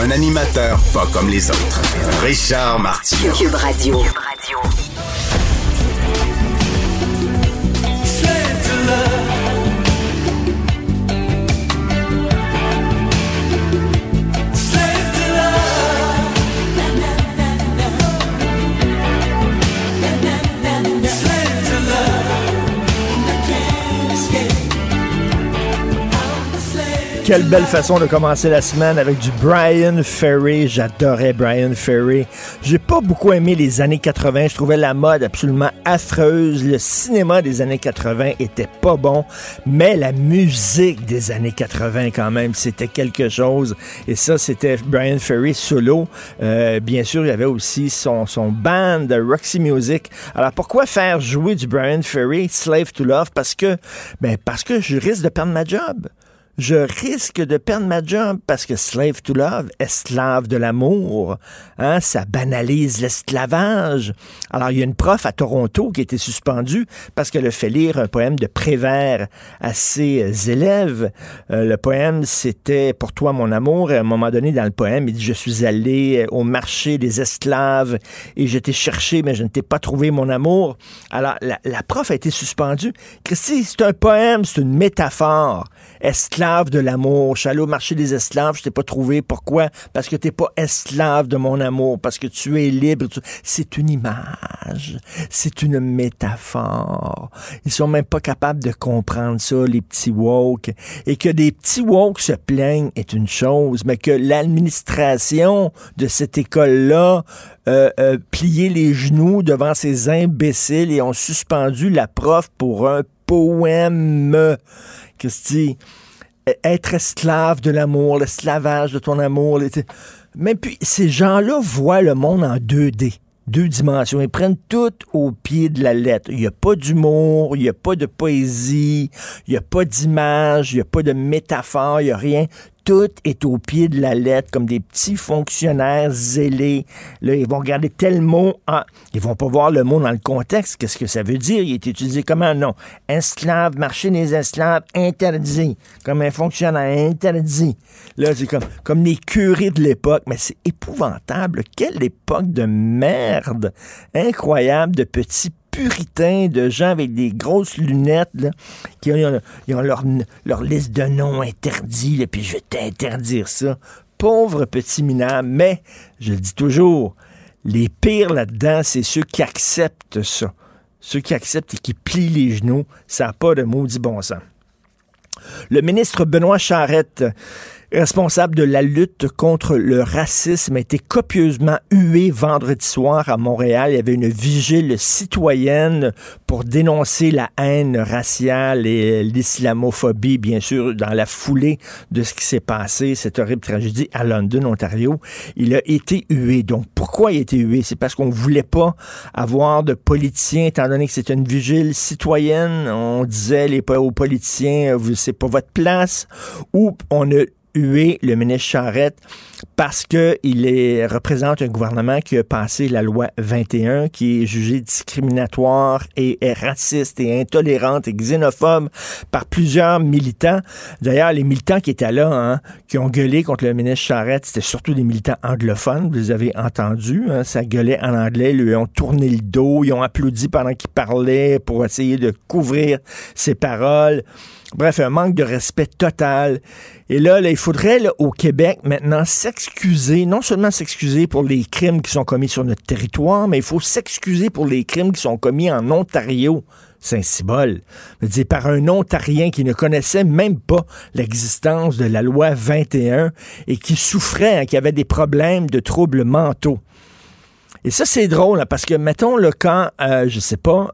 Un animateur pas comme les autres. Richard Martineau. Cube Radio. Quelle belle façon de commencer la semaine avec du Brian Ferry. J'adorais Brian Ferry. J'ai pas beaucoup aimé les années 80. Je trouvais la mode absolument affreuse. Le cinéma des années 80 était pas bon, mais la musique des années 80 quand même, c'était quelque chose. Et ça, c'était Brian Ferry solo. Euh, bien sûr, il y avait aussi son, son band Roxy Music. Alors pourquoi faire jouer du Brian Ferry, Slave to Love? Parce que, ben, parce que je risque de perdre ma job je risque de perdre ma job parce que slave to love, esclave de l'amour, hein, ça banalise l'esclavage. Alors, il y a une prof à Toronto qui a été suspendue parce qu'elle a fait lire un poème de Prévert à ses élèves. Euh, le poème, c'était Pour toi, mon amour. Et à un moment donné, dans le poème, il dit, je suis allé au marché des esclaves et je t'ai cherché, mais je ne t'ai pas trouvé mon amour. Alors, la, la prof a été suspendue. Christy, c'est un poème, c'est une métaphore. Esclave de l'amour. Je suis allé au marché des esclaves, je t'ai pas trouvé. Pourquoi? Parce que t'es pas esclave de mon amour, parce que tu es libre. C'est une image. C'est une métaphore. Ils sont même pas capables de comprendre ça, les petits woke. Et que des petits woke se plaignent est une chose, mais que l'administration de cette école-là euh, euh, les genoux devant ces imbéciles et ont suspendu la prof pour un poème. Christy, être esclave de l'amour, l'esclavage de ton amour. Mais puis, ces gens-là voient le monde en 2D deux dimensions. Ils prennent tout au pied de la lettre. Il n'y a pas d'humour, il n'y a pas de poésie, il n'y a pas d'image, il n'y a pas de métaphore, il n'y a rien tout est au pied de la lettre, comme des petits fonctionnaires zélés. Là, ils vont regarder tel mot. Ah, ils vont pas voir le mot dans le contexte. Qu'est-ce que ça veut dire? Il est utilisé comment? Non. Esclave, marché des esclaves, interdit. Comme un fonctionnaire interdit. Là, c'est comme, comme les curés de l'époque. Mais c'est épouvantable. Quelle époque de merde. Incroyable de petits puritains, de gens avec des grosses lunettes, qui ont, leur, liste de noms interdits, et puis je vais t'interdire ça. Pauvre petit minable, mais je le dis toujours, les pires là-dedans, c'est ceux qui acceptent ça. Ceux qui acceptent et qui plient les genoux, ça n'a pas de maudit bon sens. Le ministre Benoît Charette responsable de la lutte contre le racisme, a été copieusement hué vendredi soir à Montréal. Il y avait une vigile citoyenne pour dénoncer la haine raciale et l'islamophobie, bien sûr, dans la foulée de ce qui s'est passé, cette horrible tragédie à London, Ontario. Il a été hué. Donc, pourquoi il a été hué? C'est parce qu'on voulait pas avoir de politiciens, étant donné que c'est une vigile citoyenne. On disait les, aux politiciens, c'est pas votre place. Ou on a huer le ministre Charette parce qu'il représente un gouvernement qui a passé la loi 21 qui est jugée discriminatoire et, raciste et intolérante et xénophobe par plusieurs militants. D'ailleurs, les militants qui étaient là, hein, qui ont gueulé contre le ministre Charette, c'était surtout des militants anglophones, vous les avez entendus, hein, ça gueulait en anglais, ils lui ont tourné le dos, ils ont applaudi pendant qu'il parlait pour essayer de couvrir ses paroles. Bref, un manque de respect total. Et là, il faudrait au Québec maintenant s'excuser, non seulement s'excuser pour les crimes qui sont commis sur notre territoire, mais il faut s'excuser pour les crimes qui sont commis en Ontario. Symbole. dire, par un Ontarien qui ne connaissait même pas l'existence de la loi 21 et qui souffrait, hein, qui avait des problèmes de troubles mentaux. Et ça, c'est drôle, hein, parce que, mettons, le quand, euh, je sais pas,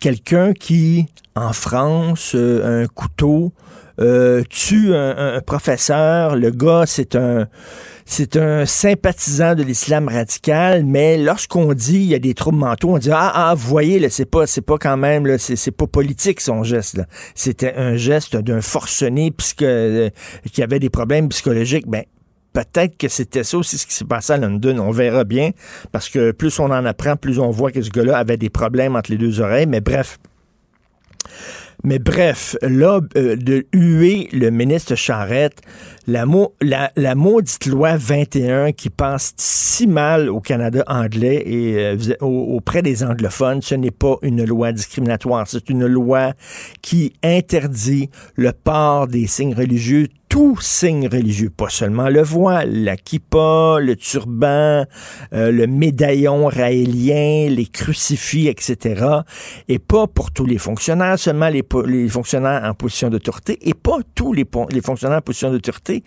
quelqu'un qui, en France, euh, un couteau, euh, tue un, professeur. Le gars, c'est un c'est un sympathisant de l'islam radical, mais lorsqu'on dit il y a des troubles mentaux, on dit ah ah vous voyez c'est pas c'est pas quand même là c'est pas politique son geste C'était un geste d'un forcené puisque euh, qui avait des problèmes psychologiques. Ben peut-être que c'était ça aussi ce qui s'est passé à London. On verra bien, parce que plus on en apprend, plus on voit que ce gars-là avait des problèmes entre les deux oreilles. Mais bref. Mais bref, là, euh, de huer le ministre Charette, la, la, maudite loi 21 qui passe si mal au Canada anglais et euh, auprès des anglophones, ce n'est pas une loi discriminatoire, c'est une loi qui interdit le port des signes religieux tout signe religieux, pas seulement le voile, la kippa, le turban, euh, le médaillon raélien, les crucifix, etc. Et pas pour tous les fonctionnaires, seulement les, les fonctionnaires en position d'autorité, et pas tous les, les fonctionnaires en position d'autorité,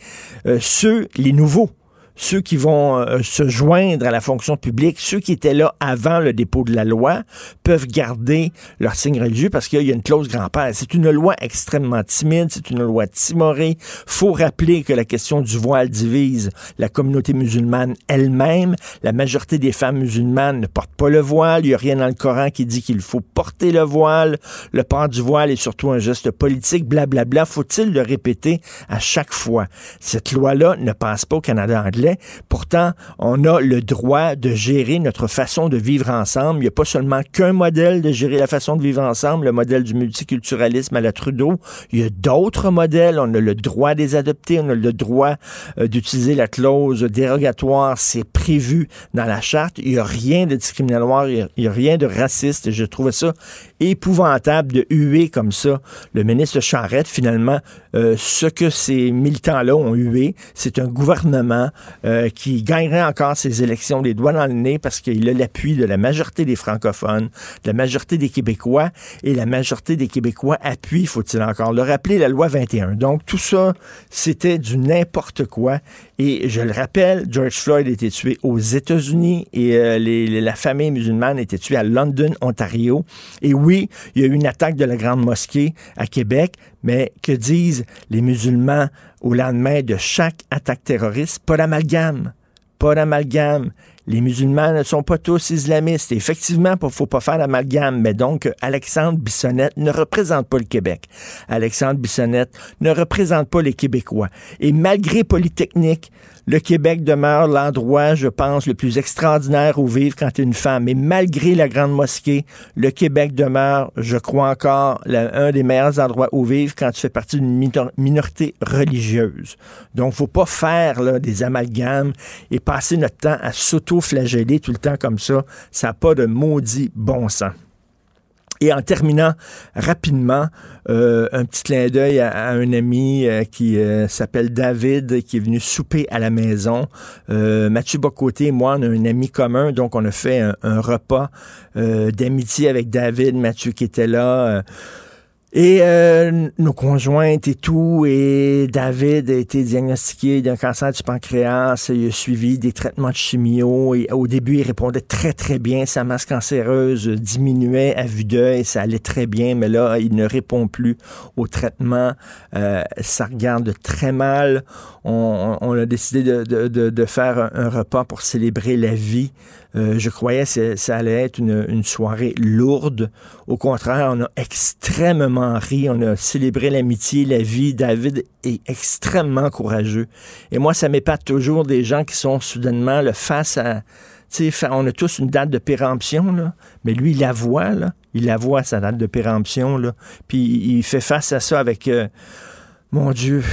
euh, ceux, les nouveaux ceux qui vont euh, se joindre à la fonction publique, ceux qui étaient là avant le dépôt de la loi, peuvent garder leur signe religieux parce qu'il y a une clause grand-père. C'est une loi extrêmement timide, c'est une loi timorée. faut rappeler que la question du voile divise la communauté musulmane elle-même. La majorité des femmes musulmanes ne portent pas le voile. Il n'y a rien dans le Coran qui dit qu'il faut porter le voile. Le port du voile est surtout un geste politique, blablabla. Faut-il le répéter à chaque fois? Cette loi-là ne passe pas au Canada anglais Pourtant, on a le droit de gérer notre façon de vivre ensemble. Il n'y a pas seulement qu'un modèle de gérer la façon de vivre ensemble, le modèle du multiculturalisme à la Trudeau. Il y a d'autres modèles. On a le droit des adopter. On a le droit euh, d'utiliser la clause dérogatoire. C'est prévu dans la charte. Il n'y a rien de discriminatoire. Il n'y a, rien de raciste. Je trouvais ça épouvantable de huer comme ça le ministre Charette. Finalement, euh, ce que ces militants-là ont hué, c'est un gouvernement euh, qui gagnerait encore ces élections les doigts dans le nez parce qu'il a l'appui de la majorité des francophones, de la majorité des Québécois, et la majorité des Québécois appuient, faut-il encore le rappeler, la loi 21. Donc tout ça, c'était du n'importe quoi. Et je le rappelle, George Floyd a été tué aux États-Unis et euh, la famille musulmane a été tuée à London, Ontario. Et oui, il y a eu une attaque de la Grande Mosquée à Québec, mais que disent les musulmans au lendemain de chaque attaque terroriste? Pas d'amalgame. Pas d'amalgame. Les musulmans ne sont pas tous islamistes. effectivement, il ne faut pas faire d'amalgame. Mais donc, Alexandre Bissonnette ne représente pas le Québec. Alexandre Bissonnette ne représente pas les Québécois. Et malgré Polytechnique, le Québec demeure l'endroit, je pense, le plus extraordinaire où vivre quand tu es une femme. Et malgré la Grande Mosquée, le Québec demeure, je crois encore, un des meilleurs endroits où vivre quand tu fais partie d'une minorité religieuse. Donc, faut pas faire là, des amalgames et passer notre temps à s'auto-flageller tout le temps comme ça. Ça n'a pas de maudit bon sens. Et en terminant rapidement, euh, un petit clin d'œil à, un ami euh, qui euh, s'appelle David, qui est venu souper à la maison. Mathieu Bocoté et moi, on a un ami commun, donc on a fait un repas d'amitié avec David, Mathieu qui était là. Et euh, nos conjointes et tout, et David a été diagnostiqué d'un cancer du pancréas, il a suivi des traitements de chimio, et au début, il répondait très, très bien, sa masse cancéreuse diminuait à vue d'œil, ça allait très bien, mais là, il ne répond plus au traitement, euh, ça regarde très mal. On, a décidé de, de, faire un repas pour célébrer la vie euh, je croyais que ça allait être une, soirée lourde. Au contraire, on a extrêmement ri, on a célébré l'amitié, la vie. David est extrêmement courageux. Et moi, ça m'épate toujours des gens qui sont soudainement le face à... On a tous une date de péremption, là, mais lui, il la voit, là. il la voit, sa date de péremption, là. puis il fait face à ça avec... Euh, mon Dieu,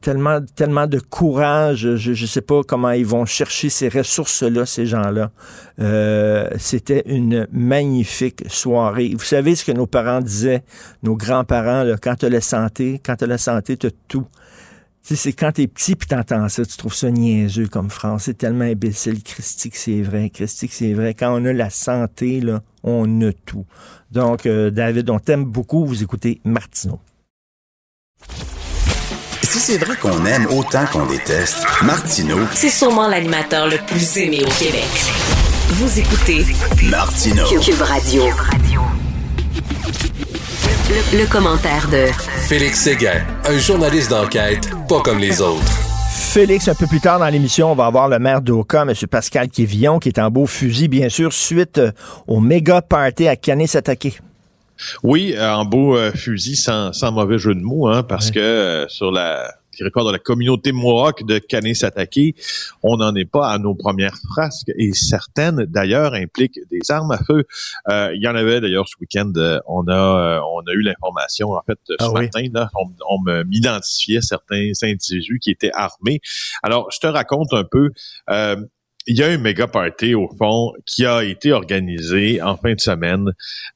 tellement, de courage. Je ne sais pas comment ils vont chercher ces ressources-là, ces gens-là. Euh, c'était une magnifique soirée. Vous savez ce que nos parents disaient, nos grands-parents, quand tu as la santé, quand tu as la santé, tu as tout. C'est quand t'es petit puis t'entends ça, tu trouves ça niaiseux comme France. C'est tellement imbécile. Christique, c'est vrai. Christique, c'est vrai. Quand on a la santé, on a tout. Donc, euh, David, on t'aime beaucoup. Vous écoutez Martineau. Si c'est vrai qu'on aime autant qu'on déteste, Martineau, c'est sûrement l'animateur le plus aimé au Québec. Vous écoutez Martineau. Cube Radio. Le, commentaire de Félix Séguin, un journaliste d'enquête pas comme les autres. Félix, un peu plus tard dans l'émission, on va avoir le maire d'Oka, M. Pascal Quévillon, qui est en beau fusil, bien sûr, suite euh, au méga party à Canet-S'attaquer. Oui, euh, en beau euh, fusil, sans, sans mauvais jeu de mots, hein, parce que sur la territoire de la communauté Mohawk de Canet-S'attaquer, on n'en est pas à nos premières frasques et certaines d'ailleurs impliquent des armes à feu. Euh, il y en avait d'ailleurs ce week-end, euh, on a euh, on a eu l'information en fait ce ah matin là, on, on m'identifiait certains individus qui étaient armés. Alors je te raconte un peu il y a un méga party, au fond, qui a été organisé en fin de semaine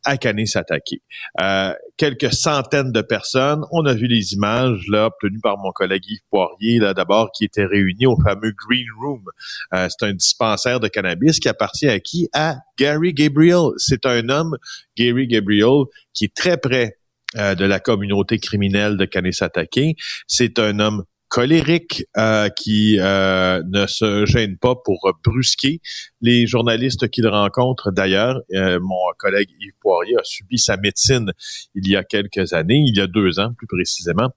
à Canet-S'attaquer. Euh, quelques centaines de personnes. On a vu les images, là, obtenues par mon collègue Yves Poirier, là, d'abord, qui étaient réunis au fameux Green Room. Euh, c'est un dispensaire de cannabis qui appartient à qui? À Gary Gabriel. C'est un homme, Gary Gabriel, qui est très près euh, de la communauté criminelle de Canet-S'attaquer. C'est un homme colérique euh, qui euh, ne se gêne pas pour brusquer les journalistes qu'il rencontre. D'ailleurs, euh, mon collègue Yves Poirier a subi sa médecine il y a quelques années, il y a deux ans plus précisément.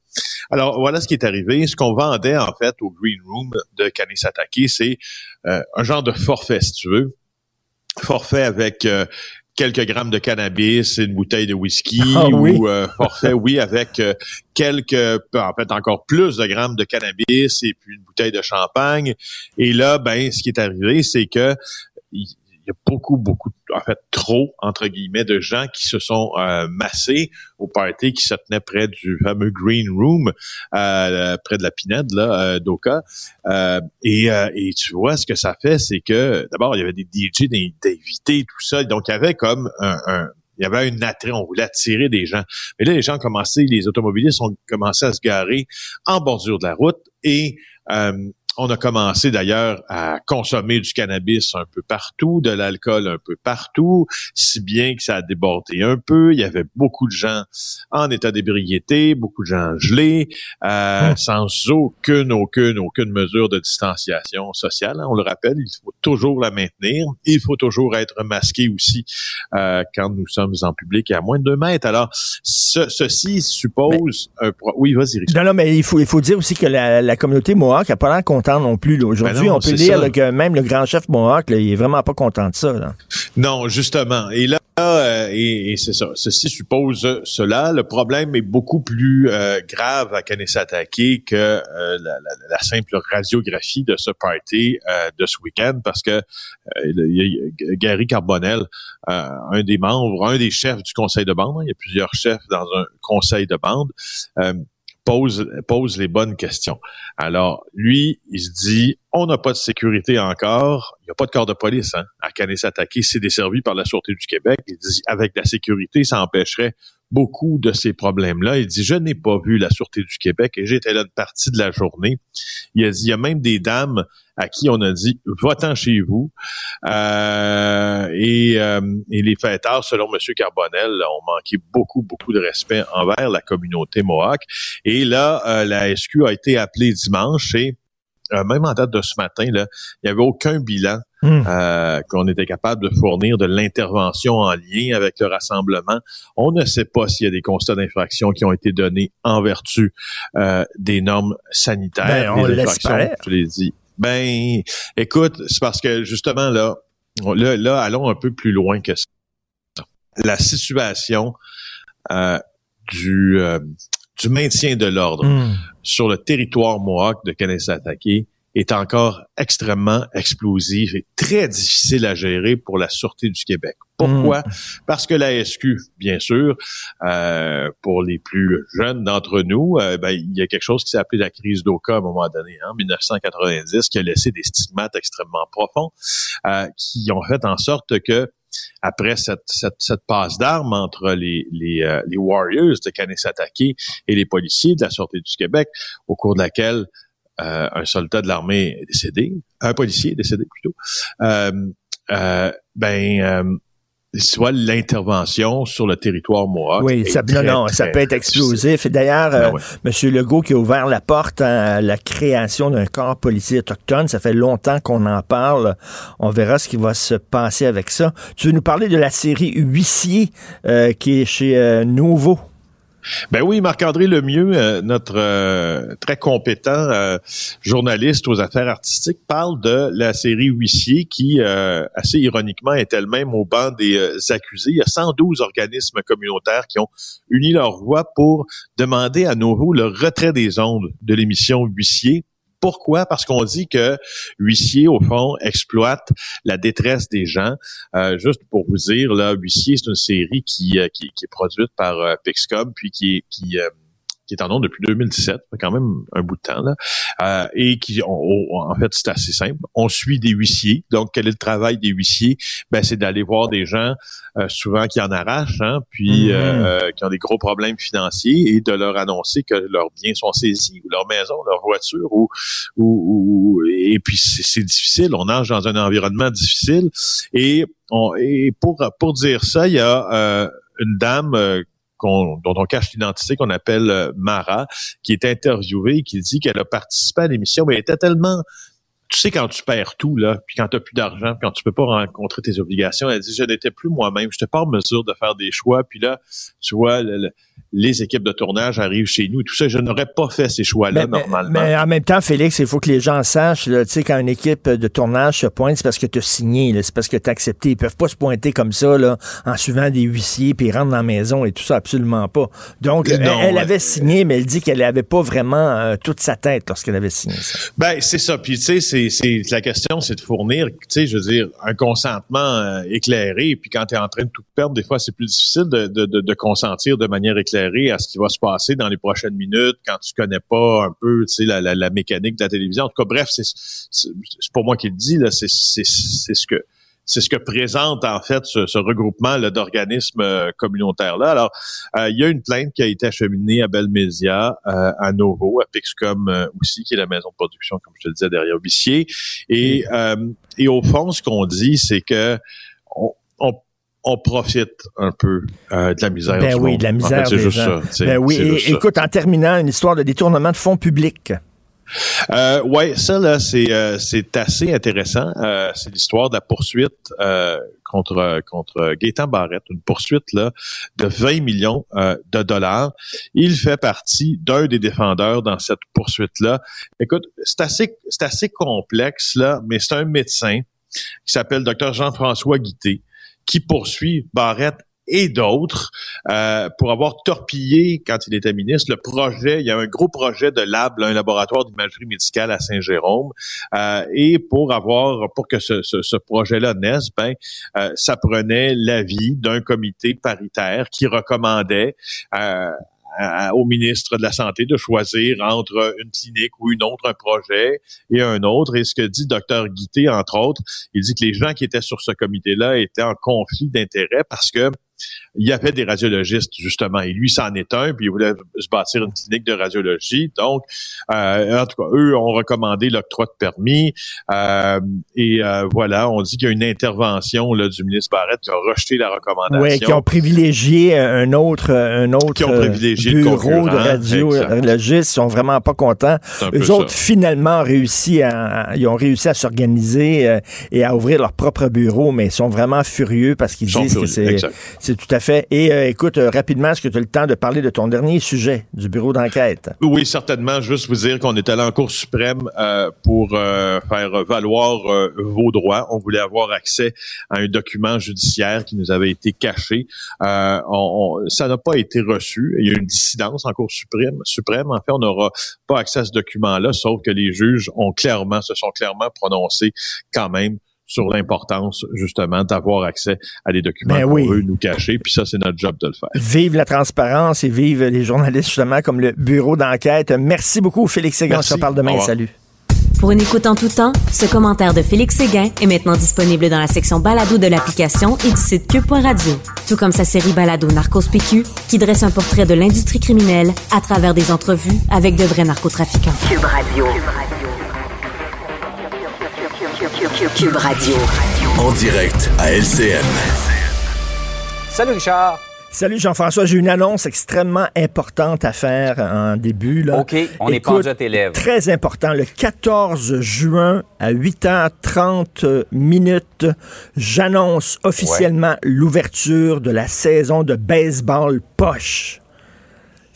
Alors voilà ce qui est arrivé. Ce qu'on vendait en fait au Green Room de Kanisatake, c'est un genre de forfait, si tu veux forfait avec quelques grammes de cannabis, une bouteille de whisky ah ou euh, forfait, oui, avec euh, quelques, en fait, encore plus de grammes de cannabis et puis une bouteille de champagne. Et là, ben, ce qui est arrivé, c'est que y a beaucoup, beaucoup, en fait, trop, entre guillemets, de gens qui se sont euh, massés au party qui se tenait près du fameux Green Room, euh, près de la Pinède, là, euh, d'Oka. Et, et, tu vois, ce que ça fait, c'est que, d'abord, il y avait des DJ d'invités, tout ça. Donc, il y avait comme un, il y avait un attrait, on voulait attirer des gens. Mais là, les gens commencé, les automobilistes ont commencé à se garer en bordure de la route et on a commencé d'ailleurs à consommer du cannabis un peu partout, de l'alcool un peu partout, si bien que ça a débordé un peu. Il y avait beaucoup de gens en état d'ébriété, beaucoup de gens gelés, euh, sans aucune, aucune, aucune mesure de distanciation sociale. Hein. on le rappelle, il faut toujours la maintenir. Il faut toujours être masqué aussi euh, quand nous sommes en public à moins de deux mètres. Alors, ceci suppose un... Oui, vas-y, Non, non, mais il faut, il faut dire aussi que la, communauté Mohawk n'a pas l'air contente non plus. Aujourd'hui, ben on peut dire que même le grand chef Mohawk, il est vraiment pas content de ça. Non, justement. Et là, euh, et, c'est ça. Ceci suppose cela. Le problème est beaucoup plus euh, grave à Kanesatake que euh, la, simple radiographie de ce party de ce week-end parce que Gary Carbonel, un des membres, un des chefs du conseil de bande, hein, il y a plusieurs chefs dans un conseil de bande, pose, les bonnes questions. Alors, lui, il se dit, on n'a pas de sécurité encore, il n'y a pas de corps de police hein, à Canet-S'attaquer, c'est desservi par la Sûreté du Québec. Il dit, avec la sécurité, ça empêcherait beaucoup de ces problèmes-là. Il dit, je n'ai pas vu la Sûreté du Québec et j'étais là une partie de la journée. Il a dit, il y a même des dames à qui on a dit, va-t'en chez vous. Euh, et, euh, et, les fêtards, selon M. Carbonel, ont manqué beaucoup, beaucoup de respect envers la communauté Mohawk. Et là, euh, la SQ a été appelée dimanche et euh, même en date de ce matin, il n'y avait aucun bilan hmm. euh, qu'on était capable de fournir de l'intervention en lien avec le rassemblement. On ne sait pas s'il y a des constats d'infraction qui ont été donnés en vertu euh, des normes sanitaires. Ben, on l'espère. Je l'ai dit. Ben, écoute, c'est parce que justement là, là, là, allons un peu plus loin que ça. La situation du du maintien de l'ordre hmm. sur le territoire Mohawk de Kanesatake est encore extrêmement explosif et très difficile à gérer pour la Sûreté du Québec. Pourquoi? Hmm. Parce que la SQ, bien sûr, euh, pour les plus jeunes d'entre nous, euh, ben, il y a quelque chose qui s'est appelé la crise d'Oka à un moment donné, en 1990, qui a laissé des stigmates extrêmement profonds, euh, qui ont fait en sorte que après cette, cette, passe d'armes entre les, les, euh, les Warriors de Kanesatake et les policiers de la Sûreté du Québec, au cours de laquelle euh, un soldat de l'armée est décédé, un policier est décédé plutôt, euh, euh ben soit l'intervention sur le territoire Mohawk. Oui, ça, non, non, ça peut être explosif. D'ailleurs, ben euh, M. Legault qui a ouvert la porte à la création d'un corps policier autochtone, ça fait longtemps qu'on en parle. On verra ce qui va se passer avec ça. Tu veux nous parler de la série Huissier euh, qui est chez euh, Nouveau? Ben oui, Marc-André Lemieux, euh, notre euh, très compétent euh, journaliste aux affaires artistiques, parle de la série Huissier qui, assez ironiquement, est elle-même au banc des accusés. Il y a 112 organismes communautaires qui ont uni leur voix pour demander à nouveau le retrait des ondes de l'émission Huissier pourquoi? Parce qu'on dit que Huissier, au fond, exploite la détresse des gens. Euh, juste pour vous dire, là, Huissier, c'est une série qui, euh, qui, est produite par euh, Pixcom, puis qui, qui qui est en nom depuis 2017, quand même un bout de temps là, euh, et qui, en fait, c'est assez simple. On suit des huissiers. Donc, quel est le travail des huissiers? Ben, c'est d'aller voir des gens euh, souvent qui en arrachent, hein, puis mhm. euh, qui ont des gros problèmes financiers, et de leur annoncer que leurs biens sont saisis, ou leur maison, leur voiture, ou, ou, et puis c'est difficile. On nage dans un environnement difficile, et, on, et pour pour dire ça, il y a une dame dont on cache l'identité, qu'on appelle euh, Mara, qui est interviewée et qui dit qu'elle a participé à l'émission, mais elle était tellement tu sais, quand tu perds tout, là, puis quand tu plus d'argent, quand tu peux pas rencontrer tes obligations, elle dit, je n'étais plus moi-même, je n'étais pas en mesure de faire des choix. Puis là, tu vois, le, les équipes de tournage arrivent chez nous et tout ça. Je n'aurais pas fait ces choix-là normalement. Mais, en même temps, Félix, il faut que les gens sachent, tu sais, quand une équipe de tournage se pointe, c'est parce que tu as signé, c'est parce que tu as accepté. Ils peuvent pas se pointer comme ça, là, en suivant des huissiers, puis rentrer dans la maison et tout ça, absolument pas. Donc, elle, avait signé, mais elle dit qu'elle avait pas vraiment euh, toute sa tête lorsqu'elle avait signé ça. Ben, c'est ça. Puis, tu sais, c'est, la question, c'est de fournir, tu sais, je veux dire, un consentement euh, éclairé. Puis, quand tu es en train de tout perdre, des fois, c'est plus difficile de, de, de consentir de manière éclairée à ce qui va se passer dans les prochaines minutes quand tu connais pas un peu la, la, la mécanique de la télévision. En tout cas, bref, c'est pour moi qui le dis, là, c'est ce que c'est ce que présente en fait ce, regroupement d'organismes euh, communautaires là. Alors, euh, il y a une plainte qui a été acheminée à Belmédia, euh, à Novo, à Pixcom aussi, qui est la maison de production, comme je te le disais, derrière Bissier. Et, et au fond, ce qu'on dit, c'est que on, on profite un peu euh, de la misère. Ben oui, de la misère. c'est juste ça. Ben oui, écoute, en terminant, une histoire de détournement de fonds publics. Euh, ouais, ça là, c'est euh, c'est assez intéressant. Euh, c'est l'histoire de la poursuite contre contre Gaétan Barrette, une poursuite là de 20 millions de dollars. Il fait partie d'un des défendeurs dans cette poursuite là. Écoute, c'est assez c'est assez complexe là, mais c'est un médecin qui s'appelle Dr Jean-François Guité qui poursuit Barrett et d'autres euh, pour avoir torpillé, quand il était ministre, le projet, il y a un gros projet de lab, un laboratoire d'imagerie médicale à Saint-Jérôme, euh, et pour avoir, pour que ce, ce, projet-là naisse, ben, euh, ça prenait l'avis d'un comité paritaire qui recommandait au ministre de la Santé de choisir entre une clinique ou une autre, un projet et un autre. Et ce que dit Dr Guité, entre autres, il dit que les gens qui étaient sur ce comité-là étaient en conflit d'intérêts parce que il y avait des radiologistes, justement, et lui, c'en est un, puis il voulait se bâtir une clinique de radiologie. Donc, euh, en tout cas, eux ont recommandé l'octroi de permis. Euh, et euh, voilà, on dit qu'il y a une intervention là, du ministre Barrett qui a rejeté la recommandation. Oui, qui ont privilégié un autre, un autre qui ont privilégié bureau de radiologistes. Ils sont vraiment pas contents. Eux autres, finalement, ont réussi à, ils ont réussi à s'organiser et à ouvrir leur propre bureau, mais ils sont vraiment furieux parce qu'ils disent que c'est c'est tout à fait. Et euh, écoute, euh, rapidement, est-ce que tu as le temps de parler de ton dernier sujet du bureau d'enquête? Oui, certainement. Juste vous dire qu'on est allé en Cour suprême euh, pour faire valoir vos droits. On voulait avoir accès à un document judiciaire qui nous avait été caché. Ça n'a pas été reçu. Il y a une dissidence en Cour suprême. suprême. En fait, on n'aura pas accès à ce document-là, sauf que les juges ont clairement, se sont clairement prononcés quand même sur l'importance justement d'avoir accès à des documents ben qu'on veut nous cacher. Puis ça, c'est notre job de le faire. Vive la transparence et vive les journalistes justement comme le bureau d'enquête. Merci beaucoup, Félix Séguin. On se reparle demain. Salut. Pour une écoute en tout temps, ce commentaire de Félix Séguin est maintenant disponible dans la section balado de l'application et du site cube.radio. Tout comme sa série balado Narcos PQ, qui dresse un portrait de l'industrie criminelle à travers des entrevues avec de vrais narcotrafiquants. Cube Radio. Cube Radio. En direct à LCN. Salut Richard. Salut Jean-François, j'ai une annonce extrêmement importante à faire en début. Là. OK, on est pendu à tes lèvres. Très important. Le 14 juin à 8h30 minutes, j'annonce officiellement l'ouverture de la saison de baseball poche.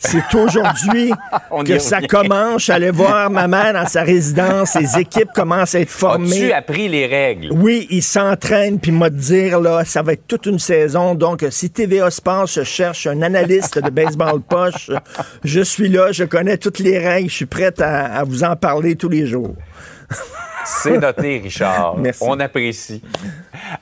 C'est aujourd'hui que ça commence. J'allais voir ma mère dans sa résidence. Les équipes commencent à être formées. As-tu appris les règles? Oui, ils s'entraînent. Puis m'a dire, là, ça va être toute une saison. Donc, si TVA Sports cherche un analyste de baseball poche, je suis là. Je connais toutes les règles. Je suis prête à, à vous en parler tous les jours. C'est noté, Richard. Merci. On apprécie.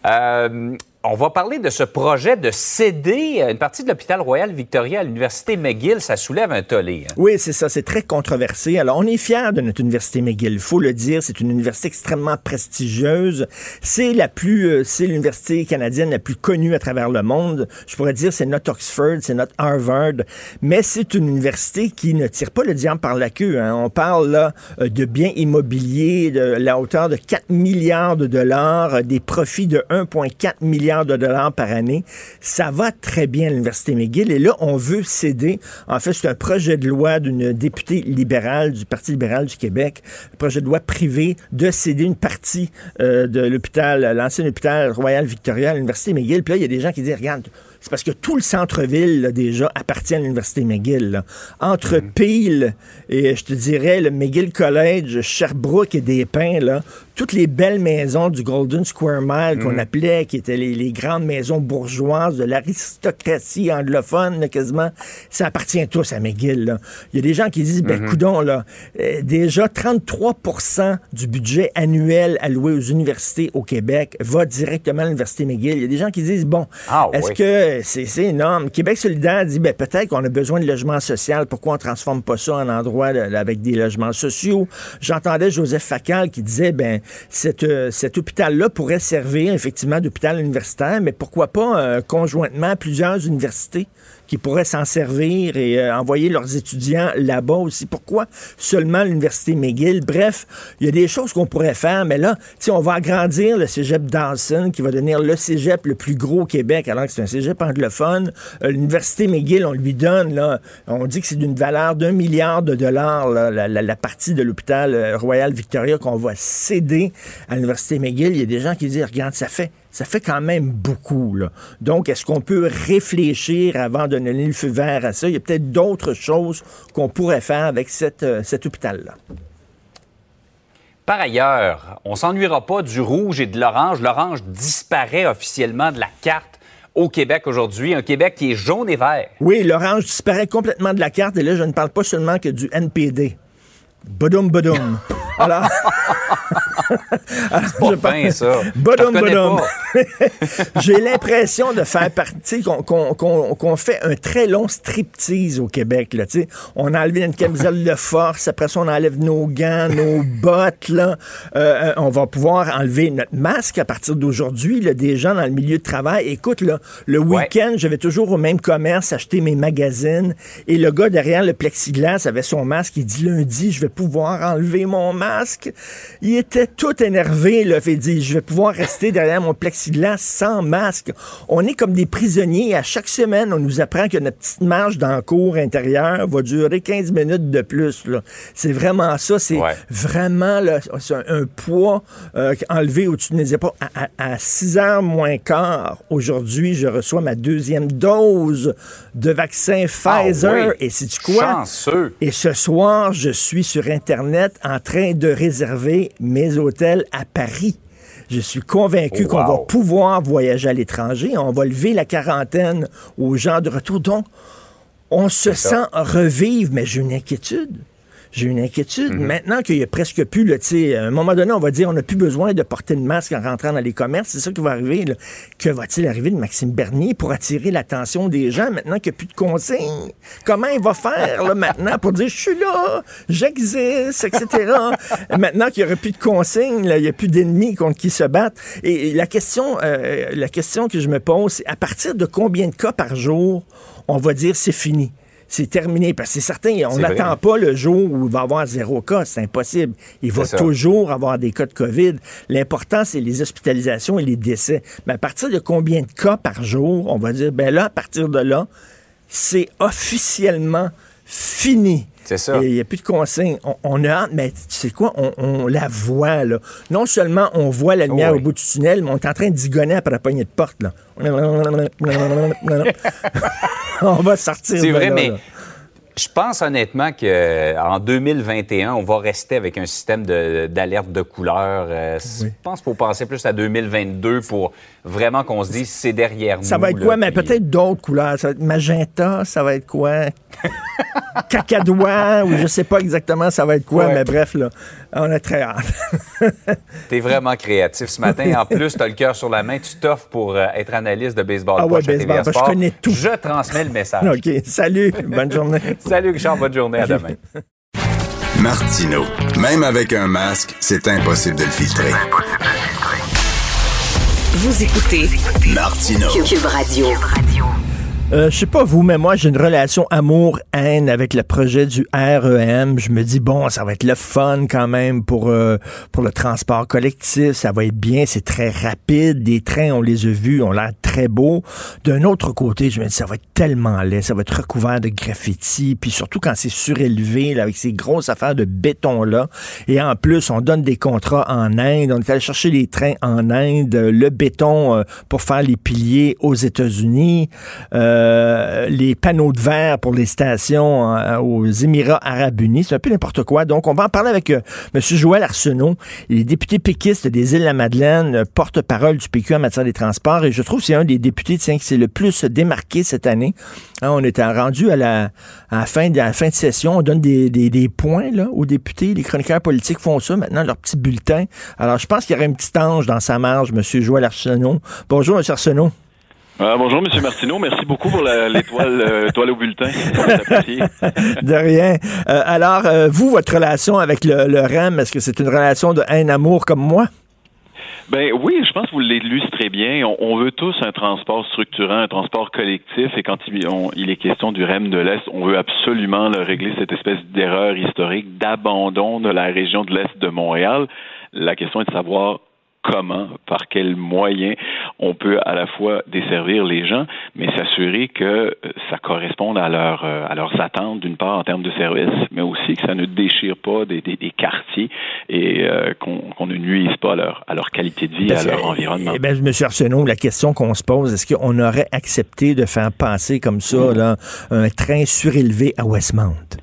Euh, on va parler de ce projet de céder une partie de l'hôpital Royal Victoria à l'université McGill. Ça soulève un tollé. hein. Oui, c'est ça, c'est très controversé. Alors, on est fiers de notre université McGill, il faut le dire, c'est une université extrêmement prestigieuse. C'est la plus, euh, c'est l'université canadienne la plus connue à travers le monde. Je pourrais dire c'est notre Oxford, c'est notre Harvard, mais c'est une université qui ne tire pas le diable par la queue. hein. On parle là euh, de biens immobiliers de la hauteur de 4 milliards de dollars, euh, des profits de 1,4 milliard de dollars par année. Ça va très bien à l'université McGill et là, on veut céder. En fait, c'est un projet de loi d'une députée libérale du Parti libéral du Québec, un projet de loi privé de céder une partie euh, de l'hôpital, l'ancien hôpital Royal Victoria à l'université McGill. Puis là, il y a des gens qui disent, regarde, c'est parce que tout le centre-ville, déjà, appartient à l'Université McGill. là. Entre Peel et, je te dirais, le McGill College, Sherbrooke et des Pins, là, toutes les belles maisons du Golden Square Mile qu'on appelait, qui étaient les, les grandes maisons bourgeoises de l'aristocratie anglophone, là, quasiment, ça appartient tous à McGill. là. Il y a des gens qui disent, ben, coudon, là, euh, déjà 33% du budget annuel alloué aux universités au Québec va directement à l'Université McGill. Il y a des gens qui disent, bon, Ah, est-ce oui. que c'est énorme? Québec solidaire dit, ben, peut-être qu'on a besoin de logements sociaux. Pourquoi on transforme pas ça en endroit là, avec des logements sociaux? J'entendais Joseph Facal qui disait, ben, cet, euh, cet hôpital-là pourrait servir effectivement d'hôpital universitaire, mais pourquoi pas euh, conjointement plusieurs universités qui pourraient s'en servir et euh, envoyer leurs étudiants là-bas aussi. Pourquoi seulement l'université McGill? Bref, il y a des choses qu'on pourrait faire, mais là, on va agrandir le cégep Dawson, qui va devenir le cégep le plus gros au Québec, alors que c'est un cégep anglophone. Euh, l'université McGill, on lui donne, là, on dit que c'est d'une valeur d'un milliard de dollars, la partie de l'hôpital euh, Royal Victoria qu'on va céder à l'université McGill. Il y a des gens qui disent, regarde, ça fait ça fait quand même beaucoup. Là. Donc, est-ce qu'on peut réfléchir avant de donner le feu vert à ça? Il y a peut-être d'autres choses qu'on pourrait faire avec cette, euh, cet hôpital-là. Par ailleurs, on s'ennuiera pas du rouge et de l'orange. L'orange disparaît officiellement de la carte au Québec aujourd'hui. Un Québec qui est jaune et vert. Oui, l'orange disparaît complètement de la carte et là, je ne parle pas seulement que du NPD. Bodoum, bodoum. Alors, C'est pas ça. Bodoum. pas. J'ai l'impression de faire partie, qu'on fait un très long striptease au Québec. Là, on a enlevé notre camisole de force, après ça, on enlève nos gants, nos bottes. Là. Euh, euh, on va pouvoir enlever notre masque à partir d'aujourd'hui. Des gens dans le milieu de travail. Écoute, là, le Ouais. week-end, je vais toujours au même commerce acheter mes magazines et le gars derrière le plexiglas avait son masque. Il dit lundi, je vais pouvoir enlever mon masque. Il était tout énervé. Là, fait, dit, je vais pouvoir rester derrière mon plexiglas sans masque. On est comme des prisonniers. À chaque semaine, on nous apprend que notre petite marche dans le cours intérieur va durer 15 minutes de plus. C'est vraiment ça. C'est Ouais. vraiment là, un, un poids euh, enlevé au-dessus de mes épaules. À, à- à 6 heures moins quart, aujourd'hui, je reçois ma deuxième dose de vaccin Ah Pfizer. oui. Et c'est quoi? Chanceux. Et ce soir, je suis sur Internet en train de réserver mes hôtels à Paris. Je suis convaincu Wow. qu'on va pouvoir voyager à l'étranger. On va lever la quarantaine aux gens de retour. Donc, on se sent revivre, mais j'ai une inquiétude. J'ai une inquiétude. Maintenant qu'il y a presque plus, là, tu sais, à un moment donné, on va dire on n'a plus besoin de porter le masque en rentrant dans les commerces. C'est ça qui va arriver. là. Que va-t-il arriver de Maxime Bernier pour attirer l'attention des gens maintenant qu'il n'y a plus de consignes? Comment il va faire là, maintenant pour dire je suis là, j'existe, etc. maintenant qu'il n'y aura plus de consignes, là, il n'y a plus d'ennemis contre qui se battre. Et, et la question, euh, la question que je me pose, c'est à partir de combien de cas par jour on va dire c'est fini? C'est terminé. Parce que c'est certain, on n'attend pas le jour où il va y avoir zéro cas. C'est impossible. Il va ça. toujours avoir des cas de COVID. L'important, c'est les hospitalisations et les décès. Mais à partir de combien de cas par jour, on va dire, ben là, à partir de là, c'est officiellement fini. C'est ça. Et Il n'y a plus de consignes. On, on a hâte, mais tu sais quoi? On, on la voit, là. Non seulement on voit la lumière Oui. au bout du tunnel, mais on est en train de digonner après la poignée de porte, là. on va sortir C'est vrai, là, mais là. Je pense honnêtement qu'en 2021, on va rester avec un système d'alerte de, couleur. Euh, je pense qu'il faut penser plus à 2022 pour vraiment qu'on se dise c'est derrière nous. Ça va être quoi? Mais peut-être d'autres couleurs. Ça va être magenta, ça va être quoi? Cacadois, ou je sais pas exactement ça va être quoi, mais bref, là, on est très hâte. T'es vraiment créatif ce matin. En plus, t'as le cœur sur la main. Tu t'offres pour euh, être analyste de baseball. Ah ouais, baseball, je connais tout. Je transmets le message. OK. Salut. Bonne journée. Salut, Richard. Bonne journée. À demain. Martino. Même avec un masque, c'est impossible de le filtrer. Vous écoutez Martino. Cube Radio. Euh, je sais pas vous, mais moi, j'ai une relation amour-haine avec le projet du REM. Je me dis, bon, ça va être le fun quand même pour, euh, pour le transport collectif. Ça va être bien, c'est très rapide. Des trains, on les a vus, ont l'air très beaux. D'un autre côté, je me dis, ça va être tellement laid. Ça va être recouvert de graffiti. Puis surtout quand c'est surélevé, là, avec ces grosses affaires de béton-là. Et en plus, on donne des contrats en Inde. On est allé chercher les trains en Inde, le béton euh, pour faire les piliers aux États-Unis. Euh, euh, les panneaux de verre pour les stations euh, aux Émirats arabes unis. C'est un peu n'importe quoi. Donc, on va en parler avec euh, M. Joël Arsenault. Il est député péquiste des îles-la-Madeleine, porte-parole du PQ en matière des transports. Et je trouve que c'est un des députés qui s'est le plus démarqué cette année. Hein, on était rendu à la, fin de, la session. On donne des, points aux députés. Les chroniqueurs politiques font ça maintenant, leur petit bulletin. Alors, je pense qu'il y aurait un petit ange dans sa marge, M. Joël Arsenault. Bonjour, M. Arsenault. Ah, bonjour, M. Martineau. Merci beaucoup pour l'étoile euh, au bulletin. de rien. Euh, alors, euh, vous, votre relation avec le, le REM, est-ce que c'est une relation de haine-amour comme moi? Ben oui, je pense que vous l'illustrez bien. On, veut tous un transport structurant, un transport collectif, et quand il, il est question du REM de l'Est, on veut absolument régler cette espèce d'erreur historique d'abandon de la région de l'Est de Montréal. La question est de savoir comment, par quels moyens on peut à la fois desservir les gens, mais s'assurer que euh, ça corresponde à, leur, euh, à leurs attentes, d'une part en termes de services, mais aussi que ça ne déchire pas des, des, quartiers et euh, qu'on ne nuise pas à leur, à leur qualité de vie, et à leur environnement. Eh bien, M. Arsenault, la question qu'on se pose, est-ce qu'on aurait accepté de faire passer comme ça là, un train surélevé à Westmount?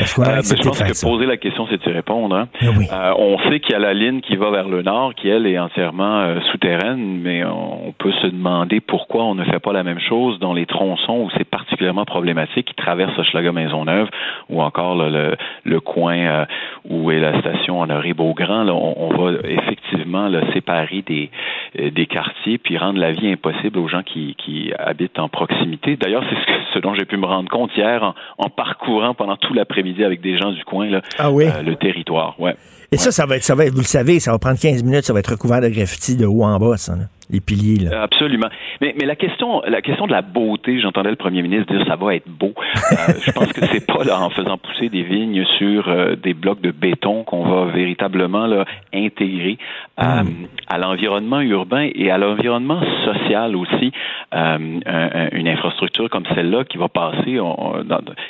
Euh, je pense que poser la question, c'est de répondre. Hein. Eh euh, on sait qu'il y a la ligne qui va vers le nord, qui, elle, est entièrement euh, souterraine, mais on peut se demander pourquoi on ne fait pas la même chose dans les tronçons où c'est particulièrement problématique, qui traversent Schlager Maisonneuve, ou encore le, le, coin où est la station Honoré Beaugrand. Là, on, va effectivement le séparer des, des quartiers, puis rendre la vie impossible aux gens qui, qui habitent en proximité. D'ailleurs, c'est ce, ce, dont j'ai pu me rendre compte hier en, en parcourant pendant tout l'après-midi avec des gens du coin, là, ah oui? Euh, le territoire. Ouais. Et ça, ça va être, ça va être, vous le savez, ça va prendre 15 minutes, ça va être recouvert de graffiti de haut en bas, ça. Là les piliers. Là. Absolument. Mais, mais la question, la question de la beauté, j'entendais le premier ministre dire ça va être beau. Euh, je pense que c'est pas là en faisant pousser des vignes sur euh, des blocs de béton qu'on va véritablement là, intégrer euh, hmm. à l'environnement urbain et à l'environnement social aussi. une infrastructure comme celle-là qui va passer,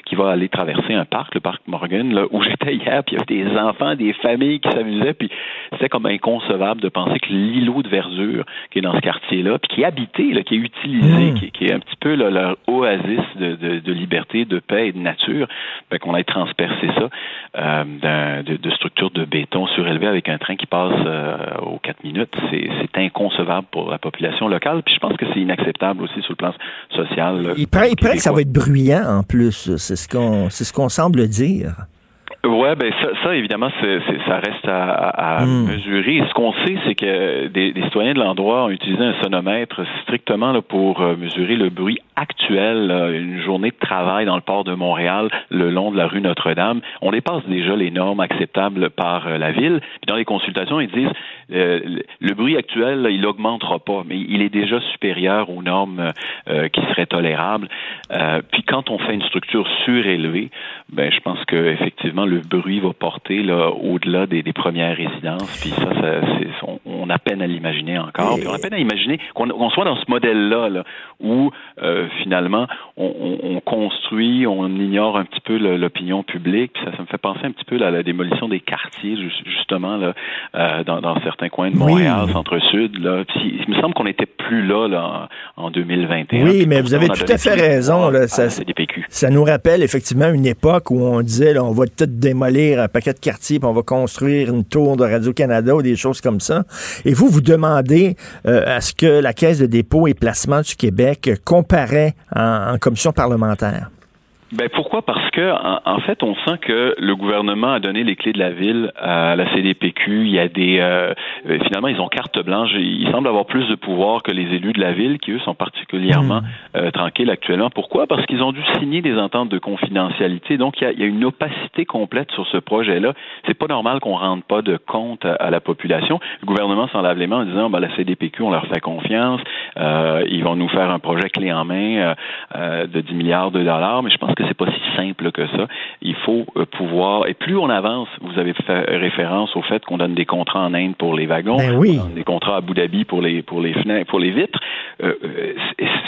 qui va aller traverser un parc, le parc Morgan, là, où j'étais hier, puis il y avait des enfants, des familles qui s'amusaient, puis c'était comme inconcevable de penser que l'îlot de verdure qui est dans ce quartier-là, puis qui est habité, là, qui est utilisé, hmm. qui, est un petit peu leur oasis de, de, liberté, de paix et de nature, ben, qu'on ait transpercé ça euh, de, de, structures de béton surélevées avec un train qui passe euh, aux quatre minutes, c'est inconcevable pour la population locale. Puis je pense que c'est inacceptable aussi sur le plan social. il paraît, il paraît que ça va être bruyant en plus. C'est ce qu'on ce qu'on semble dire. Ouais, ben ça, ça évidemment, ça reste à, à hmm. mesurer. Ce qu'on sait, c'est que des, des, citoyens de l'endroit ont utilisé un sonomètre strictement là, pour euh, mesurer le bruit actuel. une journée de travail dans le port de Montréal, le long de la rue Notre-Dame, on dépasse déjà les normes acceptables par euh, la ville. Puis dans les consultations, ils disent euh, le bruit actuel, là, il augmentera pas, mais il est déjà supérieur aux normes qui seraient tolérables. puis quand on fait une structure surélevée, ben je pense que effectivement le bruit va porter là, au-delà des, premières résidences. Puis ça, ça on, on a peine à l'imaginer encore. Puis on a peine à imaginer qu'on soit dans ce modèle-là, là, où euh, finalement on, construit, on ignore un petit peu l'opinion publique. Puis ça, ça me fait penser un petit peu à la démolition des quartiers, justement là, euh, dans, dans, certains coins de Montréal, centre-sud. Là. Puis, il me semble qu'on n'était plus là, là en, 2021. Oui, mais vous avez tout à fait raison. Là, ça, ça nous rappelle effectivement une époque où on disait là, on va tout démolir un paquet de quartiers, puis on va construire une tour de Radio-Canada ou des choses comme ça. Et vous, vous demandez euh, à ce que la Caisse de dépôt et placement du Québec comparaît en commission parlementaire. Ben pourquoi? Parce que en, fait, on sent que le gouvernement a donné les clés de la ville à la CDPQ. Il y a des euh, euh, finalement ils ont carte blanche. Ils semblent avoir plus de pouvoir que les élus de la ville, qui eux sont particulièrement hmm. euh, tranquilles actuellement. Pourquoi? Parce qu'ils ont dû signer des ententes de confidentialité. Donc il y a, il y a une opacité complète sur ce projet-là. C'est pas normal qu'on rende pas de compte à, la population. Le gouvernement s'en lave les mains en disant ben, la CDPQ, on leur fait confiance. ils vont nous faire un projet clé en main de 10 milliards de dollars. Mais je pense que c'est pas si simple que ça. Il faut euh, pouvoir, et plus on avance, vous avez fait référence au fait qu'on donne des contrats en Inde pour les wagons, ben des contrats à Abu Dhabi pour les pour les fenêtres, pour les vitres. Euh, euh,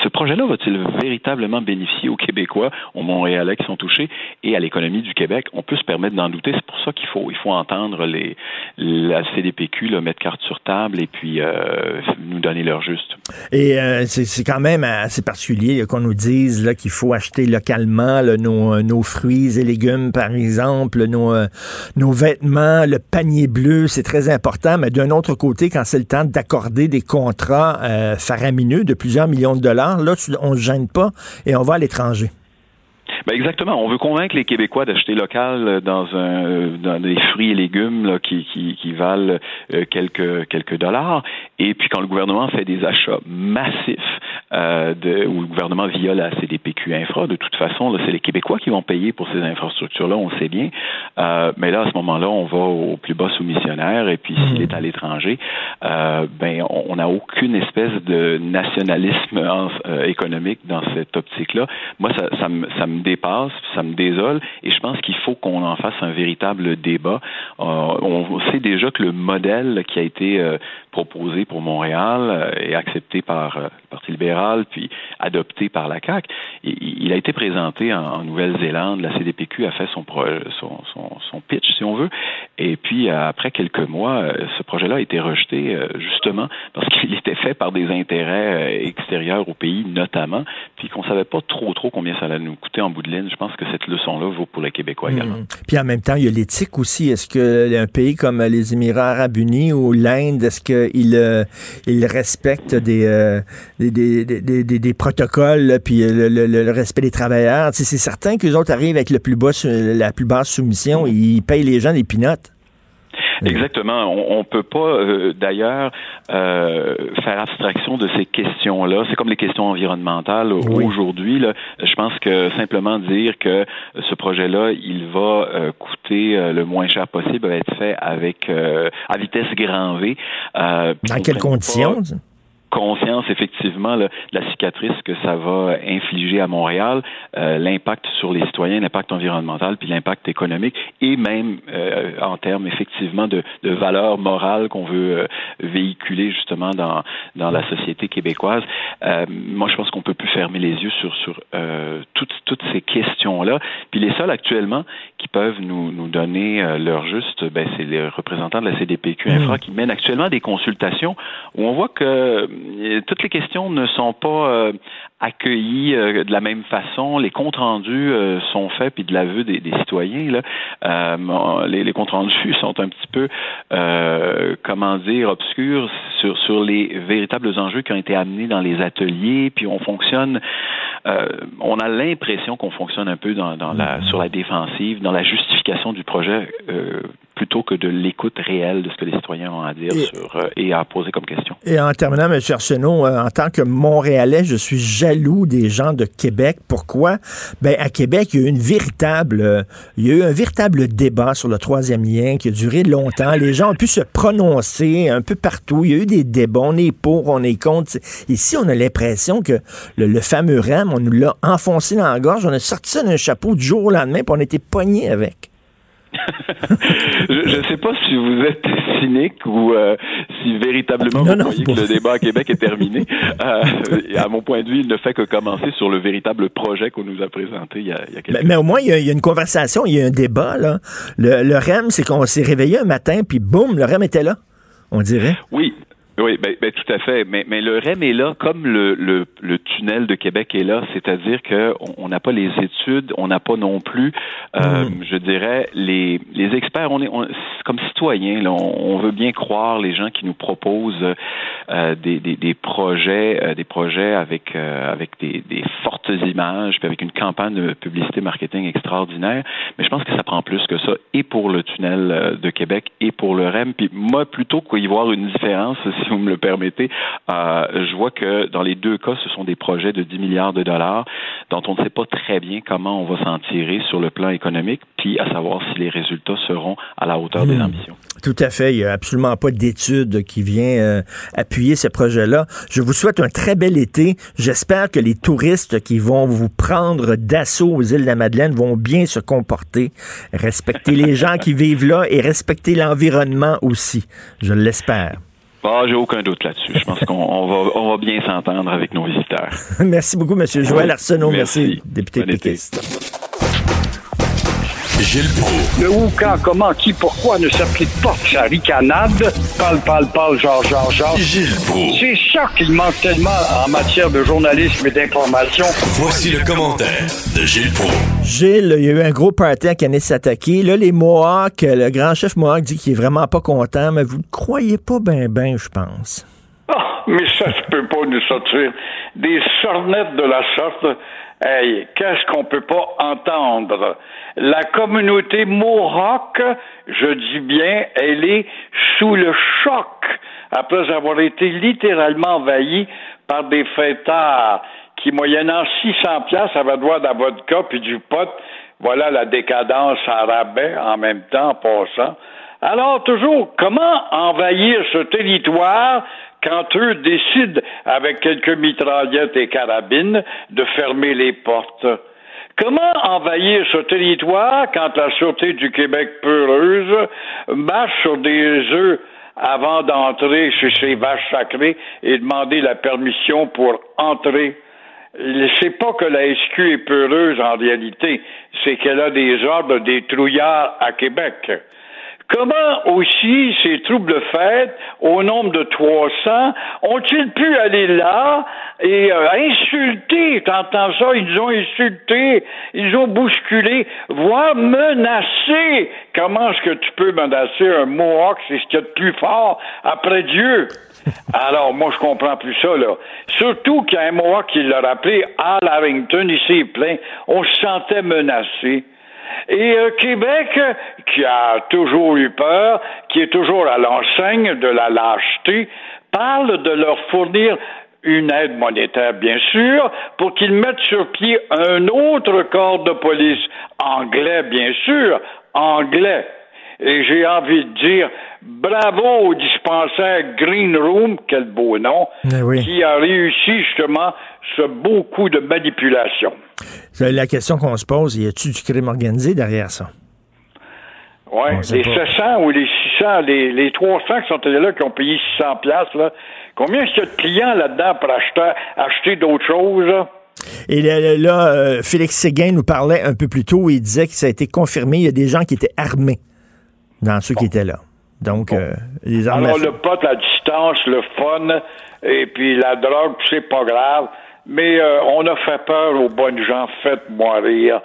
ce projet-là va-t-il véritablement bénéficier aux Québécois, aux Montréalais qui sont touchés et à l'économie du Québec? On peut se permettre d'en douter. C'est pour ça qu'il faut il faut entendre les la CDPQ mettre carte sur table et puis nous donner leur juste. Et c'est quand même assez particulier qu'on nous dise qu'il faut acheter localement nos, fruits et légumes, par exemple, nos, euh, nos vêtements, le panier bleu, c'est très important. Mais d'un autre côté, quand c'est le temps d'accorder des contrats euh, faramineux de plusieurs millions de dollars, là, on ne se gêne pas et on va à l'étranger. Ben exactement. On veut convaincre les Québécois d'acheter local dans un dans des fruits et légumes là, qui, qui, qui valent quelques quelques dollars. Et puis quand le gouvernement fait des achats massifs euh, de, où le gouvernement via la CDPQ Infra. De toute façon, c'est les Québécois qui vont payer pour ces infrastructures-là, on sait bien. Euh, mais là, à ce moment-là, on va au plus bas soumissionnaire et puis s'il mmh. est à l'étranger, euh, ben on n'a aucune espèce de nationalisme euh, économique dans cette optique-là. Moi, ça, ça, me, ça me dépasse, ça me désole et je pense qu'il faut qu'on en fasse un véritable débat. Euh, on sait déjà que le modèle qui a été proposé pour Montréal et accepté par le Parti libéral puis adopté par la CAC. Il a été présenté en, Nouvelle-Zélande. La CDPQ a fait son, son, pitch, si on veut. Et puis, après quelques mois, euh, ce projet-là a été rejeté euh, justement parce qu'il était fait par des intérêts euh, extérieurs au pays, notamment, puis qu'on savait pas trop, trop combien ça allait nous coûter en bout de ligne. Je pense que cette leçon-là vaut pour les Québécois également. Mmh. Puis en même temps, il y a l'éthique aussi. Est-ce qu'un pays comme les Émirats arabes unis ou l'Inde, est-ce qu'ils il respectent des, des, des, protocoles, puis le, respect des travailleurs? c'est certain qu'eux autres arrivent avec le plus bas, la plus basse soumission, et ils payent les gens des pinottes. Exactement. On, ne peut pas euh, d'ailleurs euh, faire abstraction de ces questions-là. C'est comme les questions environnementales aujourd'hui. Je pense que simplement dire que ce projet-là, il va euh, coûter le moins cher possible, va être fait avec à vitesse grand V. Dans quelles conditions? Conscience effectivement de la cicatrice que ça va infliger à Montréal, euh, l'impact sur les citoyens, l'impact environnemental, puis l'impact économique, et même euh, en termes effectivement de, de valeurs morales qu'on veut euh, véhiculer justement dans, dans la société québécoise. moi, je pense qu'on peut plus fermer les yeux sur, sur toutes, toutes ces questions-là. Puis les seuls actuellement qui peuvent nous, nous donner leur juste, ben, c'est les représentants de la CDPQ Infra mmh. qui mènent actuellement des consultations où on voit que toutes les questions ne sont pas euh, accueillies euh, de la même façon. Les comptes rendus euh, sont faits, puis de l'aveu des, des citoyens, là, les, les, comptes rendus sont un petit peu, comment dire, obscurs sur, sur les véritables enjeux qui ont été amenés dans les ateliers, puis on fonctionne, on a l'impression qu'on fonctionne un peu dans, dans la, sur la défensive, dans la justification du projet plutôt que de l'écoute réelle de ce que les citoyens ont à dire et, sur, euh, et à poser comme question. Et en terminant, M. Arsenault, euh, en tant que Montréalais, je suis jaloux des gens de Québec. Pourquoi? Ben, à Québec, il y a eu une véritable, euh, il y a eu un véritable débat sur le troisième lien qui a duré longtemps. Les gens ont pu se prononcer un peu partout. Il y a eu des débats. On est pour, on est contre. Ici, on a l'impression que le, fameux REM, on nous l'a enfoncé dans la gorge. On a sorti ça d'un chapeau du jour au lendemain, puis on était poigné avec. je ne sais pas si vous êtes cynique ou euh, si véritablement vous croyez que le débat à Québec est terminé. Euh, à mon point de vue, il ne fait que commencer sur le véritable projet qu'on nous a présenté il y a, il y a quelques mais, mais, au moins, il y, a, il y, a, une conversation, il y a un débat. Là. Le, le REM, c'est qu'on s'est réveillé un matin, puis boum, le REM était là, on dirait. Oui, oui, ben, ben, tout à fait. Mais, mais le REM est là comme le, le, le tunnel de Québec est là, c'est-à-dire qu'on n'a pas les études, on n'a pas non plus, euh, mm. je dirais, les, les experts. On est on, comme citoyens, là, on, on, veut bien croire les gens qui nous proposent euh, des, des, des, projets, euh, des projets avec avec des, des, fortes images, puis avec une campagne de publicité marketing extraordinaire. Mais je pense que ça prend plus que ça, et pour le tunnel de Québec et pour le REM. Puis moi, plutôt qu'y voir une différence, si vous me le permettez, euh, je vois que dans les deux cas, ce sont des projets de 10 milliards de dollars dont on ne sait pas très bien comment on va s'en tirer sur le plan économique, puis à savoir si les résultats seront à la hauteur mmh. des ambitions. Tout à fait. Il n'y a absolument pas d'étude qui vient euh, appuyer ce projet-là. Je vous souhaite un très bel été. J'espère que les touristes qui vont vous prendre d'assaut aux îles de la Madeleine vont bien se comporter, respecter les gens qui vivent là et respecter l'environnement aussi. Je l'espère. Ah, j'ai aucun doute là-dessus. Je pense qu'on on va, on va bien s'entendre avec nos visiteurs. merci beaucoup, M. Joël Arsenault. Merci, merci député. Gilles Proulx. Le où, quand, comment, qui, pourquoi ne s'applique pas sa ricanade? Parle, parle, parle, genre, genre, genre. Gilles Proulx. C'est ça qu'il manque tellement en matière de journalisme et d'information. Voici le commentaire de Gilles Proulx. Gilles, il y a eu un gros party à Kanesatake. Là, les Mohawks, le grand chef Mohawk dit qu'il est vraiment pas content, mais vous ne croyez pas ben ben, je pense. Ah, mais ça se peut pas nous sortir des sornettes de la sorte. Hey, qu'est-ce qu'on peut pas entendre? La communauté Mohawk, je dis bien, elle est sous le choc après avoir été littéralement envahie par des fêtards qui, moyennant 600 pièces avaient droit d'un vodka puis du pot. Voilà la décadence en rabais en même temps en passant. Alors, toujours, comment envahir ce territoire quand eux décident, avec quelques mitraillettes et carabines, de fermer les portes? Comment envahir ce territoire quand la Sûreté du Québec peureuse marche sur des œufs avant d'entrer chez ces vaches sacrées et demander la permission pour entrer? C'est pas que la SQ est peureuse en réalité, c'est qu'elle a des ordres des trouillards à Québec. Comment aussi ces troubles fêtes, au nombre de 300, ont-ils pu aller là et euh, insulter, t'entends ça, ils ont insulté, ils ont bousculé, voire menacé? Comment est-ce que tu peux menacer un Mohawk, c'est ce qu'il y a de plus fort après Dieu? Alors, moi, je comprends plus ça, là. Surtout qu'il y a un Mohawk qui l'a rappelé, Al Harrington, il s'est plaint, on se sentait menacé. Et euh, Québec, qui a toujours eu peur, qui est toujours à l'enseigne de la lâcheté, parle de leur fournir une aide monétaire, bien sûr, pour qu'ils mettent sur pied un autre corps de police, anglais, bien sûr, anglais. Et j'ai envie de dire bravo au dispensaire Green Room, quel beau nom, oui. qui a réussi justement ce beau coup de manipulation. La question qu'on se pose, y a-t-il du crime organisé derrière ça? Oui, les pas. 700 ou les 600, les, les 300 qui sont allés là, qui ont payé 600 pièces là, combien est-ce qu'il y a de clients là-dedans pour acheter, acheter d'autres choses? Là? Et là, là euh, Félix Séguin nous parlait un peu plus tôt, il disait que ça a été confirmé, il y a des gens qui étaient armés dans ceux bon. qui étaient là. Donc, bon. euh, les armes Alors, le pot, la distance, le fun, et puis la drogue, c'est pas grave. Mais euh, on a fait peur aux bonnes gens. Faites-moi rire.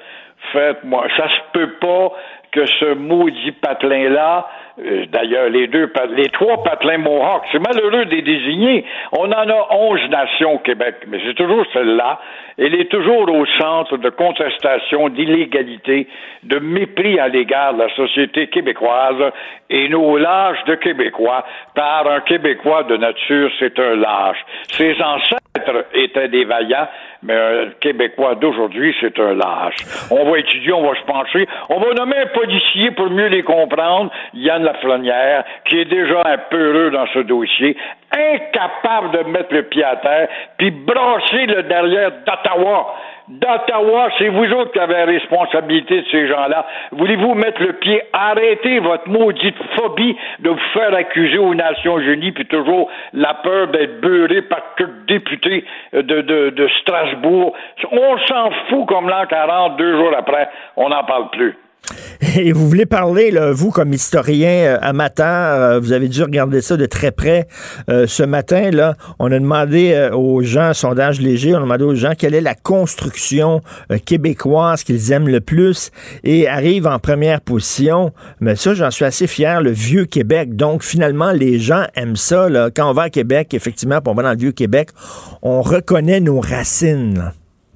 Faites-moi. Ça se peut pas que ce maudit patelin-là, d'ailleurs, les deux, les trois patelins Mohawks, c'est malheureux de les désigner. On en a onze nations au Québec, mais c'est toujours celle-là. Elle est toujours au centre de contestation, d'illégalité, de mépris à l'égard de la société québécoise et nos lâches de Québécois. Par un Québécois de nature, c'est un lâche. Ses ancêtres étaient des vaillants, mais un Québécois d'aujourd'hui, c'est un lâche. On va étudier, on va se pencher, on va nommer un policier pour mieux les comprendre. Il y en Lafrenière, qui est déjà un peu heureux dans ce dossier, incapable de mettre le pied à terre, puis brasser le derrière d'Ottawa d'Ottawa, c'est vous autres qui avez la responsabilité de ces gens-là. Voulez-vous mettre le pied, arrêtez votre maudite phobie de vous faire accuser aux Nations Unies, puis toujours la peur d'être beurré par quelques députés de, de, de Strasbourg? On s'en fout comme l'an 40, deux jours après, on n'en parle plus. Et vous voulez parler, vous, comme historien euh, amateur, euh, vous avez dû regarder ça de très près. Euh, ce matin, là, on a demandé aux gens, sondage léger, on a demandé aux gens quelle est la construction québécoise qu'ils aiment le plus et arrive en première position. Mais ça, j'en suis assez fier, le vieux Québec. Donc, finalement, les gens aiment ça. Quand on va à Québec, effectivement, pour on va dans le vieux Québec, on reconnaît nos racines.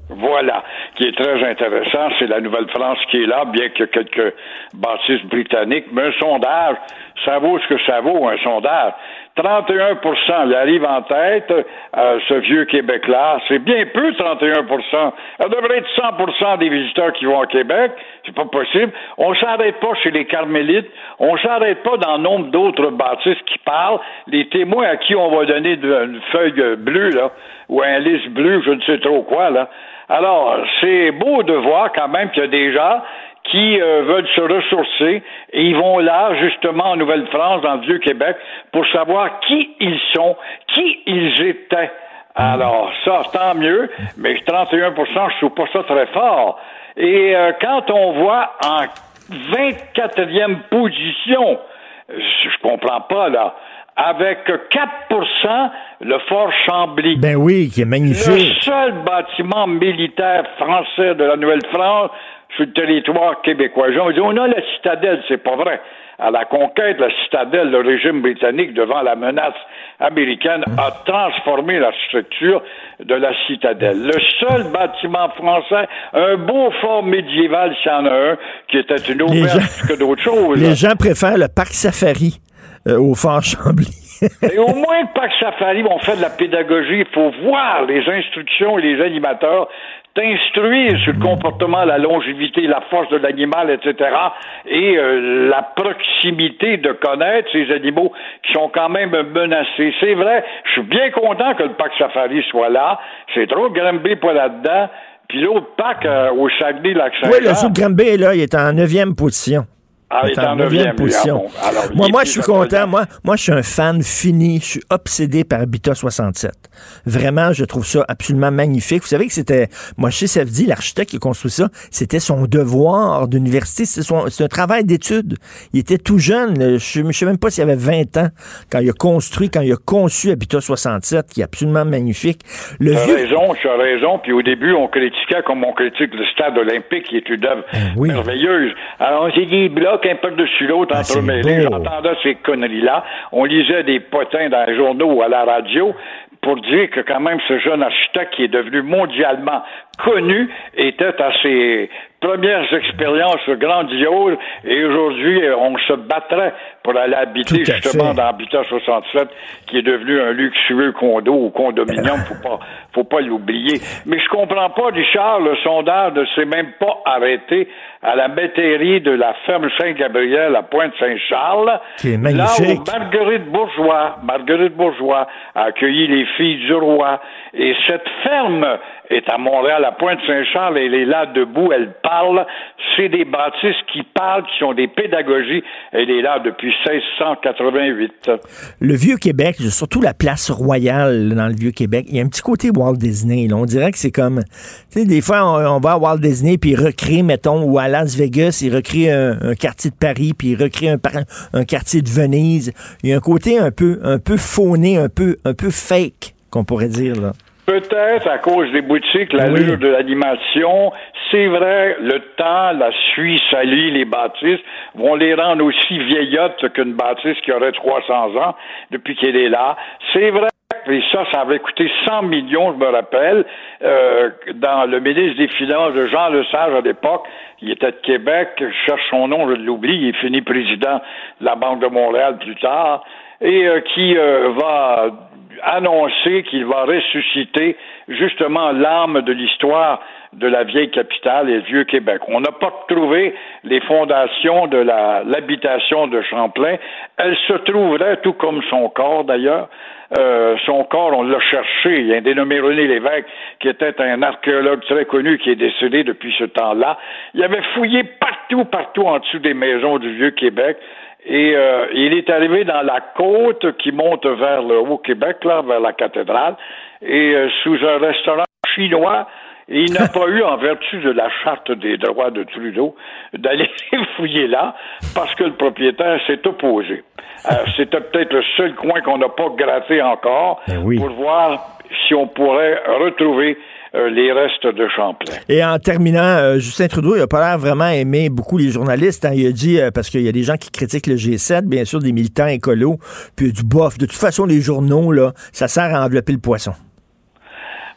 Voilà qui est très intéressant, c'est la Nouvelle-France qui est là, bien ait quelques bâtisses britanniques, mais un sondage, ça vaut ce que ça vaut, un sondage. 31% il arrive en tête, euh, ce vieux Québec-là. C'est bien peu, 31% Ça devrait être 100% des visiteurs qui vont au Québec. C'est pas possible. On s'arrête pas chez les Carmélites. On s'arrête pas dans nombre d'autres bâtisses qui parlent. Les témoins à qui on va donner une feuille bleue, là, ou un liste bleu, je ne sais trop quoi, là. Alors, c'est beau de voir quand même qu'il y a des gens qui euh, veulent se ressourcer et ils vont là, justement, en Nouvelle-France, dans le Vieux-Québec, pour savoir qui ils sont, qui ils étaient. Alors, ça, tant mieux, mais 31% je trouve pas ça très fort. Et euh, quand on voit en 24e position, je comprends pas, là, avec 4% le fort Chambly. Ben oui, qui est magnifique. Le seul bâtiment militaire français de la Nouvelle-France sur le territoire québécois. On dit, on a la citadelle, c'est pas vrai. À la conquête, la citadelle, le régime britannique, devant la menace américaine, a transformé la structure de la citadelle. Le seul bâtiment français, un beau fort médiéval, s'il y en a un, qui était une auberge que d'autres choses. Les gens préfèrent le parc safari euh, au fort Chambly. et au moins, que ça fasse, on fait de la pédagogie. Il faut voir les instructions et les animateurs t'instruire sur le comportement, la longévité, la force de l'animal, etc. Et euh, la proximité de connaître ces animaux qui sont quand même menacés. C'est vrai, je suis bien content que le parc safari soit là. C'est trop Granby pas là-dedans. Puis l'autre parc euh, au Saguenay-Lac-Saint-Jean... Oui, le sous Granby est là, il est en neuvième position. Ah, est en neuvième position. moi, moi je suis content. Moi, moi, je suis un fan fini. Je suis obsédé par Habitat 67. Vraiment, je trouve ça absolument magnifique. Vous savez que c'était Moshe Safdi, l'architecte qui a construit ça, c'était son devoir d'université. C'est un travail d'étude. Il était tout jeune. Je ne sais même pas s'il avait 20 ans quand il a construit, quand il a conçu Habitat 67, qui est absolument magnifique. tu as raison, tu as raison. Puis au début, on critiquait comme on critique le stade olympique, qui est une œuvre ben merveilleuse. Alors, j'ai dit blocs un peu dessus l'autre ah, entremêlés. J'entendais ces conneries-là. On lisait des potins dans les journaux ou à la radio pour dire que quand même ce jeune architecte qui est devenu mondialement connu était à ses premières expériences grandioses et aujourd'hui on se battrait pour aller habiter justement dans Habitat 67 qui est devenu un luxueux condo ou condominium faut pas faut pas l'oublier mais je comprends pas Richard le sondage ne s'est même pas arrêté à la métairie de la ferme Saint-Gabriel à Pointe-Saint-Charles qui est magnifique. là où Marguerite Bourgeois Marguerite Bourgeois a accueilli les filles du roi. Et cette ferme est à Montréal, à Pointe-Saint-Charles, elle est là debout, elle parle. C'est des bâtisses qui parlent, qui sont des pédagogies. Elle est là depuis 1688. Le Vieux-Québec, surtout la place royale dans le Vieux-Québec, il y a un petit côté Walt Disney. On dirait que c'est comme, tu sais, des fois, on, va à Walt Disney, puis il recrée, mettons, ou à Las Vegas, il recrée un, quartier de Paris, puis il recrée un, un quartier de Venise. Il y a un côté un peu, un peu fauné, un peu, un peu fake, qu'on pourrait dire, là. Peut-être à cause des boutiques, l'allure de l'animation. C'est vrai, le temps, la suie salie, les bâtisses vont les rendre aussi vieillottes qu'une bâtisse qui aurait 300 ans depuis qu'elle est là. C'est vrai. Et ça, ça avait coûté 100 millions, je me rappelle, euh, dans le ministre des Finances de Jean Lesage à l'époque. Il était de Québec, je cherche son nom, je l'oublie, il est fini président de la Banque de Montréal plus tard, et euh, qui euh, va annoncé qu'il va ressusciter justement l'âme de l'histoire de la vieille capitale et le vieux Québec. On n'a pas trouvé les fondations de l'habitation de Champlain. Elle se trouverait, tout comme son corps d'ailleurs, euh, son corps, on l'a cherché. Il y a un dénommé René Lévesque, qui était un archéologue très connu, qui est décédé depuis ce temps-là. Il avait fouillé partout, partout en dessous des maisons du Vieux-Québec. Et euh, il est arrivé dans la côte qui monte vers le Haut-Québec, là, vers la cathédrale, et euh, sous un restaurant chinois, il n'a pas eu, en vertu de la charte des droits de Trudeau, d'aller fouiller là, parce que le propriétaire s'est opposé. Euh, c'était peut-être le seul coin qu'on n'a pas gratté encore Ben pour voir si on pourrait retrouver euh, les restes de Champlain. Et en terminant, euh, Justin Trudeau, il a pas l'air vraiment aimer beaucoup les journalistes. hein. Il a dit, euh, parce qu'il y a des gens qui critiquent le G7, bien sûr, des militants écolos, puis du bof. De toute façon, les journaux, là, ça sert à envelopper le poisson.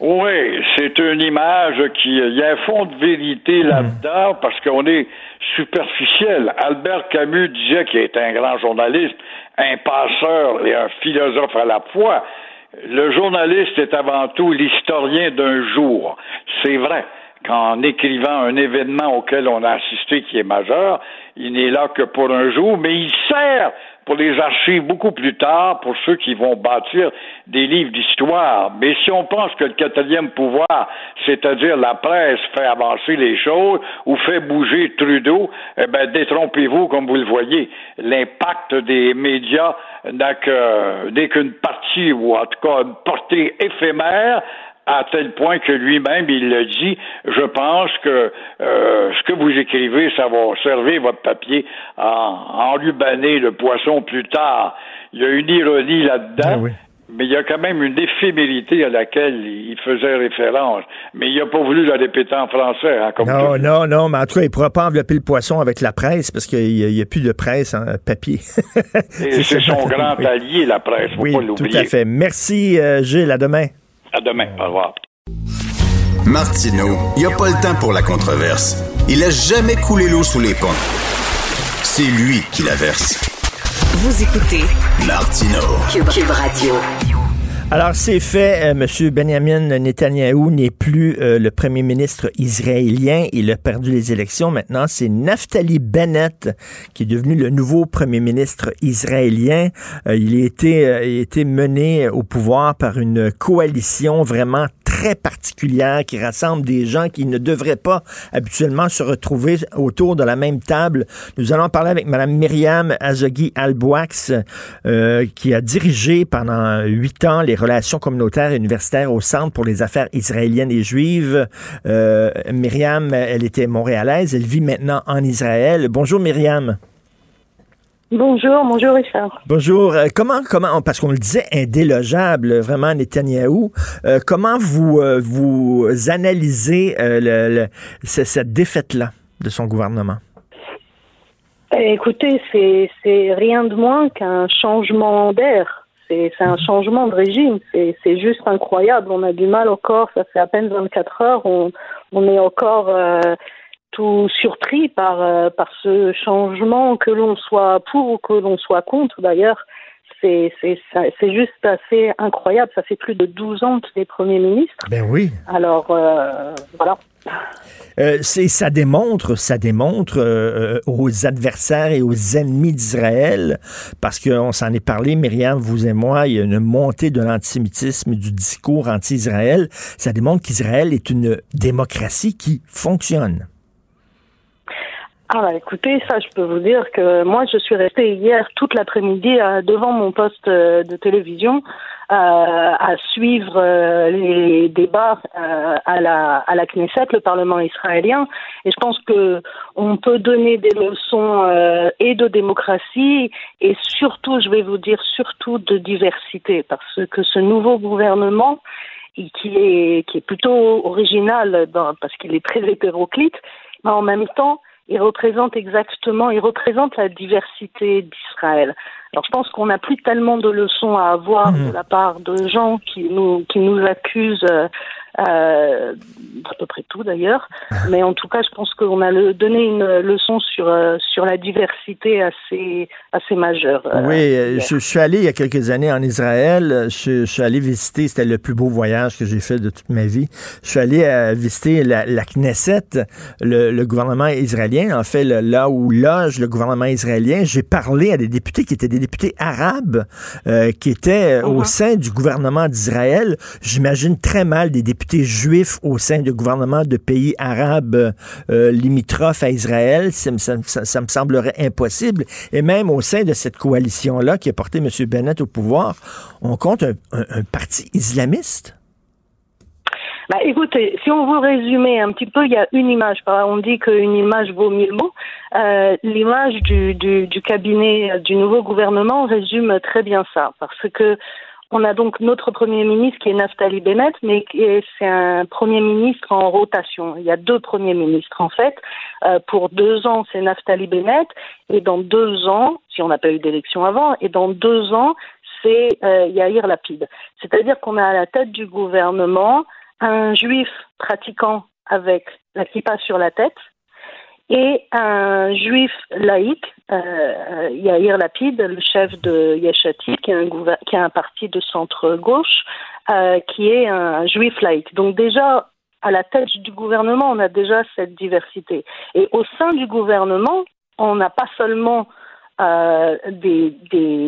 Oui, c'est une image qui. Il y a un fond de vérité là-dedans parce qu'on est superficiel. Albert Camus disait qu'il était un grand journaliste, un passeur et un philosophe à la fois. Le journaliste est avant tout l'historien d'un jour. C'est vrai qu'en écrivant un événement auquel on a assisté qui est majeur, il n'est là que pour un jour, mais il sert pour les archives beaucoup plus tard, pour ceux qui vont bâtir des livres d'histoire. Mais si on pense que le quatrième pouvoir, c'est-à-dire la presse, fait avancer les choses ou fait bouger Trudeau, eh ben, détrompez-vous, comme vous le voyez. L'impact des médias n'a que, n'est qu'une partie, ou en tout cas une portée éphémère, à tel point que lui-même, il le dit, je pense que euh, ce que vous écrivez, ça va servir votre papier à enrubaner le poisson plus tard. Il y a une ironie là-dedans. Mais il y a quand même une éphémérité à laquelle il faisait référence. Mais il n'a pas voulu la répéter en français. Hein, comme Non, tout. non, non, mais en tout cas, il ne pourra pas envelopper le poisson avec la presse parce qu'il n'y a, plus de presse en papier. C'est son grand allié, la presse. Faut Oui, pas tout à fait. Merci, euh, Gilles. À demain. À demain. Au revoir. Martineau, il n'y a pas le temps pour la controverse. Il a jamais coulé l'eau sous les ponts. C'est lui qui la verse. Vous écoutez Martineau. Cube, Cube Radio. Alors, c'est fait. Monsieur Benjamin Netanyahou n'est plus euh, le premier ministre israélien. Il a perdu les élections. Maintenant, c'est Naftali Bennett qui est devenu le nouveau premier ministre israélien. Euh, il, a été, euh, il a été mené au pouvoir par une coalition vraiment très particulière qui rassemble des gens qui ne devraient pas habituellement se retrouver autour de la même table. Nous allons parler avec Mme Myriam Azogui Alboax, euh, qui a dirigé pendant huit ans les relations communautaires et universitaires au Centre pour les affaires israéliennes et juives. Euh, Myriam, elle était montréalaise, elle vit maintenant en Israël. Bonjour Myriam. Bonjour, bonjour Richard. Bonjour. Euh, comment, comment, parce qu'on le disait indélogeable, vraiment Netanyahou. Euh, comment vous euh, vous analysez le, le- ce- cette défaite-là de son gouvernement? Eh, Écoutez, c'est c'est rien de moins qu'un changement d'air. C'est c'est un changement de régime. C'est c'est juste incroyable. On a du mal encore. Ça fait à peine 24 heures. On, on est encore tout surpris par euh, par ce changement, que l'on soit pour ou que l'on soit contre. D'ailleurs, c'est c'est c'est juste assez incroyable. Ça fait plus de 12 ans qu'il est premier ministre. Ben oui. Alors euh, voilà. Euh, c'est- ça démontre, ça démontre euh, euh, aux adversaires et aux ennemis d'Israël, parce qu'on s'en est parlé, Myriam, vous et moi, il y a une montée de l'antisémitisme, du discours anti-Israël. Ça démontre qu'Israël est une démocratie qui fonctionne. Ah bah écoutez, ça je peux vous dire que moi je suis restée hier toute l'après-midi euh, devant mon poste euh, de télévision euh, à suivre euh, les débats à la à la Knesset, le Parlement israélien, et je pense que on peut donner des leçons et de démocratie et surtout, je vais vous dire surtout de diversité, parce que ce nouveau gouvernement qui est qui est plutôt original dans, parce qu'il est très hétéroclite, mais en même temps il représente exactement, il représente la diversité d'Israël. Alors je pense qu'on n'a plus tellement de leçons à avoir de la part de gens qui nous qui nous accusent euh, euh, à peu près tout d'ailleurs. Mais en tout cas, je pense qu'on a le, donné une leçon sur euh, sur la diversité assez assez majeure. Euh, oui, je, suis allé il y a quelques années en Israël. Je, suis allé visiter, c'était le plus beau voyage que j'ai fait de toute ma vie. Je suis allé visiter la, la Knesset, le, le, gouvernement israélien, en fait, là où loge le gouvernement israélien. J'ai parlé à des députés qui étaient des députés arabes, qui étaient au uh-huh. sein du gouvernement d'Israël. J'imagine très mal des députés juifs au sein du gouvernement de pays arabes euh, limitrophes à Israël, ça, me semblerait impossible. Et même au sein de cette coalition-là qui a porté M. Bennett au pouvoir, on compte un, parti islamiste? Bah, écoutez, si on veut résumer un petit peu, il y a une image. On dit qu'une image vaut mille mots. Euh, l'image du, du, cabinet du nouveau gouvernement résume très bien ça, parce que on a donc notre Premier ministre qui est Naftali Bennett, mais c'est un Premier ministre en rotation. Il y a deux Premiers ministres en fait. Euh, pour deux ans, c'est Naftali Bennett, et dans deux ans, si on n'a pas eu d'élection avant, et dans deux ans, c'est euh, Yair Lapid. C'est-à-dire qu'on a à la tête du gouvernement un juif pratiquant avec la kippa sur la tête, et un juif laïque, euh, Yair Lapid, le chef de Yeshati, qui est un, qui a un parti de centre-gauche, euh, qui est un juif laïque. Donc déjà, à la tête du gouvernement, on a déjà cette diversité. Et au sein du gouvernement, on n'a pas seulement euh, des,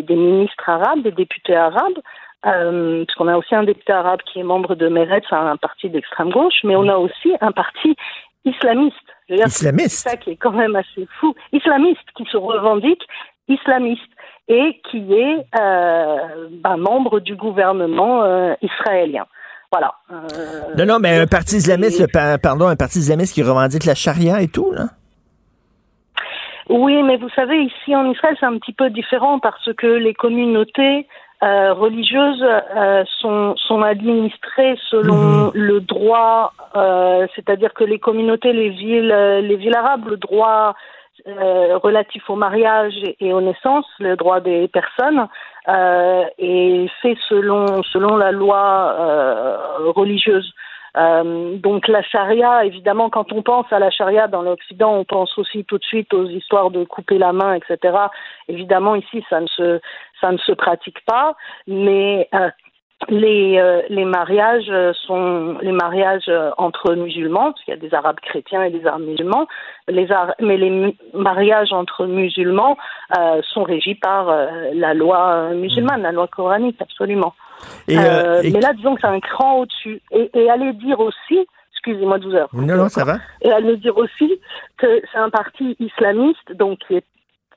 ministres arabes, des députés arabes, euh, parce qu'on a aussi un député arabe qui est membre de Meretz, un parti d'extrême gauche, mais on a aussi un parti islamiste. Islamiste. C'est ça qui est quand même assez fou. Islamiste, qui se revendique islamiste et qui est euh, ben, membre du gouvernement euh, israélien. Voilà. Euh, non, non, mais un parti islamiste, pardon, un parti islamiste qui revendique la charia et tout, là? Oui, mais vous savez, ici en Israël, c'est un petit peu différent parce que les communautés euh, religieuses euh, sont, sont administrées selon mhm. le droit, euh, c'est-à-dire que les communautés, les villes, les villes arabes, le droit relatif au mariage et, aux naissances, le droit des personnes, est fait selon selon la loi religieuse. Euh, donc la charia, évidemment, quand on pense à la charia dans l'Occident, on pense aussi tout de suite aux histoires de couper la main, etc. Évidemment, ici, ça ne se, ça ne se pratique pas, mais euh, les, euh, les mariages sont les mariages entre musulmans, parce qu'il y a des arabes chrétiens et des arabes musulmans, les mais les mariages entre musulmans sont régis par la loi musulmane, la loi coranique, absolument. Euh, euh, mais là, disons que c'est un cran au-dessus. Et, et aller dire aussi, excusez-moi de vous heures. Non, non, ça va. Et aller dire aussi que c'est un parti islamiste, donc qui est,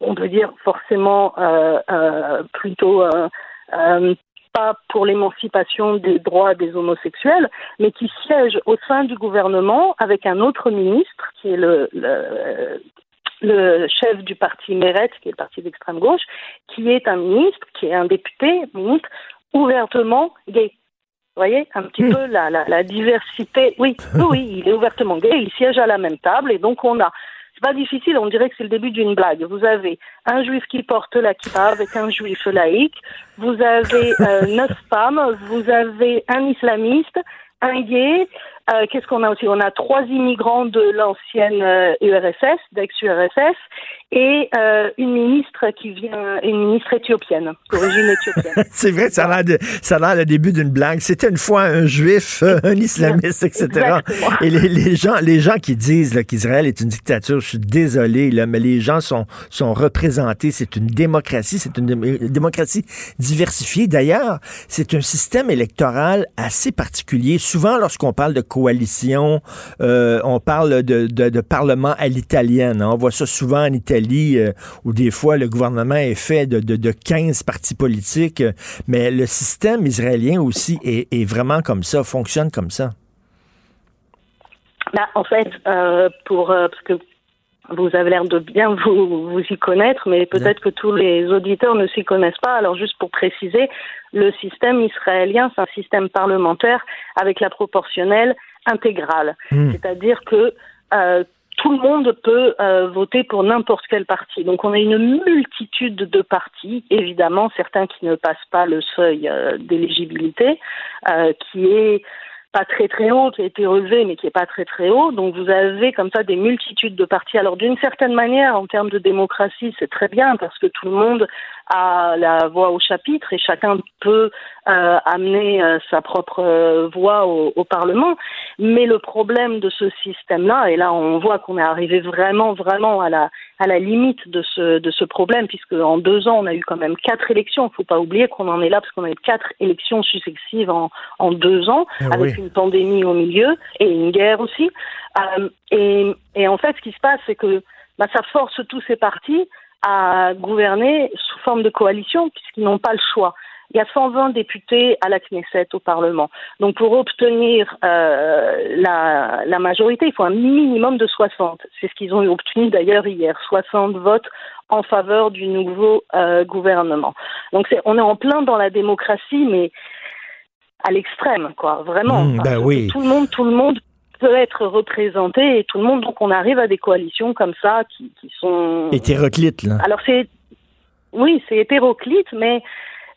on peut dire, forcément euh, euh, plutôt euh, euh, pas pour l'émancipation des droits des homosexuels, mais qui siège au sein du gouvernement avec un autre ministre, qui est le, le le chef du parti Meretz, qui est le parti d'extrême gauche, qui est un ministre, qui est un député, ministre ouvertement gay. Vous voyez un petit hmm. peu la, la, la, diversité. Oui, oui, il est ouvertement gay, il siège à la même table et donc on a. C'est pas difficile, on dirait que c'est le début d'une blague. Vous avez un juif qui porte la kippa avec un juif laïque, vous avez euh, neuf femmes, vous avez un islamiste, un gay, euh, qu'est-ce qu'on a aussi? On a trois immigrants de l'ancienne euh, URSS, d'ex-URSS, et euh, une ministre qui vient, une ministre éthiopienne, d'origine éthiopienne. c'est vrai, ça a l'air le début d'une blague. C'était une fois un juif, un islamiste, etc. Et les, les, gens, les gens qui disent qu'Israël est une dictature, je suis désolé, là, mais les gens sont sont représentés. C'est une démocratie, c'est une démocratie diversifiée. D'ailleurs, c'est un système électoral assez particulier. Souvent, lorsqu'on parle de coalition. Euh, on parle de, de, parlement à l'italienne. Hein. On voit ça souvent en Italie, euh, où des fois le gouvernement est fait de, de, 15 partis politiques. Mais le système israélien aussi est, est vraiment comme ça, fonctionne comme ça. Bah, en fait, euh, pour parce que vous avez l'air de bien vous, vous y connaître, mais peut-être que tous les auditeurs ne s'y connaissent pas. Alors juste pour préciser, le système israélien, c'est un système parlementaire avec la proportionnelle intégrale. Hmm. C'est-à-dire que euh, tout le monde peut euh, voter pour n'importe quel parti. Donc on a une multitude de partis, évidemment, certains qui ne passent pas le seuil euh, d'éligibilité, qui est pas très très haut, qui a été relevé, mais qui est pas très très haut. Donc vous avez comme ça des multitudes de partis. Alors d'une certaine manière, en termes de démocratie, c'est très bien parce que tout le monde a la voix au chapitre et chacun peut euh, amener euh, sa propre euh, voix au, au, Parlement. Mais le problème de ce système-là, et là on voit qu'on est arrivé vraiment vraiment à la à la limite de ce de ce problème, puisque en deux ans on a eu quand même quatre élections. Il faut pas oublier qu'on en est là parce qu'on a eu quatre élections successives en en deux ans, Ah avec oui. une pandémie au milieu et une guerre aussi. Euh, et, et en fait, ce qui se passe, c'est que bah, ça force tous ces partis à gouverner sous forme de coalition, puisqu'ils n'ont pas le choix. Il y a 120 députés à la Knesset, au Parlement. Donc pour obtenir euh, la, la majorité, il faut un minimum de 60. C'est ce qu'ils ont obtenu d'ailleurs hier, 60 votes en faveur du nouveau euh, gouvernement. Donc on est en plein dans la démocratie, mais à l'extrême, quoi, vraiment. Mmh, ben oui. Tout le monde, tout le monde peut être représenté et tout le monde, donc on arrive à des coalitions comme ça qui, qui sont. Hétéroclite, là. Alors c'est, oui, c'est hétéroclite, mais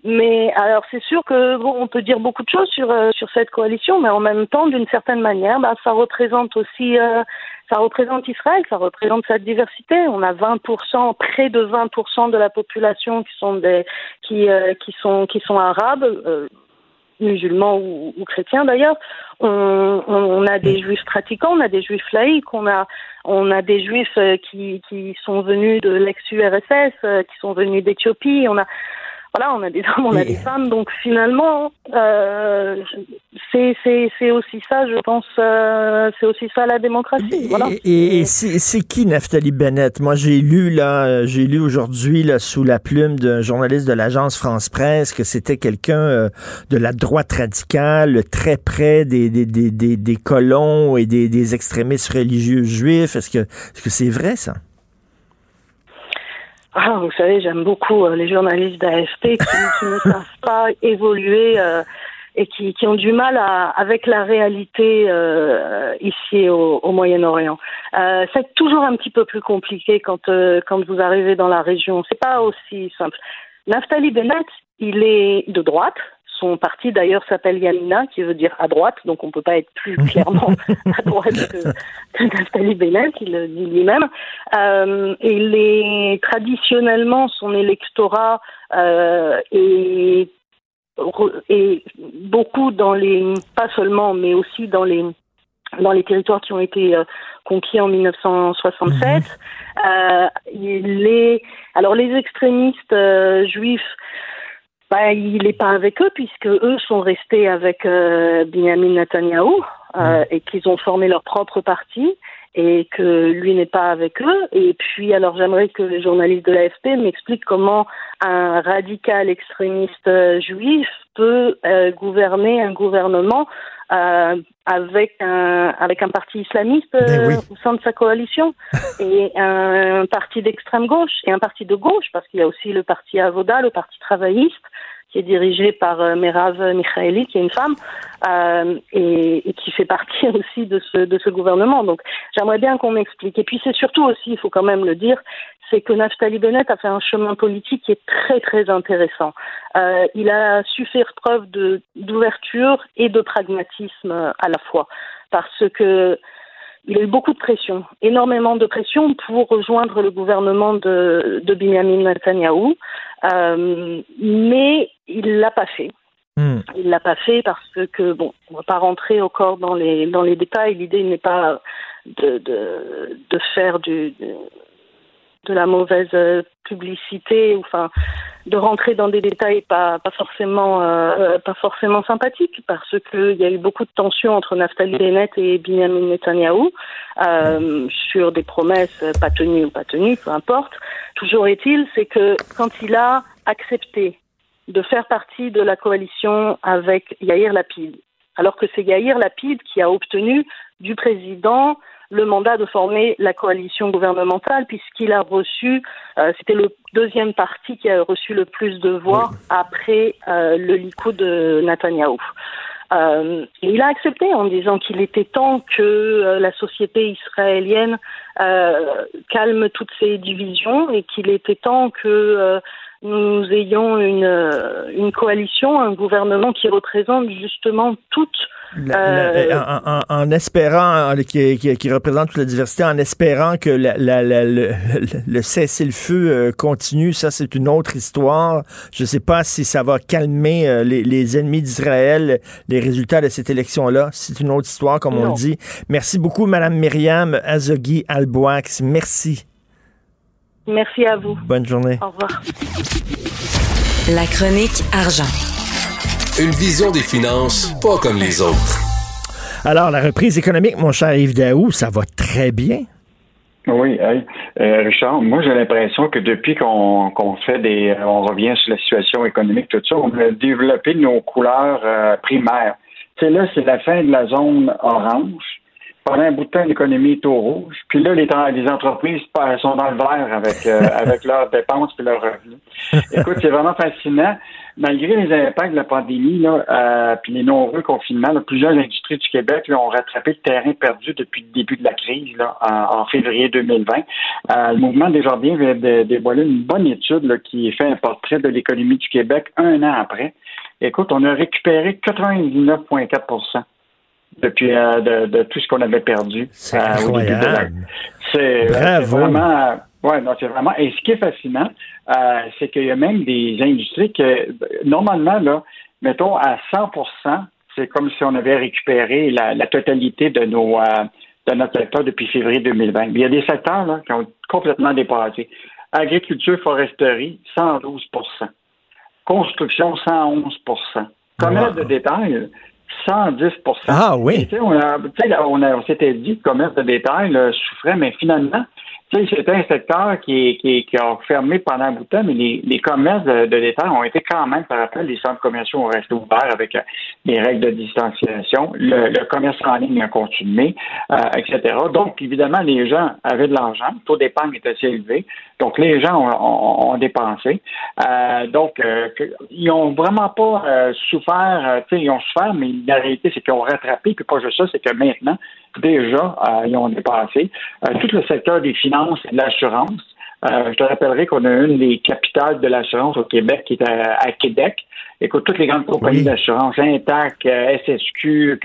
mais alors c'est sûr que bon, on peut dire beaucoup de choses sur euh, sur cette coalition, mais en même temps, d'une certaine manière, bah, ça représente aussi, euh, ça représente Israël, ça représente sa diversité. On a 20%, près de 20% de la population qui sont des qui euh, qui sont qui sont arabes. Musulmans ou, ou chrétiens d'ailleurs, on, on, a des juifs pratiquants, on a des juifs laïcs, on a on a des juifs euh, qui, qui sont venus de l'ex-URSS, euh, qui sont venus d'Éthiopie, on a voilà, on a des hommes, on a des femmes, donc finalement, euh, c'est c'est c'est aussi ça, je pense, euh, c'est aussi ça la démocratie. Voilà. Et, et- et c'est qui Naftali Bennett? Moi, j'ai lu là, j'ai lu aujourd'hui là sous la plume d'un journaliste de l'agence France Presse que c'était quelqu'un euh, de la droite radicale, très près des des, des, des, des colons et des, des extrémistes religieux juifs. Est-ce que est-ce que c'est vrai ça? Ah, vous savez, j'aime beaucoup euh, les journalistes d'AFP qui, qui ne savent pas évoluer euh, et qui, qui ont du mal à, avec la réalité euh, ici au, au Moyen-Orient. Euh, c'est toujours un petit peu plus compliqué quand euh, quand vous arrivez dans la région. C'est pas aussi simple. Naftali Bennett, il est de droite. Son parti d'ailleurs s'appelle Yamina, qui veut dire à droite, donc on ne peut pas être plus clairement à droite que, que Naftali Bennett, il le dit lui-même. Euh, et traditionnellement son électorat euh, est, est beaucoup dans les pas seulement mais aussi dans les dans les territoires qui ont été euh, conquis en 1967. Euh, il est alors les extrémistes euh, juifs bah, il n'est pas avec eux puisque eux sont restés avec euh, Benjamin Netanyahu euh, et qu'ils ont formé leur propre parti et que lui n'est pas avec eux. Et puis, alors j'aimerais que les journalistes de l'AFP m'expliquent comment un radical extrémiste euh, juif peut euh, gouverner un gouvernement euh, avec un avec un parti islamiste euh, Ben oui. au sein de sa coalition et un parti d'extrême gauche et un parti de gauche parce qu'il y a aussi le parti Avoda, le parti travailliste qui est dirigé par euh, Merav Michaeli, qui est une femme, euh, et, et qui fait partie aussi de ce, de ce gouvernement. Donc, j'aimerais bien qu'on m'explique. Et puis, c'est surtout aussi, il faut quand même le dire, c'est que Naftali Bennett a fait un chemin politique qui est très, très intéressant. Euh, il a su faire preuve d'ouverture et de pragmatisme à la fois. Parce que il a eu beaucoup de pression, énormément de pression pour rejoindre le gouvernement de, de Benjamin Netanyahu, euh, mais il l'a pas fait. Hmm. Il l'a pas fait parce que bon, on va pas rentrer encore dans les dans les détails. L'idée n'est pas de, de de faire du de, la mauvaise euh, publicité, ou enfin de rentrer dans des détails pas forcément euh, pas forcément sympathiques parce que il y a eu beaucoup de tensions entre Naftali Bennett et Benjamin Netanyahu euh, sur des promesses pas tenues ou pas tenues, peu importe. Toujours est-il, c'est que quand il a accepté de faire partie de la coalition avec Yair Lapid, alors que c'est Yair Lapid qui a obtenu du président le mandat de former la coalition gouvernementale puisqu'il a reçu, euh, c'était le deuxième parti qui a reçu le plus de voix après euh, le Likoud de Netanyahou. Euh, et il a accepté en disant qu'il était temps que euh, la société israélienne euh, calme toutes ces divisions et qu'il était temps que euh, nous ayons une, euh, une coalition, un gouvernement qui représente justement toutes La- la- Euh, en, en- en espérant, en- qui, qui- qui représente toute la diversité, en espérant que la- la- la- le, le- le cessez-le-feu euh, continue, ça c'est une autre histoire. Je ne sais pas si ça va calmer euh, les, les ennemis d'Israël, les résultats de cette élection-là. C'est une autre histoire, comme on Non. le dit. Merci beaucoup, Madame Myriam Azogui Alboax. Merci. Merci à vous. Bonne journée. Au revoir. La chronique argent. Une vision des finances pas comme les autres. Alors, la reprise économique, mon cher Yves Daou, ça va très bien? Oui, hey, euh, Richard, moi j'ai l'impression que depuis qu'on fait des, euh, on revient sur la situation économique, tout ça, on a développé nos couleurs euh, primaires. Tu sais, là, c'est la fin de la zone orange. Pendant un bout de temps, l'économie est au rouge. Puis là, les, les entreprises sont dans le vert avec, euh, avec leurs dépenses et leurs revenus. Écoute, c'est vraiment fascinant. Malgré les impacts de la pandémie, là, euh, puis les nombreux confinements, là, plusieurs industries du Québec là, ont rattrapé le terrain perdu depuis le début de la crise là, en, en février 2020. Euh, le mouvement des Jardins vient de dévoiler une bonne étude là, qui fait un portrait de l'économie du Québec un an après. Écoute, on a récupéré 99,4% depuis euh, de, de tout ce qu'on avait perdu C'est euh, au début de la incroyable. c'est c'est vraiment. Ouais, non, c'est vraiment. Et ce qui est fascinant, euh, c'est qu'il y a même des industries que, normalement, là, mettons, à 100 c'est comme si on avait récupéré la, la totalité de nos. euh, de notre secteur depuis février 2020. Mais il y a des secteurs là, qui ont complètement dépassé. Agriculture, foresterie, 112 Construction, 111 Commerce de détail, 110 Ah oui. On, a- on, a- on s'était dit que le commerce de détail là, souffrait, mais finalement, c'était un secteur qui, a fermé pendant un bout de temps, mais les, commerces de, de ont été quand même, par rappel, les centres commerciaux ont resté ouverts avec euh, les règles de distanciation. Le, commerce en ligne a continué, euh, etc. Donc, évidemment, les gens avaient de l'argent. Le taux d'épargne est assez élevé. Donc, les gens ont, dépensé. Euh, donc, ils ont vraiment pas souffert. ils ont souffert, mais la réalité, c'est qu'ils ont rattrapé. Puis pas juste ça, c'est que maintenant, déjà, ils ont dépassé. Euh, tout le secteur des finances et de l'assurance. Euh, je te rappellerai qu'on a une des capitales de l'assurance au Québec qui est à, à Québec. Écoute, toutes les grandes compagnies Oui. d'assurance, Intac, euh, SSQ,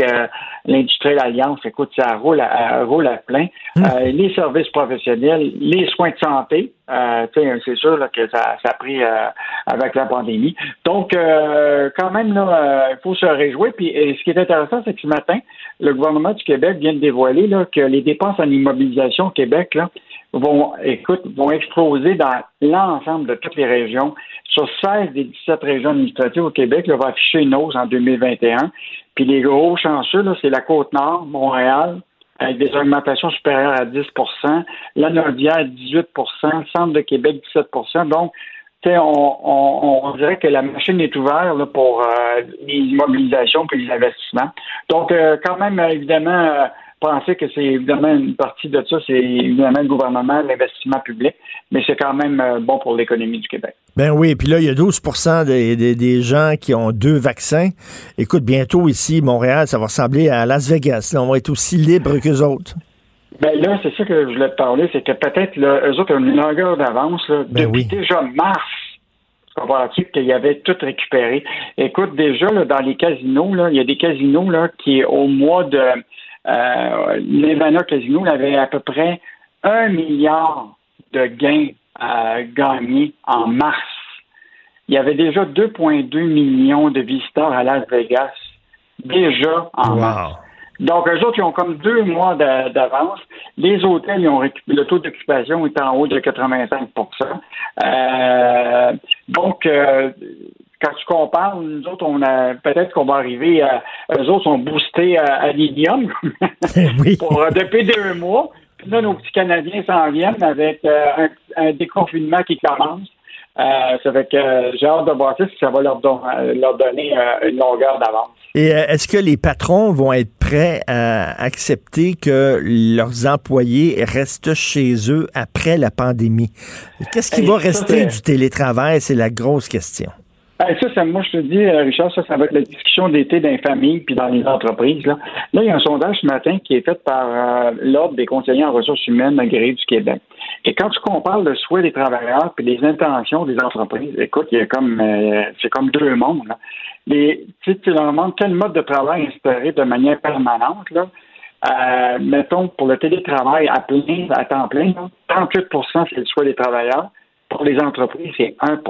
l'Industrielle Alliance, écoute, ça roule à, à- roule à plein. Euh, les services professionnels, les soins de santé, euh, c'est sûr là, que ça, ça a pris euh, avec la pandémie. Donc, quand même, il faut se réjouir. Puis, et ce qui est intéressant, c'est que ce matin, le gouvernement du Québec vient de dévoiler là, que les dépenses en immobilisation au Québec là, vont, écoute, vont exploser dans l'ensemble de toutes les régions. Sur 16 des 17 régions administratives au Québec, là, va afficher une hausse en 2021. Puis les gros chanceux, c'est la Côte-Nord, Montréal, avec des augmentations supérieures à 10 la Nordière, 18 le Centre de Québec, 17% Donc, on, on, on dirait que la machine est ouverte là, pour euh, les immobilisations puis les investissements. Donc, euh, quand même, euh, évidemment, penser que c'est évidemment une partie de ça, c'est évidemment le gouvernement, l'investissement public, mais c'est quand même euh, bon pour l'économie du Québec. Ben oui, puis là, il y a 12 des, des, des gens qui ont deux vaccins. Écoute, bientôt ici, Montréal, ça va ressembler à Las Vegas. Là, on va être aussi libre qu'eux autres. Ben là, c'est ça que je voulais te parler, c'est que peut-être eux autres ont une longueur d'avance Ben depuis oui. déjà mars. Comprends-tu qu'il y avait tout récupéré? Écoute, déjà, là, dans les casinos, là, il y a des casinos là, qui, au mois de euh, l'Evana Casino, avait à peu près un milliard de gains à gagner en mars. Il y avait déjà 2,2 millions de visiteurs à Las Vegas. Déjà en mars. Donc, eux autres, ils ont comme deux mois d'a- d'avance. Les hôtels, ils ont le taux d'occupation est en haut de 85% Euh, Donc, euh, quand tu compares, nous autres, on a peut-être qu'on va arriver à. Eux autres sont boostés à, à l'hélium oui. pour euh, depuis deux mois. Puis là, nos petits Canadiens s'en viennent avec euh, un, un déconfinement qui commence. Euh, ça fait que euh, j'ai hâte de voir ça si ça va leur, don- leur donner une longueur d'avance. Et est-ce que les patrons vont être prêts à accepter que leurs employés restent chez eux après la pandémie? Qu'est-ce qui va rester du télétravail? C'est la grosse question. Hey, ça, moi, je te dis, euh, Richard, ça, ça va être la discussion d'été dans les familles puis dans les entreprises. Là, là il y a un sondage ce matin qui est fait par euh, l'Ordre des conseillers en ressources humaines agréés du Québec. Et quand tu compares le souhait des travailleurs puis les intentions des entreprises, écoute, il y a comme euh, c'est comme deux mondes. Là. Les, tu leur demandes quel mode de travail instaurer de manière permanente, là. Mettons, pour le télétravail à plein, à temps plein, là, 38% c'est le souhait des travailleurs. Pour les entreprises, c'est 1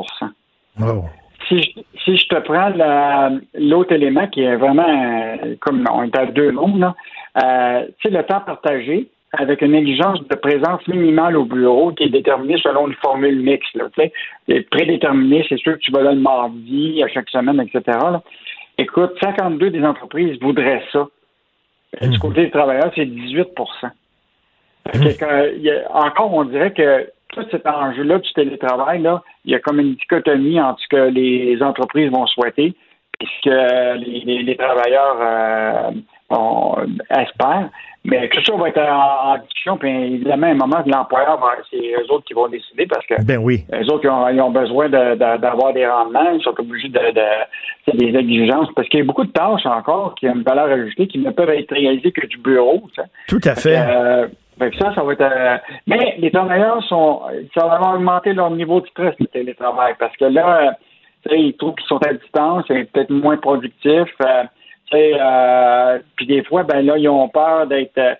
Wow. Si je, si je te prends la- l'autre élément qui est vraiment euh, comme on est à deux mondes, euh, tu sais, le temps partagé avec une exigence de présence minimale au bureau qui est déterminée selon une formule mixte. Là, prédéterminée, c'est sûr que tu vas là le mardi, à chaque semaine, etc. là. Écoute, 52 des entreprises voudraient ça. Euh, Du côté des travailleurs, c'est 18 Fait que, quand- il y a- Encore, on dirait que tout cet enjeu-là du télétravail, là, il y a comme une dichotomie entre ce que les entreprises vont souhaiter et ce que les, les- les travailleurs euh, on- espèrent. Mais tout ça va être en, en discussion, puis évidemment, à un moment, l'employeur, va- c'est eux autres qui vont décider parce que Ben oui. les autres, ils ont, ils ont besoin de- de- d'avoir des rendements, ils sont obligés de, de des exigences, parce qu'il y a beaucoup de tâches encore qui ont une valeur ajoutée qui ne peuvent être réalisées que du bureau. Tout à fait. Euh, fait que ça, ça va être. euh, mais les travailleurs sont. Ça va augmenter leur niveau de stress, le télétravail, parce que là, euh, ils trouvent qu'ils sont à distance, c'est peut-être moins productif. euh, euh, puis des fois, ben là, ils ont peur d'être. euh,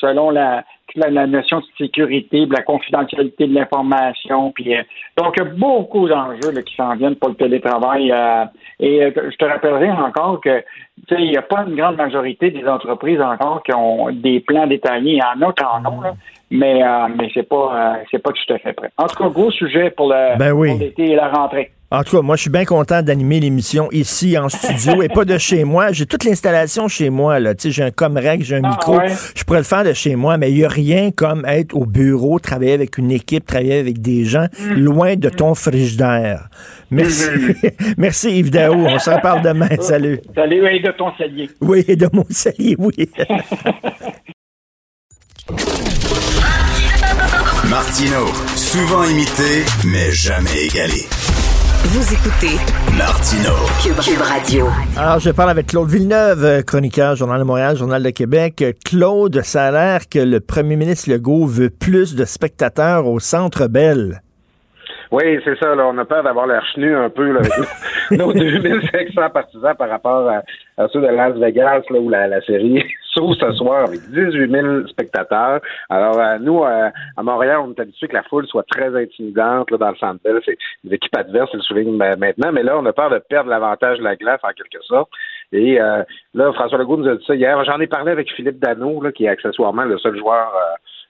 selon la, la, notion de sécurité, de la confidentialité de l'information. Puis, euh, donc, il y a beaucoup d'enjeux qui s'en viennent pour le télétravail. euh, et euh, je te rappellerai encore que il n'y a pas une grande majorité des entreprises encore qui ont des plans détaillés. Il y en a qui en ont, mais, euh, mais c'est pas euh, c'est pas tout à fait prêt. En tout cas, gros sujet pour Ben oui. pour l'été et la rentrée. En tout cas, moi, je suis bien content d'animer l'émission ici en studio et pas de chez moi. J'ai toute l'installation chez moi. Là. J'ai un Comrec, j'ai un Ah, micro. ouais. Je pourrais le faire de chez moi, mais il n'y a rien comme être au bureau, travailler avec une équipe, travailler avec des gens Mm. loin de ton frigidaire. Merci. Mm-hmm. Merci Yves Daou. On se reparle demain. Salut. Salut, et de ton salier. Oui, et de mon salier, oui. Martino, souvent imité, mais jamais égalé. Vous écoutez Martino. Cube, Cube Radio. Alors, je parle avec Claude Villeneuve, euh, chroniqueur, Journal de Montréal, Journal de Québec. Euh, Claude, ça a l'air que le premier ministre Legault veut plus de spectateurs au Centre Bell. Oui, c'est ça. Là, on a peur d'avoir l'air chenu un peu là, avec nos, nos 2500 partisans par rapport à, à ceux de Las Vegas, là, où la, la série ce soir avec 18 000 spectateurs. Alors, euh, nous, euh, à Montréal, on est habitué que la foule soit très intimidante dans le centre Bell. C'est adverses, ils le soulignent ben, maintenant. Mais là, on a peur de perdre l'avantage de la glace, en quelque sorte. Et euh, là, François Legault nous a dit ça hier. J'en ai parlé avec Philippe Dano, qui est accessoirement le seul joueur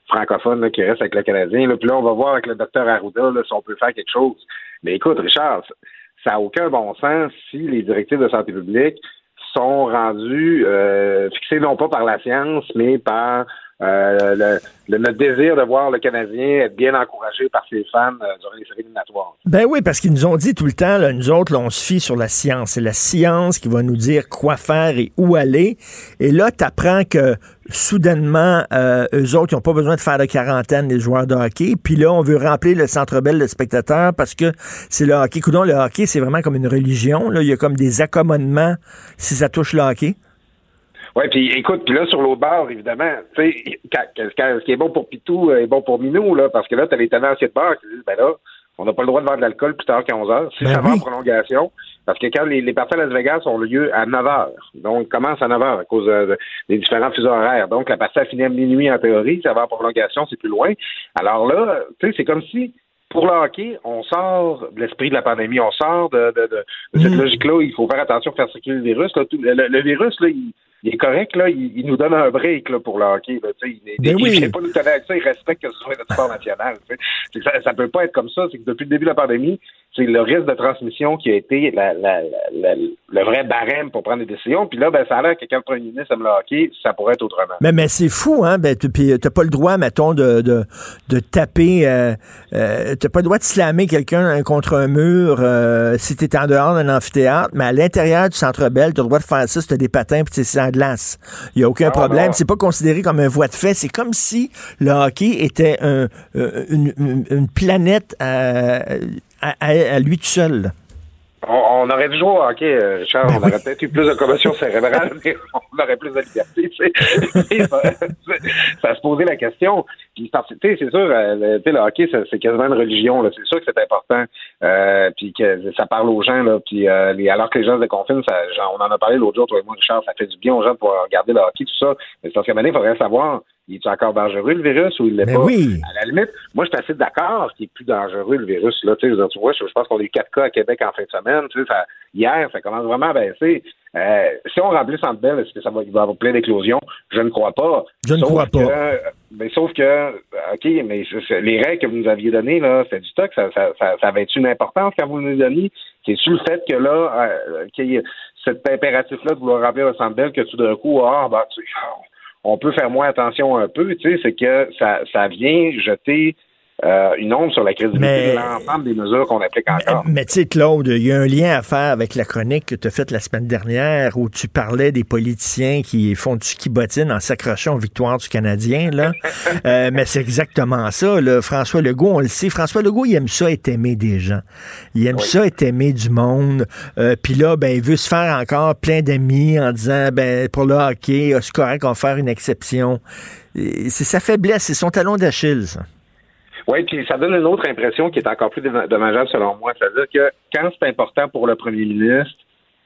francophone qui reste avec le Canadien. Là. Puis là, on va voir avec le docteur Arruda si on peut faire quelque chose. Mais écoute, Richard, ça n'a aucun bon sens si les directives de santé publique sont rendues euh, fixées non pas par la science, mais par euh, le, le- notre désir de voir le Canadien être bien encouragé par ses fans euh, durant les séries éliminatoires. Ben oui, parce qu'ils nous ont dit tout le temps, là, nous autres, là, on se fie sur la science. C'est la science qui va nous dire quoi faire et où aller. Et là, tu apprends que soudainement, euh, eux autres, ils n'ont pas besoin de faire de quarantaine, les joueurs de hockey. Puis là, on veut remplir le centre belle de spectateurs parce que c'est le hockey. Coudon, le hockey, c'est vraiment comme une religion. Là. Il y a comme des accommodements si ça touche le hockey. Oui, puis écoute, puis là, sur l'autre bord, évidemment, tu sais, ce qui est bon pour Pitou est bon pour Minou, là, parce que là, tu as les tenanciers de bar qui disent, ben là, on n'a pas le droit de vendre de l'alcool plus tard qu'à 11 heures, si Ben ça va en prolongation, parce que quand les, les parties à Las Vegas ont lieu à 9 heures, donc ils commencent à 9 heures à cause de- des différents fuseaux horaires, donc la partie a fini à minuit en théorie, ça va en prolongation, c'est plus loin. Alors là, tu sais, c'est comme si pour le hockey, on sort de l'esprit de la pandémie, on sort de, de, de- de cette Mm. logique-là. Il faut faire attention à faire circuler le virus. là. Tout- le, le virus, là, il, il est correct, là. Il, il nous donne un break là, pour le hockey. Là, il Ben il, oui. pas nous tenir avec ça, il respecte que ce soit notre sport national. ça, ça peut pas être comme ça. C'est que depuis le début de la pandémie, c'est le risque de transmission qui a été la, la, la- la- le vrai barème pour prendre des décisions. Puis là, ben, ça a l'air que quand le premier ministre aime le hockey, ça pourrait être autrement. Mais, mais c'est fou, hein? Ben, tu- puis t'as pas le droit, mettons, de, de, de taper. Euh, euh, t'as pas le droit de slammer quelqu'un contre un mur euh, si t'es en dehors d'un amphithéâtre, mais à l'intérieur du centre belle, t'as le droit de faire ça si t'as des patins puis c'est en glace. Il y a aucun Ah, problème. non. C'est pas considéré comme un voie de fait. C'est comme si le hockey était un, euh, une, une- une planète à, à- à- à lui tout seul. on aurait dû jouer au hockey, euh, Richard. on aurait peut-être eu plus de commotion cérébrale, mais on aurait plus de liberté. tu sais. ça, ça se posait la question. Puis, c'est sûr, euh, le, hockey, c'est quasiment une religion. C'est sûr que c'est important. Euh, puis que ça parle aux gens. Là, puis euh, les- alors que les gens se déconfinent, ça, genre, on en a parlé l'autre jour, toi et moi, Richard, ça fait du bien aux gens de pouvoir regarder le hockey, tout ça. Mais c'est parce qu'à un il faudrait savoir, il est encore dangereux, le virus, ou il l'est pas? oui. À la limite, moi, je suis assez d'accord qu'il est plus dangereux, le virus. Là, tu vois, je, je pense qu'on a eu quatre cas à Québec en fin de semaine. Ça, hier, ça commence vraiment à baisser. Euh, si on remplit Centre Bell, est-ce que ça va, il va avoir plein d'éclosions? Je ne crois pas. Je ne crois pas. mais sauf que, OK, mais c'est- c'est- les règles que vous nous aviez données, là, c'était du stock, ça, ça, ça, ça avait-tu une importance quand vous nous donniez? C'est-tu le fait que là, euh, qu'il y ait cet impératif-là de vouloir remplir le Centre Bell, que tout d'un coup, ah, bah, tu on peut faire moins attention un peu, tu sais, c'est que ça, ça vient jeter euh, une ombre sur la crédibilité Mais- de l'ensemble des mesures qu'on applique encore. Mais tu sais, Claude, il y a un lien à faire avec la chronique que tu as faite la semaine dernière où tu parlais des politiciens qui font du ski bottine en s'accrochant aux victoires du Canadien. Là. Euh, mais c'est exactement ça. Là. François Legault, on le sait. François Legault, il aime ça être aimé des gens. Il aime ça être aimé du monde. Euh, Puis là, ben, il veut se faire encore plein d'amis en disant, ben, pour le hockey, ah, c'est correct, on va faire une exception. C'est sa faiblesse, c'est son talon d'Achille, ça. Oui, puis ça donne une autre impression qui est encore plus dommageable selon moi. C'est-à-dire que quand c'est important pour le premier ministre,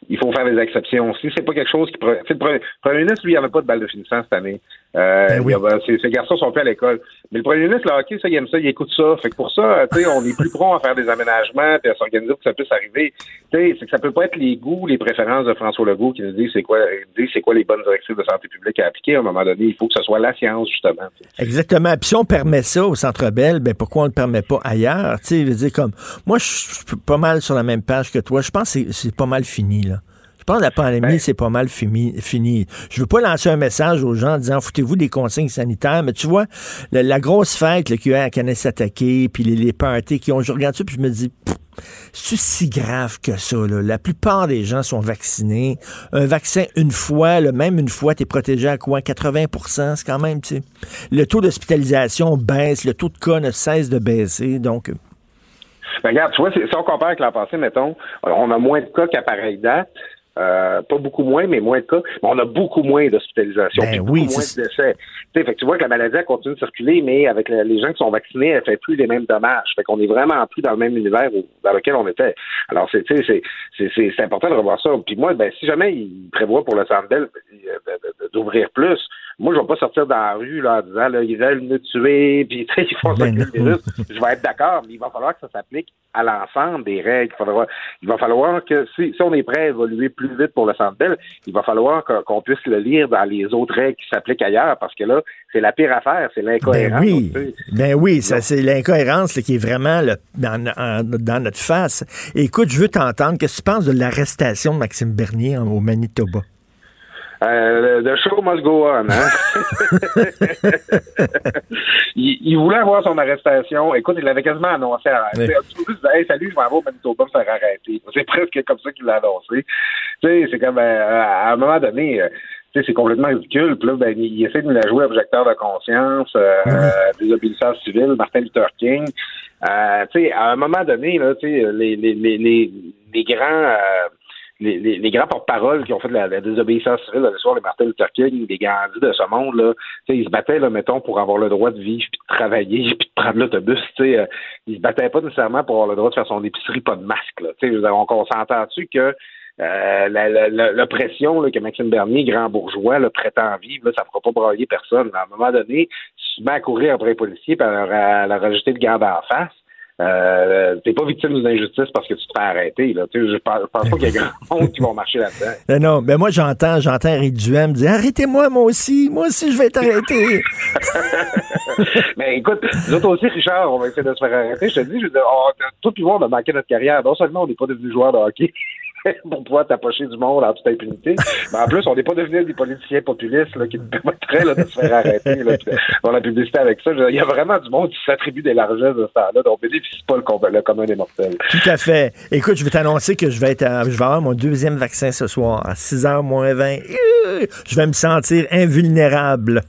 il faut faire des exceptions. Si c'est pas quelque chose qui... tu Le premier, ministre, lui, il avait pas de balle de finissant cette année. Euh, Ben oui. ses, ses garçons sont plus à l'école. Mais le premier ministre, le hockey, ça, il aime ça, il écoute ça. Fait que pour ça, tu sais, on est plus prompt à faire des aménagements puis à s'organiser pour que ça puisse arriver. Tu sais, c'est que ça peut pas être les goûts, les préférences de François Legault qui nous disent c'est quoi, disent c'est quoi les bonnes directives de santé publique à appliquer. À un moment donné, il faut que ce soit la science, justement. Exactement. Puis si on permet ça au Centre Bell, ben pourquoi on ne le permet pas ailleurs? Tu sais, je veux dire, comme, moi, je suis pas mal sur la même page que toi. Je pense que c'est pas mal fini, là. Je pense que la pandémie, c'est pas mal fini, fini. Je veux pas lancer un message aux gens en disant foutez-vous des consignes sanitaires, mais tu vois, la, la grosse fête là, qu'il y a eu à Kanesatake, puis les, les parties qui ont, je regarde ça, puis je me dis, c'est si grave que ça. Là? La plupart des gens sont vaccinés. Un vaccin une fois, là, même une fois, tu es protégé à quoi? 80% c'est quand même, tu sais. Le taux d'hospitalisation baisse, le taux de cas ne cesse de baisser. Donc, euh, Ben, regarde, tu vois, si on compare avec l'an passé, mettons, on a moins de cas qu'à pareille date. Euh, pas beaucoup moins, mais moins de cas. Mais on a beaucoup moins d'hospitalisation, Ben oui, beaucoup moins de décès. Fait que tu vois que la maladie elle continue de circuler, mais avec le- les gens qui sont vaccinés, elle fait plus les mêmes dommages. Fait qu'on est vraiment plus dans le même univers où- dans lequel on était. Alors, c'est, important de revoir ça. Puis moi, ben, si jamais il prévoit pour le Bell euh, d'ouvrir plus, moi, je vais pas sortir dans la rue là, en disant là, ils veulent nous tuer, puis ils font ça Ben. Je vais être d'accord, mais il va falloir que ça s'applique à l'ensemble des règles. Il, faudra- il va falloir que si, si on est prêt à évoluer plus vite pour le Centre Bell, il va falloir qu'on puisse le lire dans les autres règles qui s'appliquent ailleurs, parce que là, c'est la pire affaire, c'est ben l'incohérence. oui, tu sais. ben oui, ça, c'est l'incohérence qui est vraiment dans, en- dans notre face. Écoute, je veux t'entendre. Qu'est-ce que tu penses de l'arrestation de Maxime Bernier en- au Manitoba? Euh, the show must go on. Hein? il, il voulait avoir son arrestation. Écoute, il l'avait quasiment annoncé. À, Oui. Tu hey, salut, je m'en vais au Manitoba me faire arrêter. C'est presque comme ça qu'il l'a annoncé. Tu sais, c'est comme euh, à un moment donné. euh, tu sais, c'est complètement ridicule. Puis là, ben, il, essaie de nous la jouer objecteur de conscience, euh, désobéissance civile, Martin Luther King. Euh, tu sais, à un moment donné, là, tu sais, les, les, les, les, les grands euh, les, les, les grands porte-paroles qui ont fait la, la désobéissance civile le soir, les Martin Luther King, les Gandhi de ce monde, là, ils se battaient, là, mettons, pour avoir le droit de vivre, puis de travailler, puis de prendre l'autobus. euh, ils se battaient pas nécessairement pour avoir le droit de faire son épicerie, pas de masque. Là, on, on s'entend-tu que euh, l'oppression que Maxime Bernier, grand bourgeois, là, prétend vivre, là, ça ne fera pas brailler personne. À un moment donné, si tu mets à courir après les policiers et leur, à leur ajouter le garde en face, euh, t'es pas victime d'une injustice parce que tu te fais arrêter. Là. Je pense, pas qu'il y a grand monde qui vont marcher là-dedans. Non, non, ben moi j'entends, j'entends Eric Duhem dire Arrêtez-moi moi aussi, moi aussi je vais être arrêté. Mais écoute, nous autres aussi, Richard, on va essayer de se faire arrêter. Je te dis, je dire, on, tout le monde a manqué notre carrière. Non seulement on n'est pas devenu joueur de hockey pour pouvoir t'approcher du monde en toute impunité, mais en plus, on n'est pas devenu des politiciens populistes là, qui nous permettraient là, de se faire arrêter. Là, faire la publicité avec ça. Il y a vraiment du monde qui s'attribue des largesses de ce temps-là, donc on bénéficie pas le, com- le commun des mortels. Tout à fait. Écoute, je vais t'annoncer que je vais être à- je vais avoir mon deuxième vaccin ce soir à 6h moins 20. Euh, Je vais me sentir invulnérable.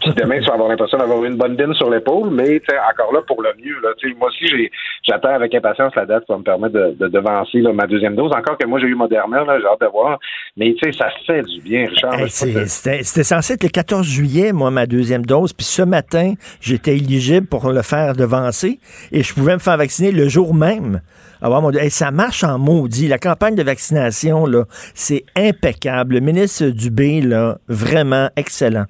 Puis demain, tu vas avoir l'impression d'avoir une bonne dîne sur l'épaule, mais encore là pour le mieux. Là, moi aussi, j'attends avec impatience la date qui va me permettre de, de devancer là, ma deuxième dose. Encore que moi, j'ai eu Moderna, j'ai hâte de voir. Mais ça fait du bien, Richard. Hey, C'était censé être le 14 juillet, moi, ma deuxième dose. Puis ce matin, j'étais éligible pour le faire devancer et je pouvais me faire vacciner le jour même. Mon... Hey, ça marche en maudit. La campagne de vaccination, c'est impeccable. Le ministre Dubé, là, vraiment excellent.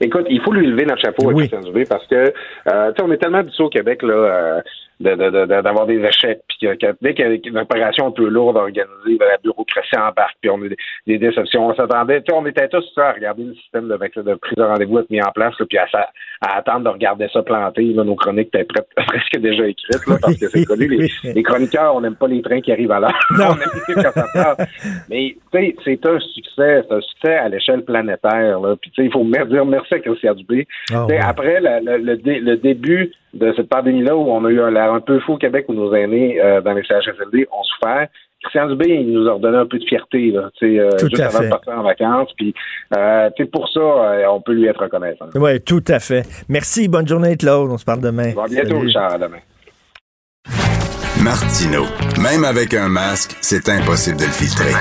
Écoute, il faut lui lever notre chapeau à Christian Dubé parce que, euh, tu sais, on est tellement habitué au Québec, là, euh, de- de- de- de- d'avoir des échecs, puis que, dès qu'il y a une opération un peu lourde à organiser, ben, la bureaucratie embarque, puis on a des, déceptions. On s'attendait, on était tous ça à regarder le système de, de prise de rendez-vous être mis en place, là, puis à, à attendre de regarder ça planter. Là, nos chroniques étaient prêtes, presque déjà écrites, là, parce que c'est connu. Les, les chroniqueurs, on n'aime pas les trains qui arrivent à l'heure. on aime les quand ça part. Mais, tu sais, c'est un succès, c'est un succès à l'échelle planétaire, là. Puis, tu sais, il faut dire merci à Christian Dubé. Ah, ouais. Après la- la- le, dé- le début de cette pandémie-là, où on a eu un l'air un peu fou au Québec, où nos aînés euh, dans les CHSLD ont souffert, Christian Dubé, il nous a redonné un peu de fierté, là, tu sais, euh, Tout juste à avant fait. de partir en vacances. Puis, euh, tu sais, pour ça, euh, on peut lui être reconnaissant. Oui, tout à fait. Merci, bonne journée, Claude. On se parle demain. À bientôt, Salut. Richard, à demain. Martino. Même avec un masque, c'est impossible de le filtrer.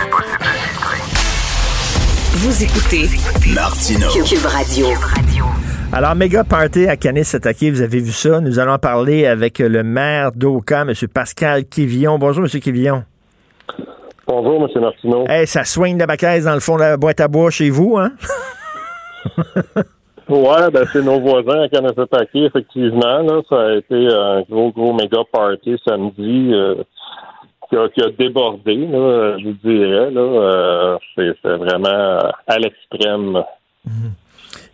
Vous écoutez Martino. Cube Radio. Alors, méga party à Canis-Attaqué, vous avez vu ça. Nous allons parler avec le maire d'Oka, M. Pascal Quivillon. Bonjour, M. Quivillon. Bonjour, M. Martineau. Hey, ça soigne la bacaise dans le fond de la boîte à bois chez vous, hein? Ouais, ben c'est nos voisins à Kanesatake, effectivement. Là, ça a été un gros, gros méga party samedi euh, qui, a, qui a débordé, là, je vous dirais. Là, euh, c'est, c'est vraiment à l'extrême.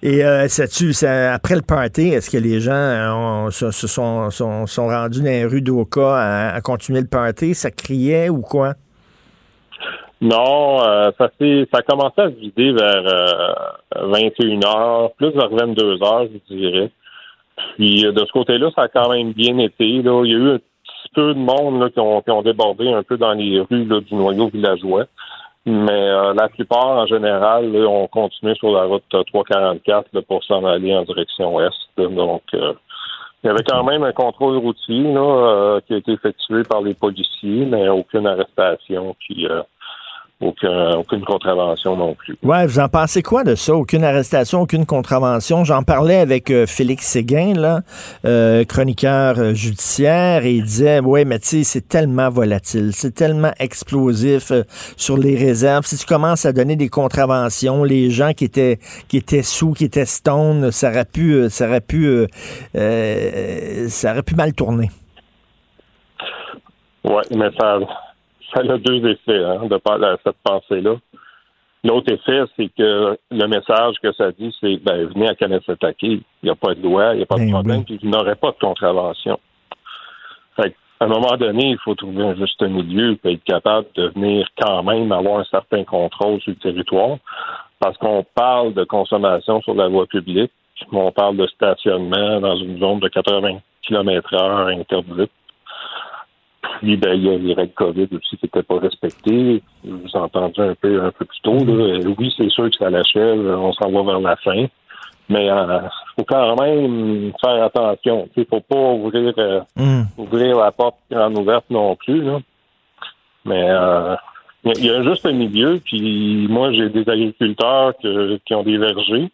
Et euh, ça- après le party, est-ce que les gens euh, se, sont, sont, sont rendus dans les rues d'Oka à, continuer le party? Ça criait ou quoi? Non, euh, ça ça a commencé à se vider vers euh, 21 heures, plus vers 22 heures, je dirais. Puis euh, de ce côté-là, ça a quand même bien été. Là. Il y a eu un petit peu de monde là, qui, ont, qui ont débordé un peu dans les rues du noyau villageois. Mais euh, la plupart, en général, là, ont continué sur la route euh, 344 là, pour s'en aller en direction là. Donc, euh, il y avait quand même un contrôle routier là, euh, qui a été effectué par les policiers, mais aucune arrestation, puis euh, aucun- aucune contravention non plus. Ouais, vous en pensez quoi de ça? Aucune arrestation, aucune contravention? J'en parlais avec euh, Félix Séguin, là, euh, chroniqueur euh, judiciaire, et il disait, ouais, mais tu sais, c'est tellement volatile, c'est tellement explosif euh, sur les réserves. Si tu commences à donner des contraventions, les gens qui étaient qui étaient sous, qui étaient stone, ça aurait pu, euh, ça aurait pu, euh, ça aurait pu mal tourner. Oui, mais ça, ça a deux effets hein, de par cette pensée-là. L'autre effet, c'est que le message que ça dit, c'est ben, venez à Kanesatake, il n'y a pas de loi, il n'y a pas de Ben problème, puis vous n'aurez pas de contravention. Fait à un moment donné, il faut trouver un juste milieu et être capable de venir quand même avoir un certain contrôle sur le territoire. Parce qu'on parle de consommation sur la voie publique, on parle de stationnement dans une zone de 80 km heure interdite. Puis, ben, il y a les règles COVID aussi qui n'étaient pas respectées. Vous entendu un peu, un peu plus tôt. Là. Euh, Oui, c'est sûr que c'est à l'achève, on s'en va vers la fin. Mais il faut quand même faire attention. Il ne faut pas ouvrir, euh, Hmm. ouvrir la porte grande ouverte non plus. Là. Mais euh, il y, a- a un juste milieu. Puis moi, j'ai des agriculteurs que- qui ont des vergers.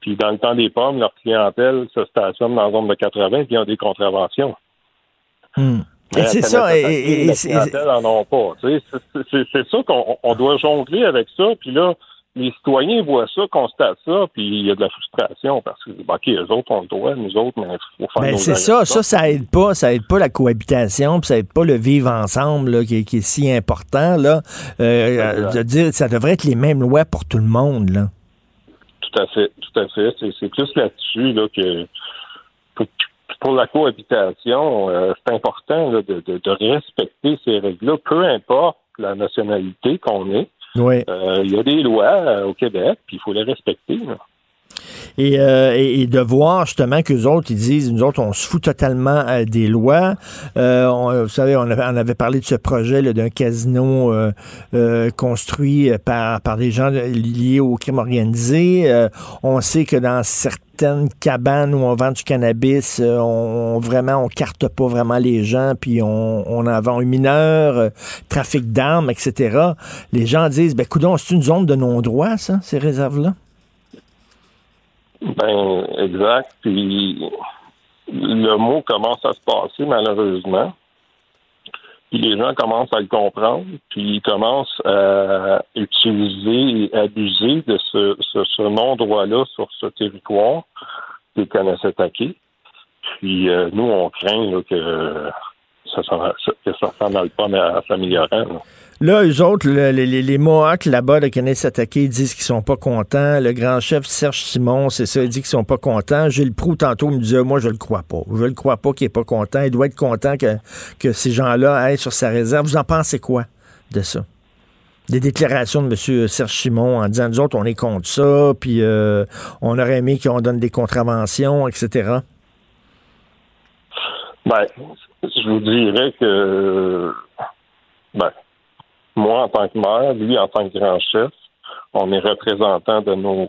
Puis dans le temps des pommes, leur clientèle se stationne dans la zone de 80 puis ils ont des contraventions. Hmm. C'est ça, et- et- c'est- ça qu'on on doit jongler avec ça. Puis là, les citoyens voient ça, constatent ça, puis il y a de la frustration parce que, OK, eux autres ont le droit, nous autres, mais il faut faire Ben, c'est ça, ça, ça aide pas, ça aide pas la cohabitation, puis ça aide pas le vivre ensemble là, qui, est- qui est si important là. Euh, Exact. de dire, ça devrait être les mêmes lois pour tout le monde là. Tout à fait, tout à fait. C'est- C'est plus là-dessus là, que pour, la cohabitation, euh, c'est important là, de, de- de respecter ces règles-là, peu importe la nationalité qu'on est. Oui. Euh, Il y a des lois euh, au Québec, puis il faut les respecter. là. Et, euh, et, de voir justement qu'eux autres, ils disent, nous autres, on se fout totalement euh, des lois. Euh, on- vous savez, on avait, on avait parlé de ce projet là, d'un casino euh, euh, construit par, par des gens liés au crime organisé. On sait que dans certaines cabanes où on vend du cannabis, on, on- vraiment on carte pas vraiment les gens, puis on, on en vend aux mineurs, euh, trafic d'armes, etc. Les gens disent, ben coudon, c'est une zone de non-droit, ça, ces réserves-là? Ben, exact. Puis le mot commence à se passer, malheureusement. Puis les gens commencent à le comprendre, puis ils commencent à utiliser et abuser de ce, ce, ce non-droit-là sur ce territoire qu'ils connaissent attaquer. Puis euh, nous, on craint là, que ça ça s'en pas à s'améliorer. Là. Eux autres, le- les, les, Mohawks là-bas de Kenneth Attaqué disent qu'ils sont pas contents. Le grand chef Serge Simon, c'est ça, il dit qu'ils sont pas contents. Gilles Proux, tantôt, me disait, moi, je le crois pas. Je le crois pas qu'il est pas content. Il doit être content que, que ces gens-là aillent sur sa réserve. Vous en pensez quoi de ça? Des déclarations de M. Serge Simon en disant, nous autres, on est contre ça, puis euh, on aurait aimé qu'on donne des contraventions, etc. Ben, je vous dirais que, ben, moi, en tant que maire, lui, en tant que grand chef, on est représentant de nos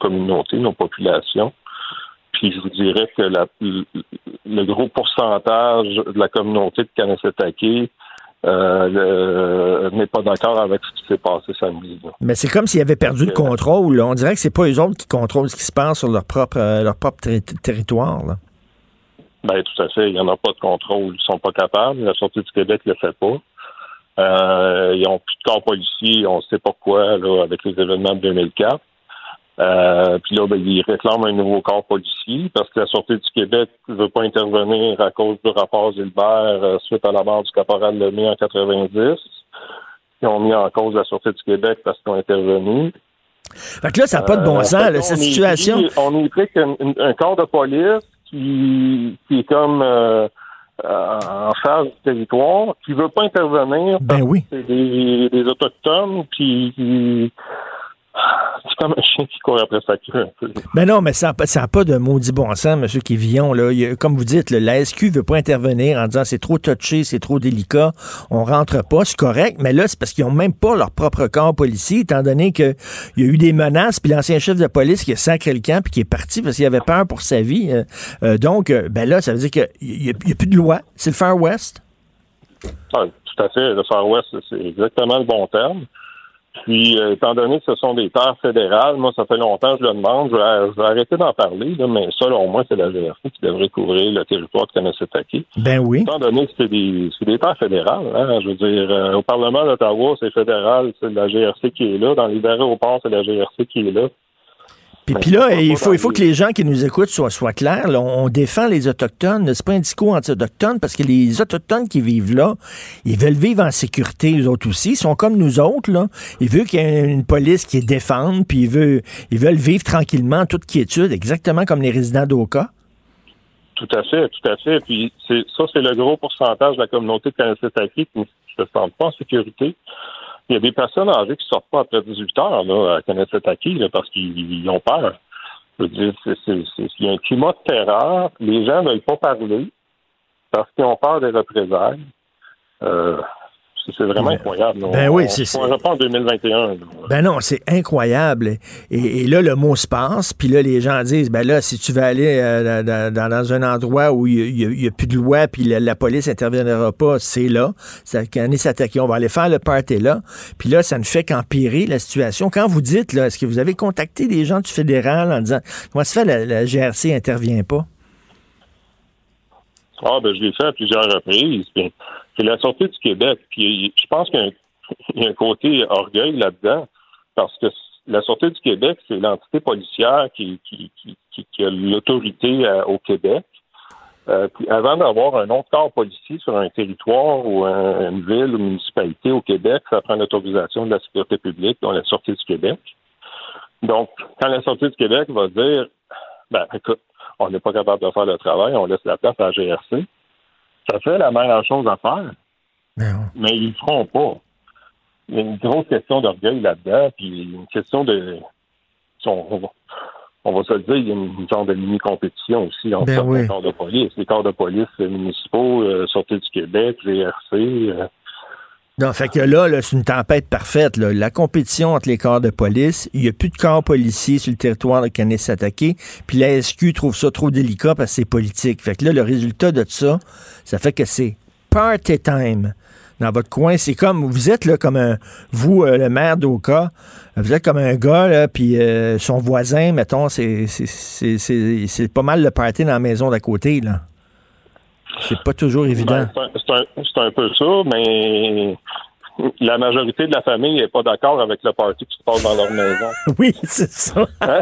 communautés, nos populations. Puis je vous dirais que la- le, gros pourcentage de la communauté de Kanessetake euh, n'est pas d'accord avec ce qui s'est passé samedi. là. Mais c'est comme s'ils avaient perdu le contrôle. là. On dirait que c'est pas eux autres qui contrôlent ce qui se passe sur leur propre, euh, leur propre terri- territoire. là. Ben, tout à fait. Il n'y en a pas de contrôle. Ils sont pas capables. La Sûreté du Québec ne le fait pas. Euh, ils ont plus de corps policiers. On ne sait pas pourquoi, là, avec les événements de 2004. Euh, puis là, ben, ils réclament un nouveau corps policier parce que la Sûreté du Québec ne veut pas intervenir à cause du rapport Gilbert euh, suite à la mort du caporal Lemay en 90. Ils ont mis en cause la Sûreté du Québec parce qu'ils ont intervenu. Fait que là, ça n'a pas de bon Euh, sens, là, cette situation. pris- on est pris qu'un un- un corps de police qui, qui est comme euh, en charge du territoire, qui veut pas intervenir. Ben oui. C'est des, des autochtones qui- c'est comme un chien qui court après sa queue un peu. Ben non, mais ça n'a pas, ça pas de maudit bon sens, M. Quévillon. Là. Il comme vous dites, là, la SQ veut pas intervenir en disant c'est trop touché, c'est trop délicat, on rentre pas, c'est correct. Mais là, c'est parce qu'ils ont même pas leur propre corps policier, étant donné qu'il y a eu des menaces, puis l'ancien chef de police qui a sacré le camp, puis qui est parti parce qu'il avait peur pour sa vie. Euh, euh, donc, euh, ben là, ça veut dire qu'il n'y a plus de loi. C'est le Far West. Ah, tout à fait. Le Far West, c'est exactement le bon terme. Puis, euh, étant donné que ce sont des terres fédérales, moi, ça fait longtemps que je le demande. Je vais, je vais arrêter d'en parler, là, mais selon moi, c'est la GRC qui devrait couvrir le territoire de Kanessetake. Ben oui. Étant donné que c'est des, c'est des terres fédérales, hein, je veux dire, euh, au Parlement d'Ottawa, c'est fédéral, c'est la GRC qui est là. Dans les aéroports, c'est la GRC qui est là. Puis, puis là, il faut, il faut que les gens qui nous écoutent soient, soient clairs. là. On défend les Autochtones. C'est pas un discours anti-autochtone? Parce que les Autochtones qui vivent là, ils veulent vivre en sécurité, eux autres aussi. Ils sont comme nous autres. Là. Ils veulent qu'il y ait une police qui les défende, puis ils veulent, ils veulent vivre tranquillement, en toute quiétude, exactement comme les résidents d'Oka. Tout à fait, tout à fait. Puis c'est, ça, c'est le gros pourcentage de la communauté de Kanessetake qui ne se sentent pas en sécurité. Il y a des personnes âgées qui sortent pas après 18 heures là, à Kanessetake là, parce qu'ils ils ont peur. Je veux dire, c'est, c'est, c'est- il y a un climat de terreur. Les gens ne veulent pas parler parce qu'ils ont peur des représailles. Euh, c'est, vraiment incroyable. là. ben on, oui, on c'est- croirait pas en 2021. là. Ben non, c'est incroyable. Et, et là, le mot se passe, puis là, les gens disent, ben là, si tu veux aller euh, dans, un endroit où il n'y a, plus de loi, puis la, la police interviendra pas, c'est là. Ça, quand on est s'attaquer, on va aller faire le party là. Puis là, ça ne fait qu'empirer la situation. Quand vous dites, là, est-ce que vous avez contacté des gens du fédéral en disant, comment se fait la, la GRC intervient pas? Ah, ben, je l'ai fait à plusieurs reprises. Puis, c'est la Sûreté du Québec. Puis, je pense qu'il y a un, côté orgueil là-dedans, parce que la Sûreté du Québec, c'est l'entité policière qui, qui, qui, qui- qui a l'autorité euh, au Québec. Euh, puis avant d'avoir un autre corps policier sur un territoire ou un- une ville ou une municipalité au Québec, ça prend l'autorisation de la sécurité publique, dont la Sûreté du Québec. Donc, quand la Sûreté du Québec va dire, ben, écoute, on n'est pas capable de faire le travail, on laisse la place à la GRC, ça fait la meilleure chose à faire. Mais ils le feront pas. Il y a une grosse question d'orgueil là-dedans, puis une question de. On, on va se le dire, il y a une, genre de mini-compétition aussi entre Ben oui. corps de police. Les corps de police municipaux, euh, Sûreté du Québec, GRC. euh, Non, fait que là, là, c'est une tempête parfaite. Là. La compétition entre les corps de police, il n'y a plus de corps policiers sur le territoire de Canis-Attaqué, puis la SQ trouve ça trop délicat parce que c'est politique. Fait que là, le résultat de ça, ça fait que c'est party time dans votre coin. C'est comme, vous êtes là comme un, vous, euh, le maire d'Oka, vous êtes comme un gars, là, puis euh, son voisin, mettons, c'est pas mal le party dans la maison d'à côté, là. C'est pas toujours évident. Ben, c'est un- un, peu ça, mais la majorité de la famille n'est pas d'accord avec le party qui se passe dans leur maison. oui, c'est ça.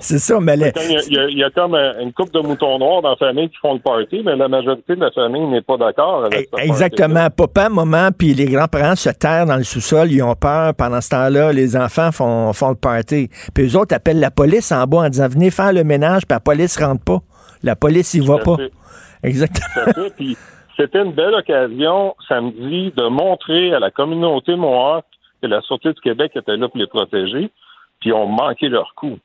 c'est ça, mais Il y, a, il y a- comme euh, une couple de moutons noirs dans la famille qui font le party, mais la majorité de la famille n'est pas d'accord avec ce party. Exactement. Papa, maman, puis les grands-parents se terrent dans le sous-sol, ils ont peur. Pendant ce temps-là, les enfants font, font le party. Puis eux autres appellent la police en bas en disant Venez faire le ménage, puis la police rentre pas. La police, y va pas. fait. Exactement. Puis c'était une belle occasion samedi de montrer à la communauté Mohawk que la Sûreté du Québec était là pour les protéger, puis ont manqué leur coup.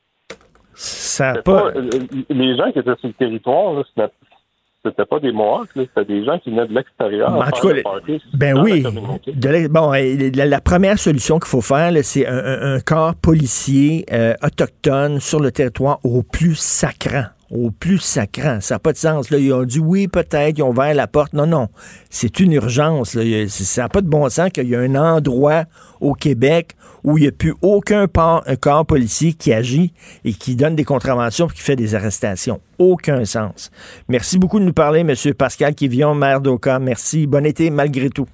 Ça pas. pas- euh, les gens qui étaient sur le territoire, là, c'était- pas des Mohawks, c'était des gens qui venaient de l'extérieur. En tout cas, le Ben oui. la communauté. De la, bon, euh, la, la première solution qu'il faut faire, c'est un corps policier euh, autochtone sur le territoire au plus sacrant. Au plus sacrant. Ça n'a pas de sens. Là. Ils ont dit oui, peut-être, ils ont ouvert la porte. Non, non. C'est une urgence. Là. Ça n'a pas de bon sens qu'il y a un endroit au Québec où il n'y a plus aucun port- un corps policier qui agit et qui donne des contraventions et qui fait des arrestations. Aucun sens. Merci beaucoup de nous parler, M. Pascal Kivion, maire d'Oka. Merci. Bon été malgré tout.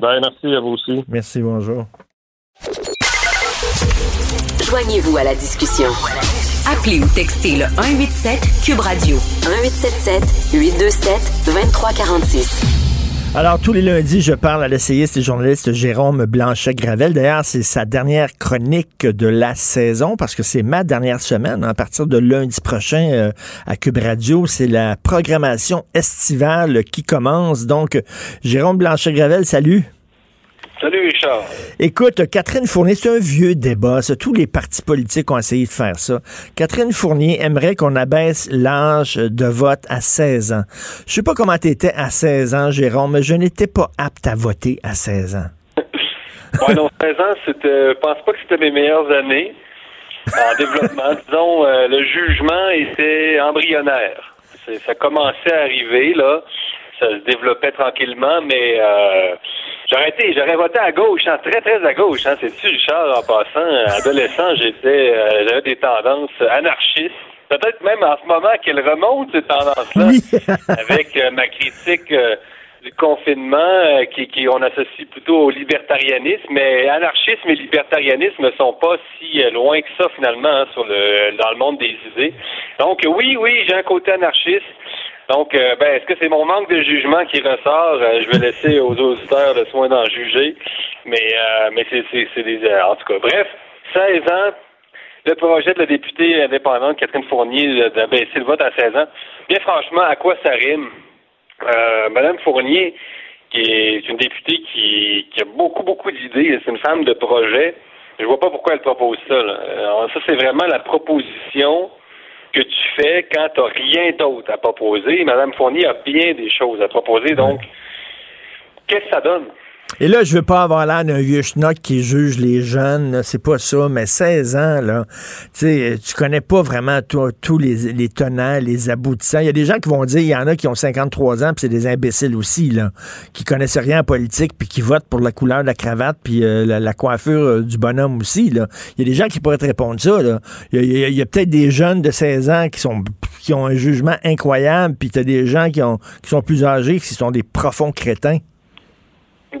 Ben, merci à vous aussi. Merci, bonjour. Joignez-vous à la discussion. Appelez ou textez le 187 Cube Radio 1877 827 2346. Alors, tous les lundis, je parle à l'essayiste et journaliste Jérôme Blanchet-Gravel. D'ailleurs, c'est sa dernière chronique de la saison parce que c'est ma dernière semaine. À partir de lundi prochain euh, à Cube Radio, c'est la programmation estivale qui commence. Donc, Jérôme Blanchet-Gravel, salut. Salut Richard. Écoute, Catherine Fournier, c'est un vieux débat. ça. Tous les partis politiques ont essayé de faire ça. Catherine Fournier aimerait qu'on abaisse l'âge de vote à 16 ans. Je sais pas comment tu étais à 16 ans, Jérôme, mais je n'étais pas apte à voter à 16 ans. Ouais, non, 16 ans, c'était, je pense pas que c'était mes meilleures années en développement. Disons, euh, le jugement était embryonnaire. Ça commençait à arriver, là. Ça se développait tranquillement, mais euh, j'aurais été, j'aurais voté à gauche, hein, très, très à gauche. Hein. C'est-tu, Richard, en passant, adolescent, j'étais, euh, j'avais des tendances anarchistes. Peut-être même en ce moment qu'elles remontent, ces tendances-là, avec euh, ma critique euh, du confinement euh, qui, qui on associe plutôt au libertarianisme, mais anarchisme et libertarianisme ne sont pas si euh, loin que ça finalement hein, sur le dans le monde des idées. Donc oui, oui, j'ai un côté anarchiste. Donc, euh, ben, est-ce que c'est mon manque de jugement qui ressort? Euh, Je vais laisser aux auditeurs le soin d'en juger. Mais, euh, mais c'est, c'est, c'est des, euh, en tout cas, bref, 16 ans. Le projet de la députée indépendante Catherine Fournier d'abaisser le vote à 16 ans. Bien franchement, à quoi ça rime? Madame Fournier, qui est une députée qui, qui a beaucoup, beaucoup d'idées, c'est une femme de projet. Je vois pas pourquoi elle propose ça. là. Ça, c'est vraiment la proposition que tu fais quand tu n'as rien d'autre à proposer. Madame Fournier a bien des choses à proposer. Donc, qu'est-ce que ça donne? Et là, je veux pas avoir l'air d'un vieux schnock qui juge les jeunes, c'est pas ça, mais 16 ans, là, tu sais, tu connais pas vraiment tous les, les tenants, les aboutissants. Il y a des gens qui vont dire, il y en a qui ont 53 ans, puis c'est des imbéciles aussi, là, qui connaissent rien en politique, puis qui votent pour la couleur de la cravate, puis euh, la, coiffure euh, du bonhomme aussi, là. Il y a des gens qui pourraient te répondre ça, là. Il y a peut-être des jeunes de 16 ans qui sont qui ont un jugement incroyable, puis t'as des gens qui, ont, qui sont plus âgés, qui sont des profonds crétins.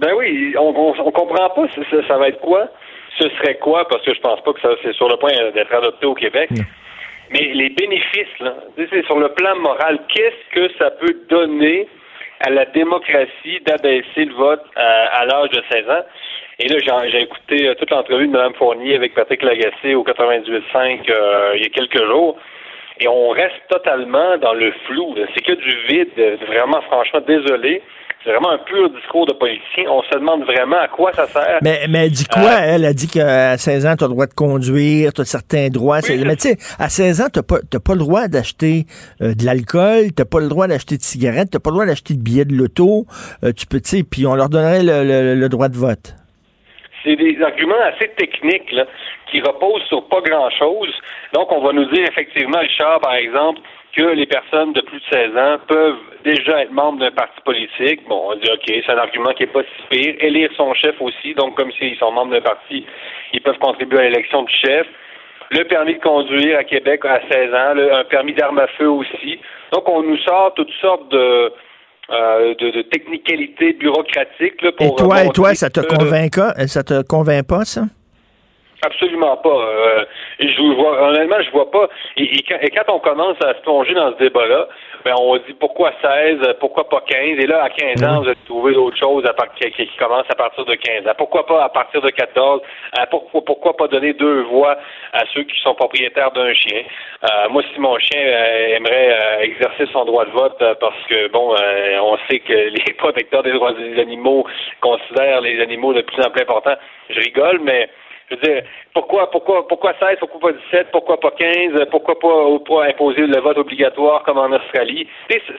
Ben oui, on, on, on comprend pas ça, ça- ça va être quoi. Ce serait quoi, parce que je pense pas que ça c'est sur le point d'être adopté au Québec. Mais les bénéfices, là, tu sais, c'est sur le plan moral, qu'est-ce que ça peut donner à la démocratie d'abaisser le vote à, à l'âge de 16 ans? Et là, j'ai j'ai écouté euh, toute l'entrevue de Mme Fournier avec Patrick Lagacé au 98.5 euh, il y a quelques jours. Et on reste totalement dans le flou. C'est que du vide, euh, vraiment, franchement, désolé. C'est vraiment un pur discours de politicien. On se demande vraiment à quoi ça sert. Mais, mais elle dit quoi? Elle? A dit qu'à 16 ans, tu as le droit de conduire, tu as certains droits. Mais tu sais, à 16 ans, tu n'as pas, t'as pas le droit d'acheter euh, de l'alcool, tu pas le droit d'acheter de cigarettes, tu pas le droit d'acheter de billets de loto. Euh, tu peux, tu sais, puis on leur donnerait le, le- le droit de vote. C'est des arguments assez techniques là, qui reposent sur pas grand-chose. Donc, on va nous dire effectivement, Richard, par exemple, que les personnes de plus de 16 ans peuvent déjà être membres d'un parti politique. Bon, on dit OK, c'est un argument qui est pas si pire. Élire son chef aussi, donc comme s'ils sont membres d'un parti, ils peuvent contribuer à l'élection du chef. Le permis de conduire à Québec à 16 ans, un permis d'arme à feu aussi. Donc, on nous sort toutes sortes de, euh, de, de technicalités bureaucratiques là, pour Et toi, et toi, ça te convainc, ça te convainc pas, ça? Absolument pas. Euh, je vois, honnêtement, je vois pas. Et, et quand, et quand on commence à se plonger dans ce débat-là, ben on dit pourquoi 16, pourquoi pas 15, et là, à 15 ans, vous avez trouvé d'autres choses à part- qui, qui commencent à partir de 15 ans. Pourquoi pas à partir de 14? Euh, pourquoi, pourquoi pas donner deux voix à ceux qui sont propriétaires d'un chien? Euh, moi, si mon chien euh, aimerait exercer son droit de vote parce que, bon, on sait que les protecteurs des droits des animaux considèrent les animaux de plus en plus importants, je rigole, mais je veux dire, pourquoi, pourquoi, pourquoi 16, pourquoi pas 17, pourquoi pas 15, pourquoi pas, pas imposer le vote obligatoire comme en Australie?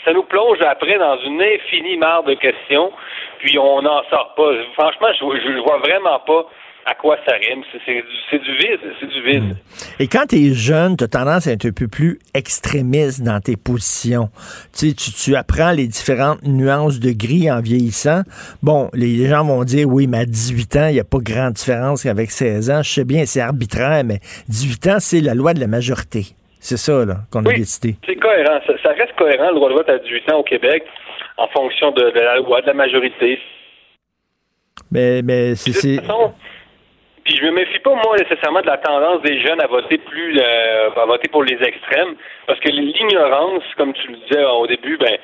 Ça- nous plonge après dans une infinie mare de questions, puis on n'en sort pas. Franchement, je, je vois vraiment pas à quoi ça rime. C'est- du- vide, c'est du vide. Et quand tu es jeune, tu as tendance à être un peu plus extrémiste dans tes positions. Tu, sais, tu, tu apprends les différentes nuances de gris en vieillissant. Bon, les, gens vont dire, oui, mais à 18 ans, il n'y a pas grande différence qu'avec 16 ans. Je sais bien, c'est arbitraire, mais 18 ans, c'est la loi de la majorité. C'est ça là, qu'on a décidé. C'est cohérent. Ça, ça reste cohérent, le droit de vote à 18 ans au Québec, en fonction de, de la loi, de la majorité. Mais, mais c'est... De c'est- toute façon, puis je me méfie pas, moi, nécessairement de la tendance des jeunes à voter plus, euh, à voter pour les extrêmes, parce que l'ignorance, comme tu le disais au début, ben,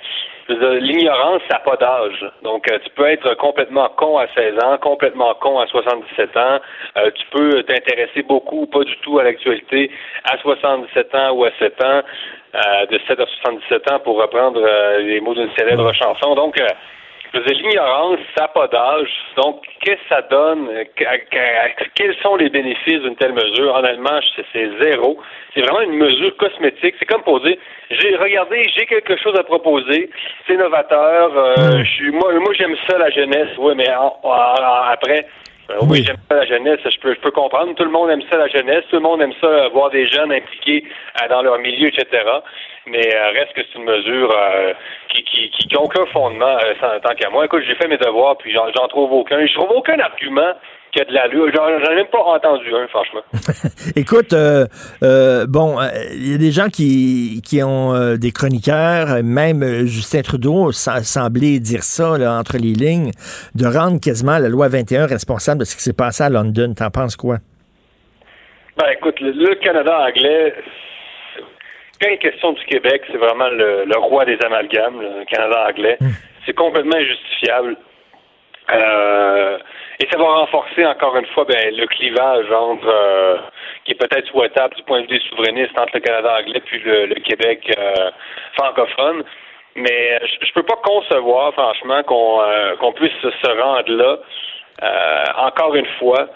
l'ignorance, ça n'a pas d'âge. Donc, euh, tu peux être complètement con à 16 ans, complètement con à 77 ans. Euh, tu peux t'intéresser beaucoup ou pas du tout à l'actualité à 77 ans ou à 7 ans, euh, de 7 à 77 ans, pour reprendre euh, les mots d'une célèbre chanson. Donc, dire, l'ignorance, ça n'a pas d'âge. Donc, qu'est-ce que ça donne? Quels sont les bénéfices d'une telle mesure? Honnêtement, je- c'est zéro. C'est vraiment une mesure cosmétique. C'est comme pour dire, j'ai regardé, j'ai quelque chose à proposer. C'est novateur. euh, je suis, moi, moi j'aime ça, la jeunesse. Oui, mais en- en- en- après, oui, j'aime ça la jeunesse, je peux, je peux comprendre. Tout le monde aime ça la jeunesse, tout le monde aime ça euh, voir des jeunes impliqués euh, dans leur milieu, etc. Mais euh, reste que c'est une mesure euh, qui, qui, qui, aucun fondement sans- tant qu'à moi. Écoute, j'ai fait mes devoirs, puis j'en, j'en trouve aucun. Je trouve aucun argument qui a de l'allure. J'en, j'en ai même pas entendu un, franchement. Écoute, euh, euh, bon, euh, il y a des gens qui, qui ont euh, des chroniqueurs, même Justin Trudeau semblait dire ça là, entre les lignes, de rendre quasiment la loi 21 responsable de ce qui s'est passé à London. T'en penses quoi? Ben écoute, le, le Canada anglais, quand il est question du Québec, c'est vraiment le, le roi des amalgames, le Canada anglais. C'est complètement injustifiable. Euh, ça va renforcer encore une fois ben, le clivage entre euh, qui est peut-être souhaitable du point de vue des souverainistes entre le Canada anglais puis le, Québec euh, francophone. Mais euh, je, je peux pas concevoir, franchement, qu'on qu'on puisse se rendre là. Encore une fois,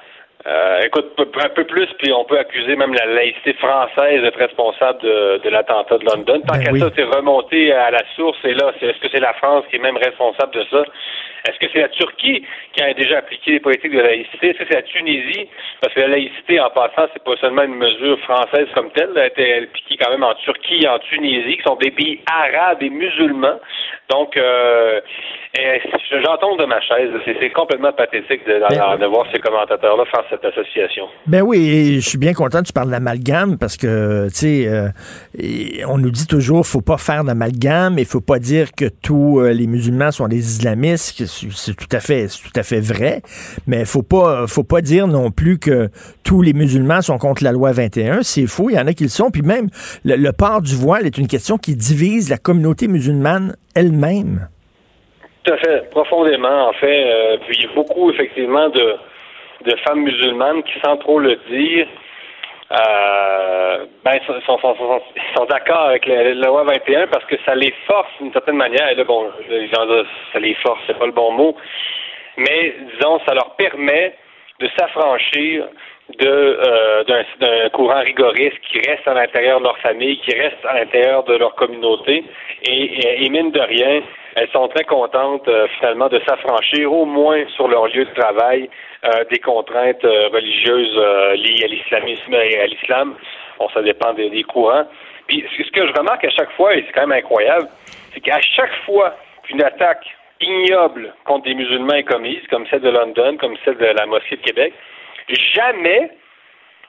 euh, écoute, un peu plus, puis on peut accuser même la laïcité française d'être responsable de, de l'attentat de London. Tant qu'à ça, c'est remonté à la source, et là, c'est- est-ce que c'est la France qui est même responsable de ça? Est-ce que c'est la Turquie qui a déjà appliqué les politiques de laïcité? Est-ce que c'est la Tunisie? Parce que la laïcité, en passant, c'est pas seulement une mesure française comme telle, elle a été appliquée quand même en Turquie et en Tunisie, qui sont des pays arabes et musulmans. Donc, euh, et j'en tombe de ma chaise. C'est complètement pathétique de, de- de voir ces commentateurs-là faire cette association. Ben oui, et je suis bien content que tu parles d'amalgame parce que, tu sais, euh, on nous dit toujours faut pas faire d'amalgame et faut pas dire que tous euh, les musulmans sont des islamistes. C'est tout à fait, tout à fait vrai, mais faut pas, faut pas dire non plus que tous les musulmans sont contre la loi 21. C'est faux, il y en a qui le sont. Puis même le, le port du voile est une question qui divise la communauté musulmane elle-même? Tout à fait, profondément, en fait. Euh, puis il y a beaucoup, effectivement, de, de femmes musulmanes qui, sans trop le dire, euh, ben, sont, sont, sont, sont- d'accord avec la, loi 21 parce que ça les force d'une certaine manière. Et là, bon, disent, ça les force, c'est pas le bon mot, mais disons, ça leur permet de s'affranchir de euh, d'un courant rigoriste qui reste à l'intérieur de leur famille, qui reste à l'intérieur de leur communauté, et, et, et mine de rien, elles sont très contentes euh, finalement de s'affranchir au moins sur leur lieu de travail euh, des contraintes euh, religieuses euh, liées à l'islamisme et à l'islam. Bon, ça dépend des, des courants. Puis ce que je remarque à chaque fois, et c'est quand même incroyable, c'est qu'à chaque fois qu'une attaque ignoble contre des musulmans est commise, comme celle de London, comme celle de la mosquée de Québec, jamais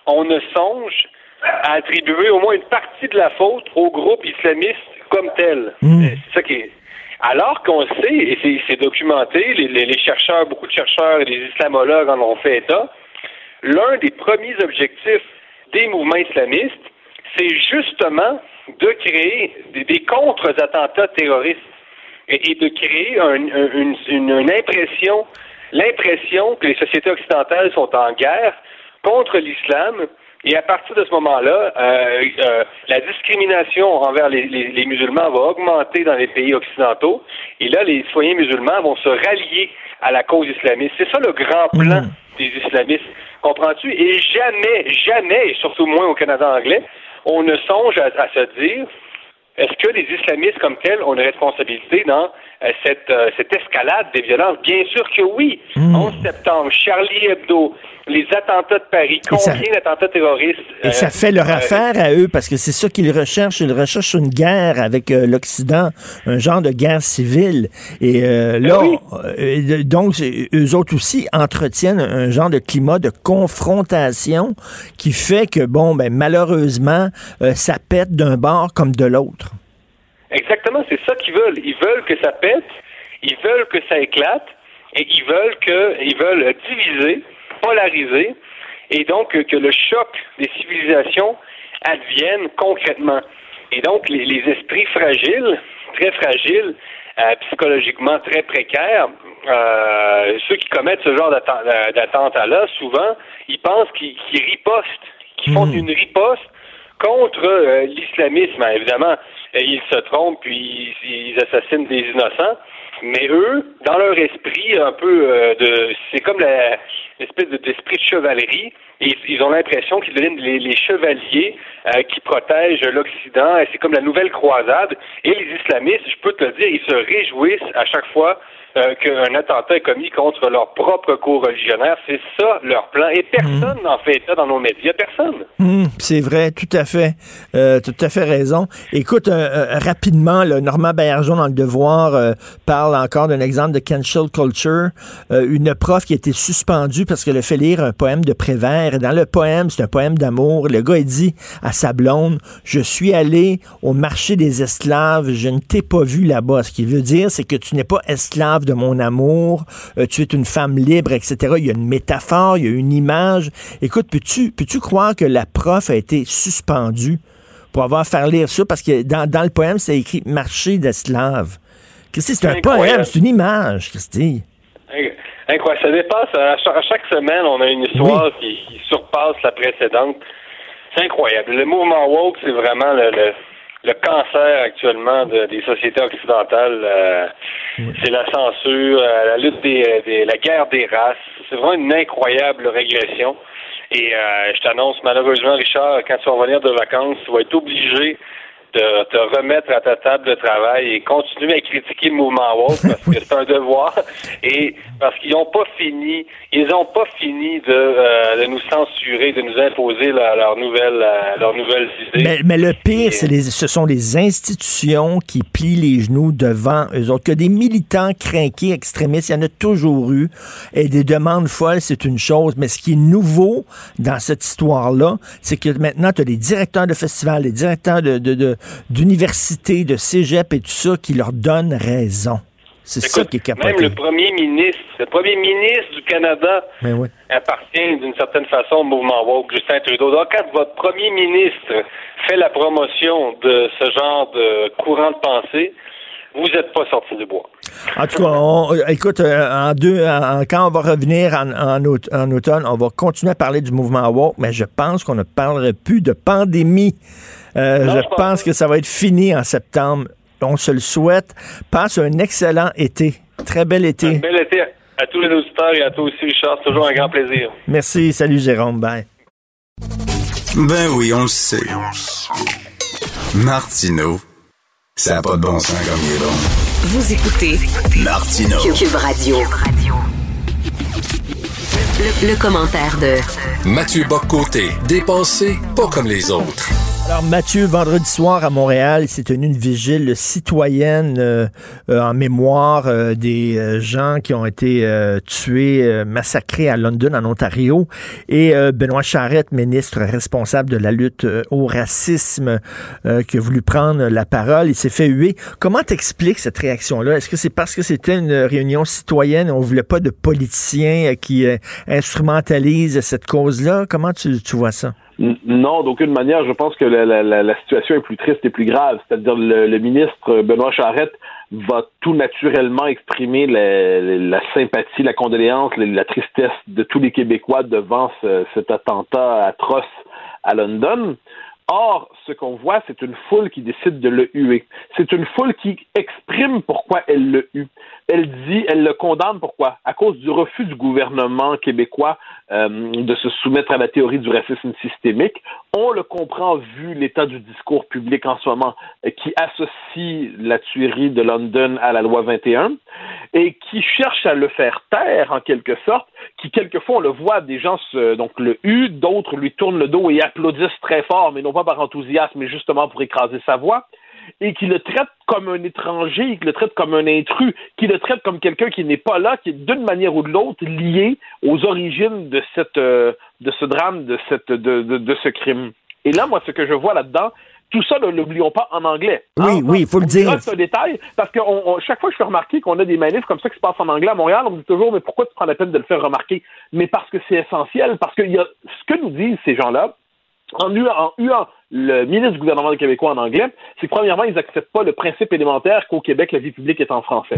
on ne songe à attribuer au moins une partie de la faute au groupe islamiste comme tel. Euh, C'est ça qui est. Alors qu'on sait, et c'est- c'est documenté, les, les- les chercheurs, beaucoup de chercheurs et les islamologues en ont fait état, l'un des premiers objectifs des mouvements islamistes, c'est justement de créer des, des contre-attentats terroristes et, et de créer un- un- une, une- une impression, l'impression que les sociétés occidentales sont en guerre contre l'islam. Et à partir de ce moment-là, euh, euh, la discrimination envers les, les- les musulmans va augmenter dans les pays occidentaux. Et là, les citoyens musulmans vont se rallier à la cause islamiste. C'est ça le grand plan des islamistes. Comprends-tu? Et jamais, jamais, et surtout moins au Canada anglais, on ne songe à, à se dire est-ce que les islamistes comme tels ont une responsabilité dans euh, cette, euh, cette escalade des violences? Bien sûr que oui. 11 septembre, Charlie Hebdo, les attentats de Paris, ça- combien d'attentats terroristes? Et ça euh, fait leur euh, affaire à eux parce que c'est ça qu'ils recherchent. Ils recherchent une guerre avec euh, l'Occident, un genre de guerre civile. Et euh, là, donc, eux autres aussi entretiennent un genre de climat de confrontation qui fait que, bon, ben, malheureusement, ça pète d'un bord comme de l'autre. Exactement, c'est ça qu'ils veulent. Ils veulent que ça pète, ils veulent que ça éclate, et ils veulent que, ils veulent diviser, polariser, et donc euh, que le choc des civilisations advienne concrètement. Et donc les, les esprits fragiles, très fragiles, euh, psychologiquement très précaires, euh, ceux qui commettent ce genre d'atten- d'attentat-là, souvent, ils pensent qu'ils ripostent, qu'ils font une riposte contre euh, l'islamisme. Évidemment, ils se trompent puis ils, ils assassinent des innocents. Mais eux, dans leur esprit, un peu euh, de, c'est comme la- l'espèce de- d'esprit de chevalerie. Et ils, ils ont l'impression qu'ils deviennent les, les chevaliers euh, qui protègent l'Occident. Et c'est comme la nouvelle croisade. Et les islamistes, je peux te le dire, ils se réjouissent à chaque fois euh, qu'un attentat est commis contre leur propre cours religionnaire. C'est ça leur plan. Et personne n'en fait état dans nos médias. Personne. Hum, c'est vrai, tout à fait. Euh, tout à fait raison. Écoute, euh, rapidement, là, Normand Baillargeon dans Le Devoir parle encore d'un exemple de cancel culture. Une prof qui a été suspendue parce qu'elle a fait lire un poème de Prévert. Et dans le poème, c'est un poème d'amour. Le gars, il dit à sa blonde, je suis allé au marché des esclaves, je ne t'ai pas vu là-bas. Ce qu'il veut dire, c'est que tu n'es pas esclave de mon amour, euh, tu es une femme libre, etc. Il y a une métaphore, il y a une image. Écoute, peux-tu peux-tu croire que la prof a été suspendue pour avoir fait lire ça? Parce que dans, dans le poème, c'est écrit marché d'esclaves. Christy, c'est un poème, c'est une image, Christy. Incroyable. Ça dépasse. À chaque, à chaque semaine, on a une histoire qui, qui surpasse la précédente. C'est incroyable. Le mouvement woke, c'est vraiment le, le, le cancer actuellement de- des sociétés occidentales. Euh, C'est la censure, euh, la lutte des, des- la guerre des races. C'est vraiment une incroyable régression. Et euh, je t'annonce malheureusement, Richard, quand tu vas revenir de vacances, tu vas être obligé de te remettre à ta table de travail et continuer à critiquer le mouvement woke parce que c'est un devoir et parce qu'ils n'ont pas fini, ils n'ont pas fini de, euh, de nous censurer, de nous imposer leurs nouvelles, euh, leurs nouvelles idées. Mais, mais le pire, c'est les, ce sont les institutions qui plient les genoux devant eux autres. Que des militants crainqués, extrémistes, il y en a toujours eu. Et des demandes folles, c'est une chose. Mais ce qui est nouveau dans cette histoire-là, c'est que maintenant, tu as des directeurs de festivals, des directeurs de, de, de- d'universités, de cégep et tout ça qui leur donnent raison. C'est ça qui est Même capoté. le premier ministre, le premier ministre du Canada oui. appartient d'une certaine façon au mouvement woke, Justin Trudeau. Donc, quand votre premier ministre fait la promotion de ce genre de courant de pensée, vous n'êtes pas sorti du bois. En tout cas, on- écoute, euh, en deux, en- quand on va revenir en, en aut- en automne, on va continuer à parler du mouvement woke, mais je pense qu'on ne parlerait plus de pandémie. Euh, Non, je je pense que ça va être fini en septembre. On se le souhaite. Passe un excellent été. Très bel été. Bel été à tous les auditeurs et à toi aussi, Richard. C'est toujours un grand plaisir. Merci. Salut, Jérôme. Bye. Ben oui, on le sait. Martineau, ça n'a pas de bon sens comme il est bon. Vous écoutez Martineau. Cube Radio. Le, le commentaire de Mathieu Boccoté, dépensé pas comme les autres. Alors Mathieu, vendredi soir à Montréal, il s'est tenu une vigile citoyenne euh, euh, en mémoire euh, des gens qui ont été tués, massacrés à London, en Ontario. Et Benoît Charette, ministre responsable de la lutte au racisme, qui a voulu prendre la parole, il s'est fait huer. Comment t'expliques cette réaction-là? Est-ce que c'est parce que c'était une réunion citoyenne, on voulait pas de politiciens qui instrumentalisent cette cause-là? Comment tu vois ça? Non, d'aucune manière. Je pense que la, situation est plus triste et plus grave. C'est-à-dire le, le ministre Benoît Charette va tout naturellement exprimer la, sympathie, la condoléance, la, tristesse de tous les Québécois devant ce- cet attentat atroce à London. Or, ce qu'on voit, c'est une foule qui décide de le huer. C'est une foule qui exprime pourquoi elle le hue. Elle dit, elle le condamne pourquoi? À cause du refus du gouvernement québécois euh, de se soumettre à la théorie du racisme systémique. On le comprend vu l'état du discours public en ce moment euh, qui associe la tuerie de London à la loi 21 et qui cherche à le faire taire en quelque sorte, qui quelquefois on le voit des gens se, donc le huent, d'autres lui tournent le dos et applaudissent très fort, mais non pas par enthousiasme, mais justement pour écraser sa voix et qui le traite comme un étranger, qui le traite comme un intrus, qui le traite comme quelqu'un qui n'est pas là, qui est d'une manière ou de l'autre lié aux origines de cette euh, de ce drame, de cette de, de, de ce crime. Et là, moi, ce que je vois là-dedans, tout ça, ne l'oublions pas en anglais. Oui, oui, il faut le dire. C'est un détail, parce que on- on- chaque fois que je fais remarquer qu'on a des manifs comme ça qui se passent en anglais à Montréal, on me dit toujours, mais pourquoi tu prends la peine de le faire remarquer? Mais parce que c'est essentiel, parce que y a, ce que nous disent ces gens-là, en en huant le ministre du gouvernement du québécois en anglais, c'est que premièrement, ils n'acceptent pas le principe élémentaire qu'au Québec, la vie publique est en français.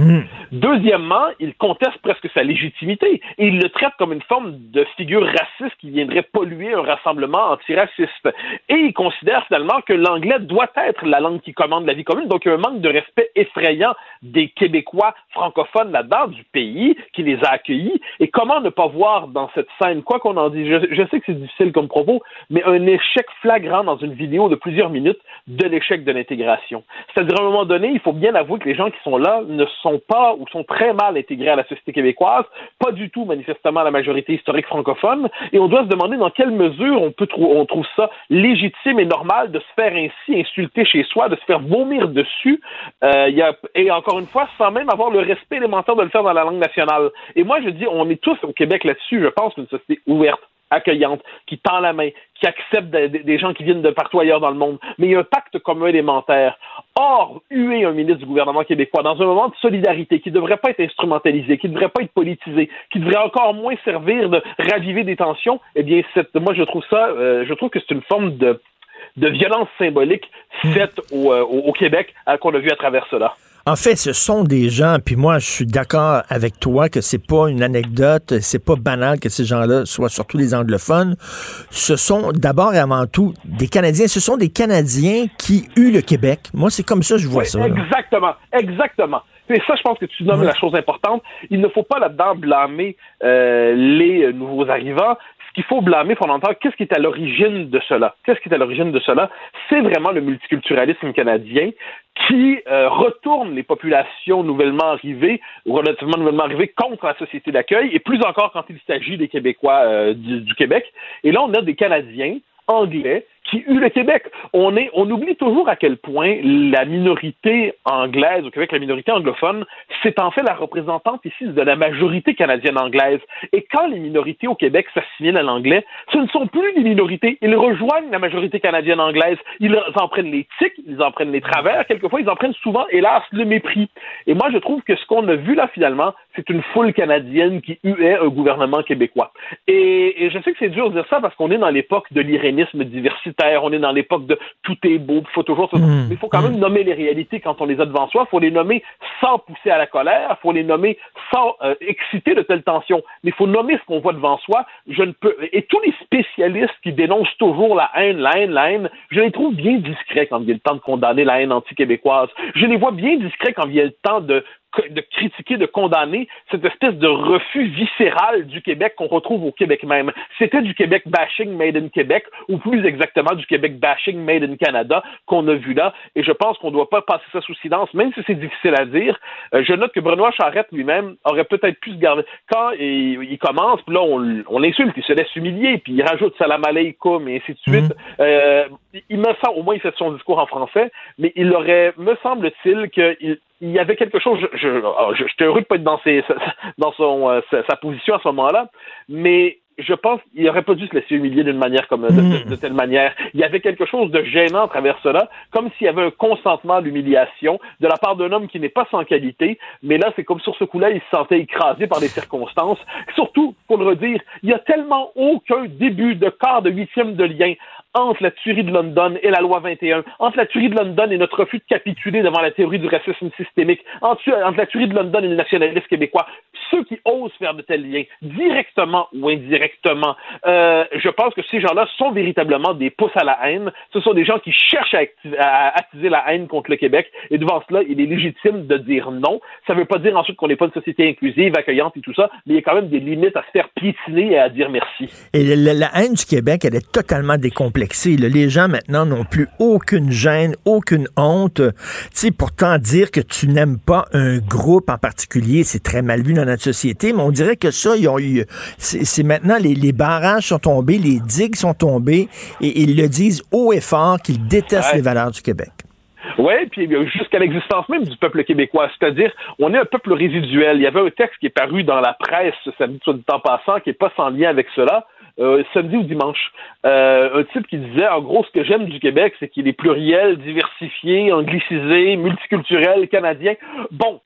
Deuxièmement, ils contestent presque sa légitimité et ils le traitent comme une forme de figure raciste qui viendrait polluer un rassemblement antiraciste. Et ils considèrent finalement que l'anglais doit être la langue qui commande la vie commune. Donc, il y a un manque de respect effrayant des Québécois francophones là-dedans, du pays, qui les a accueillis. Et comment ne pas voir dans cette scène, quoi qu'on en dise, je, je sais que c'est difficile comme propos, mais un échec flagrant dans une vidéo de plusieurs minutes de l'échec de l'intégration. C'est-à-dire, à un moment donné, il faut bien avouer que les gens qui sont là ne sont pas ou sont très mal intégrés à la société québécoise, pas du tout manifestement à la majorité historique francophone, et on doit se demander dans quelle mesure on peut trou- on trouve ça légitime et normal de se faire ainsi insulter chez soi, de se faire vomir dessus, euh, y a, et encore une fois, sans même avoir le respect élémentaire de le faire dans la langue nationale. Et moi, je dis, on est tous au Québec là-dessus, je pense, une société ouverte accueillante, qui tend la main, qui accepte des, gens qui viennent de partout ailleurs dans le monde. Mais il y a un pacte commun élémentaire. Or, huer un ministre du gouvernement québécois dans un moment de solidarité qui ne devrait pas être instrumentalisé, qui ne devrait pas être politisé, qui devrait encore moins servir de raviver des tensions, eh bien, cette, moi, je trouve ça, euh, je trouve que c'est une forme de, de violence symbolique faite au, euh, au Québec euh, qu'on a vu à travers cela. En fait, ce sont des gens, puis moi, je suis d'accord avec toi que c'est pas une anecdote, c'est pas banal que ces gens-là soient surtout les anglophones. Ce sont d'abord et avant tout des Canadiens. Ce sont des Canadiens qui huent le Québec. Moi, c'est comme ça que je vois Oui, ça. là. Exactement, exactement. Et ça, je pense que tu nommes la chose importante. Il ne faut pas là-dedans blâmer euh, les euh, nouveaux arrivants. Ce qu'il faut blâmer fondamentalement, qu'est-ce qui est à l'origine de cela? Qu'est-ce qui est à l'origine de cela? C'est vraiment le multiculturalisme canadien qui euh, retourne les populations nouvellement arrivées, ou relativement nouvellement arrivées, contre la société d'accueil, et plus encore quand il s'agit des Québécois euh, du, du Québec. Et là, on a des Canadiens anglais qui eut le Québec. On, est, on oublie toujours à quel point la minorité anglaise au Québec, la minorité anglophone, c'est en fait la représentante ici de la majorité canadienne anglaise. Et quand les minorités au Québec s'assimilent à l'anglais, ce ne sont plus des minorités. Ils rejoignent la majorité canadienne anglaise. Ils en prennent les tics, ils en prennent les travers. Quelquefois, ils en prennent souvent, hélas, le mépris. Et moi, je trouve que ce qu'on a vu là, finalement, c'est une foule canadienne qui huait un gouvernement québécois. Et, je sais que c'est dur de dire ça parce qu'on est dans l'époque de l'irénisme diversitaire on est dans l'époque de tout est beau, il faut toujours... Mais il faut quand même nommer les réalités quand on les a devant soi, il faut les nommer sans pousser à la colère, il faut les nommer sans euh, exciter de telles tensions, mais il faut nommer ce qu'on voit devant soi. Je ne peux... Et tous les spécialistes qui dénoncent toujours la haine, la haine, la haine, je les trouve bien discrets quand il y a le temps de condamner la haine anti-québécoise. Je les vois bien discrets quand il y a le temps de de critiquer, de condamner cette espèce de refus viscéral du Québec qu'on retrouve au Québec même. C'était du Québec bashing made in Québec, ou plus exactement du Québec bashing made in Canada qu'on a vu là, et je pense qu'on ne doit pas passer ça sous silence, même si c'est difficile à dire. Euh, je note que Benoît Charette lui-même aurait peut-être pu se garder. Quand il, commence, puis là, on, on l'insulte, il se laisse humilier, puis il rajoute salam aleikum, et ainsi de suite. Euh, il me semble, au moins il fait son discours en français, mais il aurait, me semble-t-il, qu'il il y avait quelque chose. Je, je, oh, je, j'étais heureux de pas être dans, ses, dans son, euh, sa, position à ce moment-là, mais je pense qu'il n'aurait pas dû se laisser humilier d'une manière comme de, de, telle manière. Il y avait quelque chose de gênant à travers cela, comme s'il y avait un consentement à l'humiliation de la part d'un homme qui n'est pas sans qualité, mais là, c'est comme sur ce coup-là, il se sentait écrasé par les circonstances. Surtout, pour le redire, il y a tellement aucun début de quart de huitième de lien entre la tuerie de London et la loi 21, entre la tuerie de London et notre refus de capituler devant la théorie du racisme systémique, entre, la tuerie de London et le nationalisme québécois, ceux qui osent faire de tels liens, directement ou indirectement, euh, je pense que ces gens-là sont véritablement des pouces à la haine. Ce sont des gens qui cherchent à, attiser la haine contre le Québec. Et devant cela, il est légitime de dire non. Ça ne veut pas dire ensuite qu'on n'est pas une société inclusive, accueillante et tout ça, mais il y a quand même des limites à se faire piétiner et à dire merci. Et la, la haine du Québec, elle est totalement décomplexée les gens maintenant n'ont plus aucune gêne, aucune honte. Pourtant dire que tu n'aimes pas un groupe en particulier, c'est très mal vu dans notre société, mais on dirait que ça, ils ont eu, c'est maintenant les, barrages sont tombés, les digues sont tombées, et ils le disent haut et fort qu'ils détestent les valeurs du Québec. Oui, puis jusqu'à l'existence même du peuple québécois. C'est-à-dire, on est un peuple résiduel. Il y avait un texte qui est paru dans la presse samedi, soit du temps passant, qui n'est pas sans lien avec cela, euh, samedi ou dimanche. Euh, un type qui disait, en gros, ce que j'aime du Québec, c'est qu'il est pluriel, diversifié, anglicisé, multiculturel, canadien. Bon,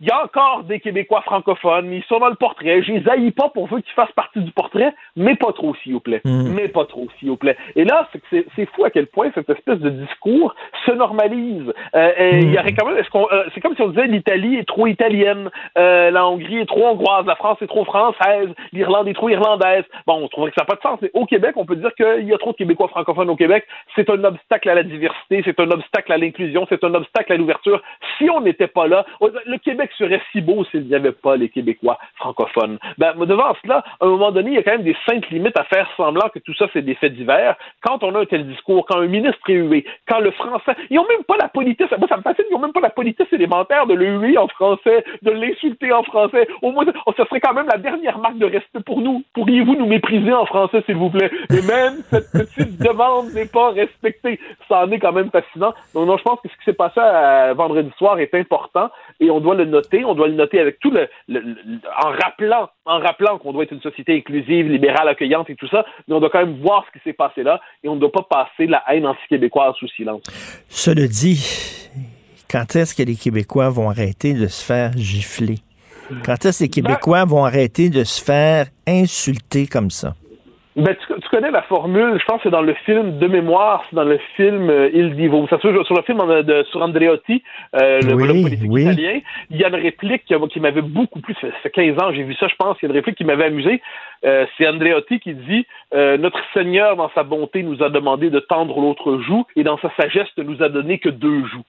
il y a encore des Québécois francophones, ils sont dans le portrait. Je les haïs pas pour eux qu'ils fassent partie du portrait, mais pas trop, s'il vous plaît. Mm. Mais pas trop, s'il vous plaît. Et là, c'est fou à quel point cette espèce de discours se normalise. Euh, il y mm. aurait quand même, est-ce qu'on, euh, c'est comme si on disait l'Italie est trop italienne, euh, la Hongrie est trop hongroise, la France est trop française, l'Irlande est trop irlandaise. Bon, on trouverait que ça n'a pas de sens. Mais au Québec, on peut dire qu'il y a trop de Québécois francophones au Québec. C'est un obstacle à la diversité, c'est un obstacle à l'inclusion, c'est un obstacle à l'ouverture. Si on n'était pas là, le Québec serait si beau s'il n'y avait pas les Québécois francophones. Ben, devant cela, à un moment donné, il y a quand même des saintes limites à faire semblant que tout ça, c'est des faits divers. Quand on a un tel discours, quand un ministre est hué, quand le français, ils n'ont même pas la politesse, moi ça me fascine, ils n'ont même pas la politesse élémentaire de le huer en français, de l'insulter en français. Au moins, oh, ce serait quand même la dernière marque de respect pour nous. Pourriez-vous nous mépriser en français, s'il vous plaît? Et même cette petite demande n'est pas respectée. Ça en est quand même fascinant. Donc, non, je pense que ce qui s'est passé à vendredi soir est important et on doit le noter on doit le noter avec tout le, en rappelant, en rappelant qu'on doit être une société inclusive, libérale, accueillante et tout ça, mais on doit quand même voir ce qui s'est passé là et on ne doit pas passer la haine anti-québécoise sous silence. Cela dit, quand est-ce que les Québécois vont arrêter de se faire gifler? Quand est-ce que les Québécois vont arrêter de se faire insulter comme ça? Ben, tu, connais la formule, je pense que c'est dans le film de mémoire, c'est dans le film euh, Il Divo. Ça se sur le film de, sur Andreotti, euh, le oui, politique italien. Il y a une réplique qui, qui m'avait beaucoup plu. Ça fait 15 ans, j'ai vu ça, je pense. Il y a une réplique qui m'avait amusé. Euh, c'est Andreotti qui dit euh, Notre Seigneur, dans sa bonté, nous a demandé de tendre l'autre joue, et dans sa sagesse, ne nous a donné que deux joues.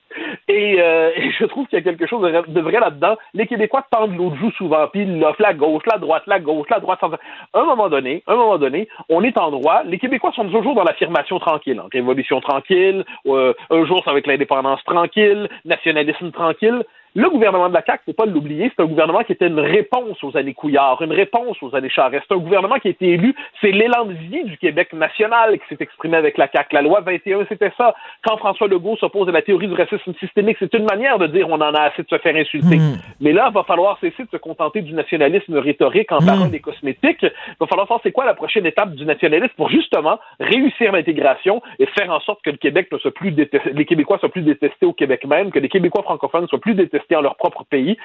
Et, euh, et je trouve qu'il y a quelque chose de, vrai là-dedans. Les Québécois tendent l'autre joue souvent, puis ils la gauche, la droite, la gauche, la droite. À un moment donné, un moment donné, on est en droit. Les Québécois sont toujours dans l'affirmation tranquille. Révolution tranquille, euh, un jour va être l'indépendance tranquille, nationalisme tranquille. Le gouvernement de la CAQ, faut pas l'oublier, c'est un gouvernement qui était une réponse aux années Couillard, une réponse aux années Charest. C'est un gouvernement qui a été élu, c'est l'élan de vie du Québec national qui s'est exprimé avec la CAQ. La loi 21, c'était ça. Quand François Legault s'oppose à la théorie du racisme systémique, c'est une manière de dire on en a assez de se faire insulter. Hmm. Mais là, il va falloir cesser de se contenter du nationalisme rhétorique en parlant hmm. des cosmétiques. Il va falloir savoir c'est quoi la prochaine étape du nationalisme pour justement réussir l'intégration et faire en sorte que le Québec ne soit plus détesté, les Québécois soient plus détestés au Québec même, que les Québécois francophones soient plus détestés manifester en leur propre pays.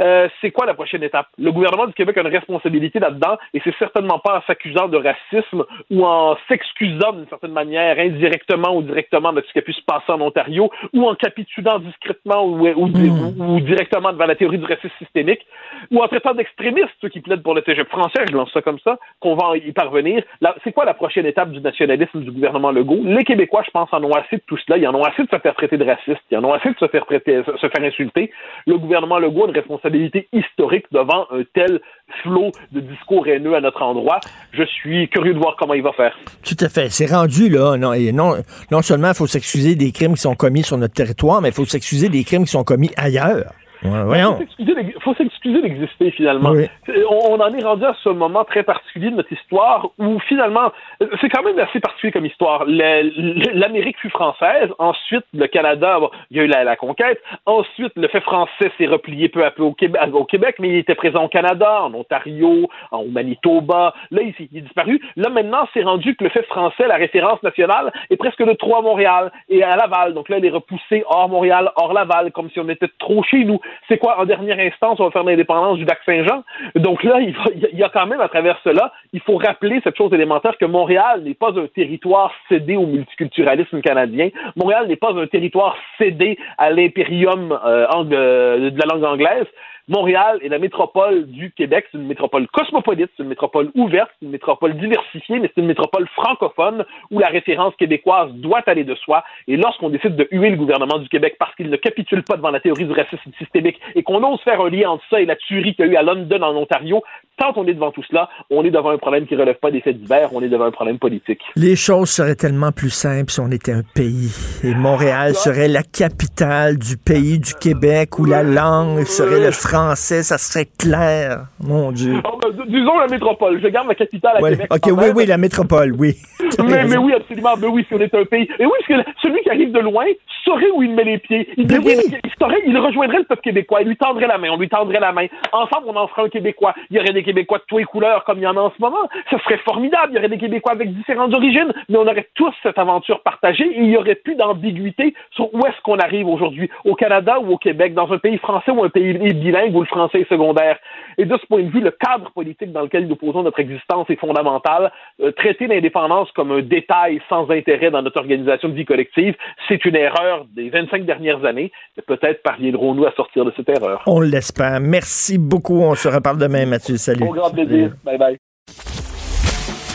Euh, c'est quoi la prochaine étape? Le gouvernement du Québec a une responsabilité là-dedans et c'est certainement pas en s'accusant de racisme ou en s'excusant d'une certaine manière, indirectement ou directement de ce qui a pu se passer en Ontario ou en capitulant discrètement ou, ou, Hmm. ou- ou directement devant la théorie du racisme systémique ou en traitant d'extrémistes ceux qui plaident pour le cégep français, je lance ça comme ça, qu'on va y parvenir. C'est quoi la prochaine étape du nationalisme du gouvernement Legault? Les Québécois, je pense, en ont assez de tout cela. Ils en ont assez de se faire traiter de racistes. Ils en ont assez de se faire, traiter, se faire insulter. Le gouvernement Legault a une responsabilité historique devant un tel flot de discours haineux à notre endroit. Je suis curieux de voir comment il va faire. Tout à fait. C'est rendu là. Non, non, non seulement il faut s'excuser des crimes qui sont commis sur notre territoire, mais il faut s'excuser des crimes qui sont commis ailleurs. Il faut s'excuser d'exister finalement. Oui. Euh, On, on en est rendu à ce moment très particulier de notre histoire où finalement, euh, c'est quand même assez particulier comme histoire. Le- le- L'Amérique fut française, ensuite le Canada, bon, il y a eu la, la conquête, ensuite le fait français s'est replié peu à peu au Québec, au Québec, mais il était présent au Canada, en Ontario, en au Manitoba. Là, ici, il est disparu. Là, maintenant, c'est rendu que le fait français, la référence nationale, est presque de trop à Montréal et à Laval. Donc là, il est repoussé hors Montréal, hors Laval, comme si on était trop chez nous. C'est quoi, en dernière instance, on va faire l'indépendance du lac Saint-Jean? Donc là, il, y a quand même, à travers cela, il faut rappeler cette chose élémentaire que Montréal n'est pas un territoire cédé au multiculturalisme canadien. Montréal n'est pas un territoire cédé à l'impérium euh, euh, de la langue anglaise. Montréal est la métropole du Québec. C'est une métropole cosmopolite, c'est une métropole ouverte, c'est une métropole diversifiée, mais c'est une métropole francophone où la référence québécoise doit aller de soi. Et lorsqu'on décide de huer le gouvernement du Québec parce qu'il ne capitule pas devant la théorie du racisme systémique et qu'on ose faire un lien entre ça et la tuerie qu'il y a eu à London, en Ontario, tant on est devant tout cela, on est devant un problème qui ne relève pas des faits divers, on est devant un problème politique. Les choses seraient tellement plus simples si on était un pays. Et Montréal serait la capitale du pays du Québec où la langue serait le français, ça serait clair. Mon Dieu. Oh, ben, disons la métropole. Je garde la capitale à Ouais, Québec. OK, oui, même. oui, la métropole, oui. Mais, mais oui, absolument. Mais oui, si on est un pays. Et oui, parce que celui qui arrive de loin saurait où il met les pieds. Il, Ben oui. il, saurait- il rejoindrait le peuple québécois. Il lui tendrait la main. On lui tendrait la main. Ensemble, on en ferait un Québécois. Il y aurait des Québécois de tous les couleurs, comme il y en a en ce moment. Ce serait formidable. Il y aurait des Québécois avec différentes origines. Mais on aurait tous cette aventure partagée et il n'y aurait plus d'ambiguïté sur où est-ce qu'on arrive aujourd'hui. Au Canada ou au Québec, dans un pays français ou un pays bilingue où le français est secondaire. Et de ce point de vue, le cadre politique dans lequel nous posons notre existence est fondamental. Euh, traiter l'indépendance comme un détail sans intérêt dans notre organisation de vie collective, c'est une erreur des 25 dernières années. Et peut-être parviendrons-nous à sortir de cette erreur. On l'espère. Merci beaucoup. On se reparle demain, Mathieu. Salut. Au grand plaisir. Bye bye.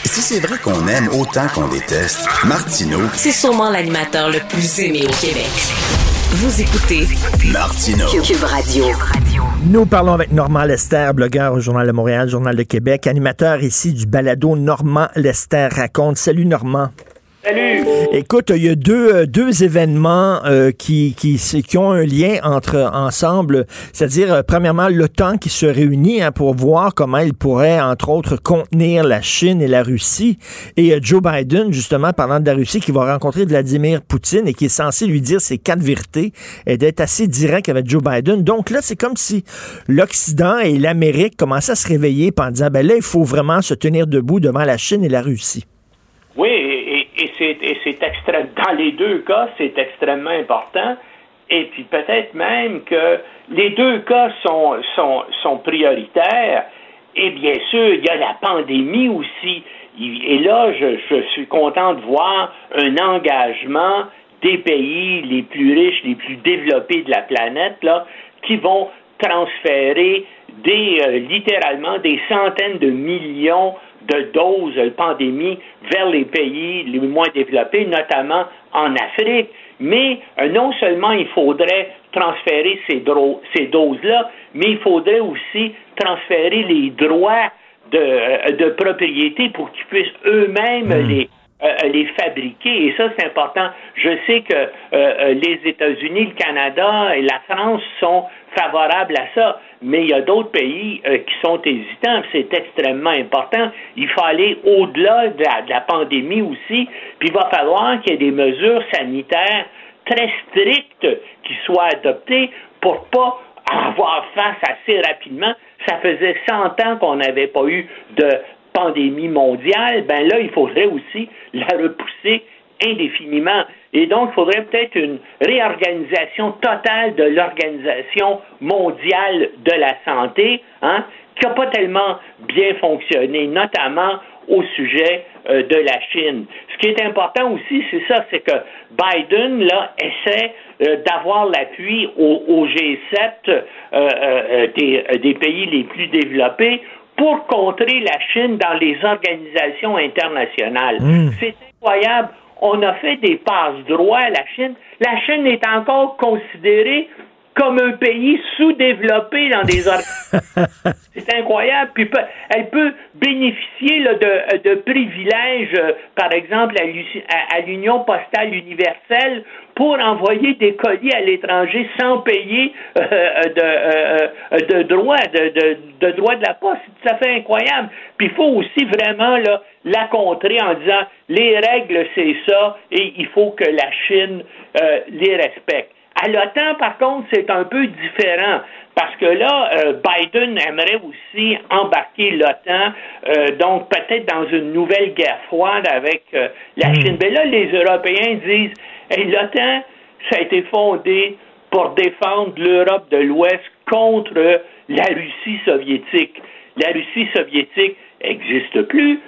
Si c'est vrai qu'on aime autant qu'on déteste, Martineau, C'est sûrement l'animateur le plus aimé au Québec. Vous écoutez Martineau. Cube Radio. Nous parlons avec Normand Lester, blogueur au Journal de Montréal, Journal de Québec, animateur ici du balado Normand Lester raconte. Salut Normand. Salut! Écoute, il y a deux, euh, deux événements euh, qui, qui, qui ont un lien entre ensemble, c'est-à-dire, euh, premièrement, l'OTAN qui se réunit hein, pour voir comment il pourrait, entre autres, contenir la Chine et la Russie, et euh, Joe Biden, justement, parlant de la Russie, qui va rencontrer Vladimir Poutine et qui est censé lui dire ses quatre vérités et d'être assez direct avec Joe Biden. Donc là, c'est comme si l'Occident et l'Amérique commençaient à se réveiller en disant, ben là, il faut vraiment se tenir debout devant la Chine et la Russie. Oui, c'est. Dans les deux cas, c'est extrêmement important. Et puis peut-être même que les deux cas sont, sont, sont prioritaires. Et bien sûr, il y a la pandémie aussi. Et là, je, je suis content de voir un engagement des pays les plus riches, les plus développés de la planète, là, qui vont transférer des, euh, littéralement des centaines de millions de doses de pandémie vers les pays les moins développés, notamment en Afrique. Mais euh, non seulement il faudrait transférer ces, dro- ces doses-là, mais il faudrait aussi transférer les droits de, euh, de propriété pour qu'ils puissent eux-mêmes les, euh, les fabriquer. Et ça, c'est important. Je sais que euh, euh, les États-Unis, le Canada et la France sont favorables à ça, mais il y a d'autres pays euh, qui sont hésitants. C'est extrêmement important. Il faut aller au-delà de la, de la pandémie aussi. Puis il va falloir qu'il y ait des mesures sanitaires très strictes qui soient adoptées pour pas avoir face assez rapidement. Ça faisait 100 ans qu'on n'avait pas eu de pandémie mondiale. Ben là, il faudrait aussi la repousser indéfiniment. Et donc, il faudrait peut-être une réorganisation totale de l'Organisation mondiale de la santé, hein, qui n'a pas tellement bien fonctionné, notamment au sujet euh, de la Chine. Ce qui est important aussi, c'est ça, c'est que Biden là essaie euh, d'avoir l'appui au, au G7 euh, des pays les plus développés pour contrer la Chine dans les organisations internationales. Hmm. C'est incroyable. On a fait des passes-droits à la Chine. La Chine est encore considérée comme un pays sous-développé dans des. C'est incroyable. Puis peut- elle peut bénéficier là, de, de privilèges, euh, par exemple à l'U- à- à l'Union postale universelle, pour envoyer des colis à l'étranger sans payer euh, de, euh, euh, de droits de, de, de droits de la poste. C'est tout à fait incroyable. Puis il faut aussi vraiment là, la contrer en disant les règles c'est ça et il faut que la Chine euh, les respecte. À l'OTAN, par contre, c'est un peu différent. Parce que là, euh, Biden aimerait aussi embarquer l'OTAN, euh, donc peut-être dans une nouvelle guerre froide avec euh, la Chine. Mais là, les Européens disent, hey, l'OTAN, ça a été fondé pour défendre l'Europe de l'Ouest contre la Russie soviétique. La Russie soviétique n'existe plus.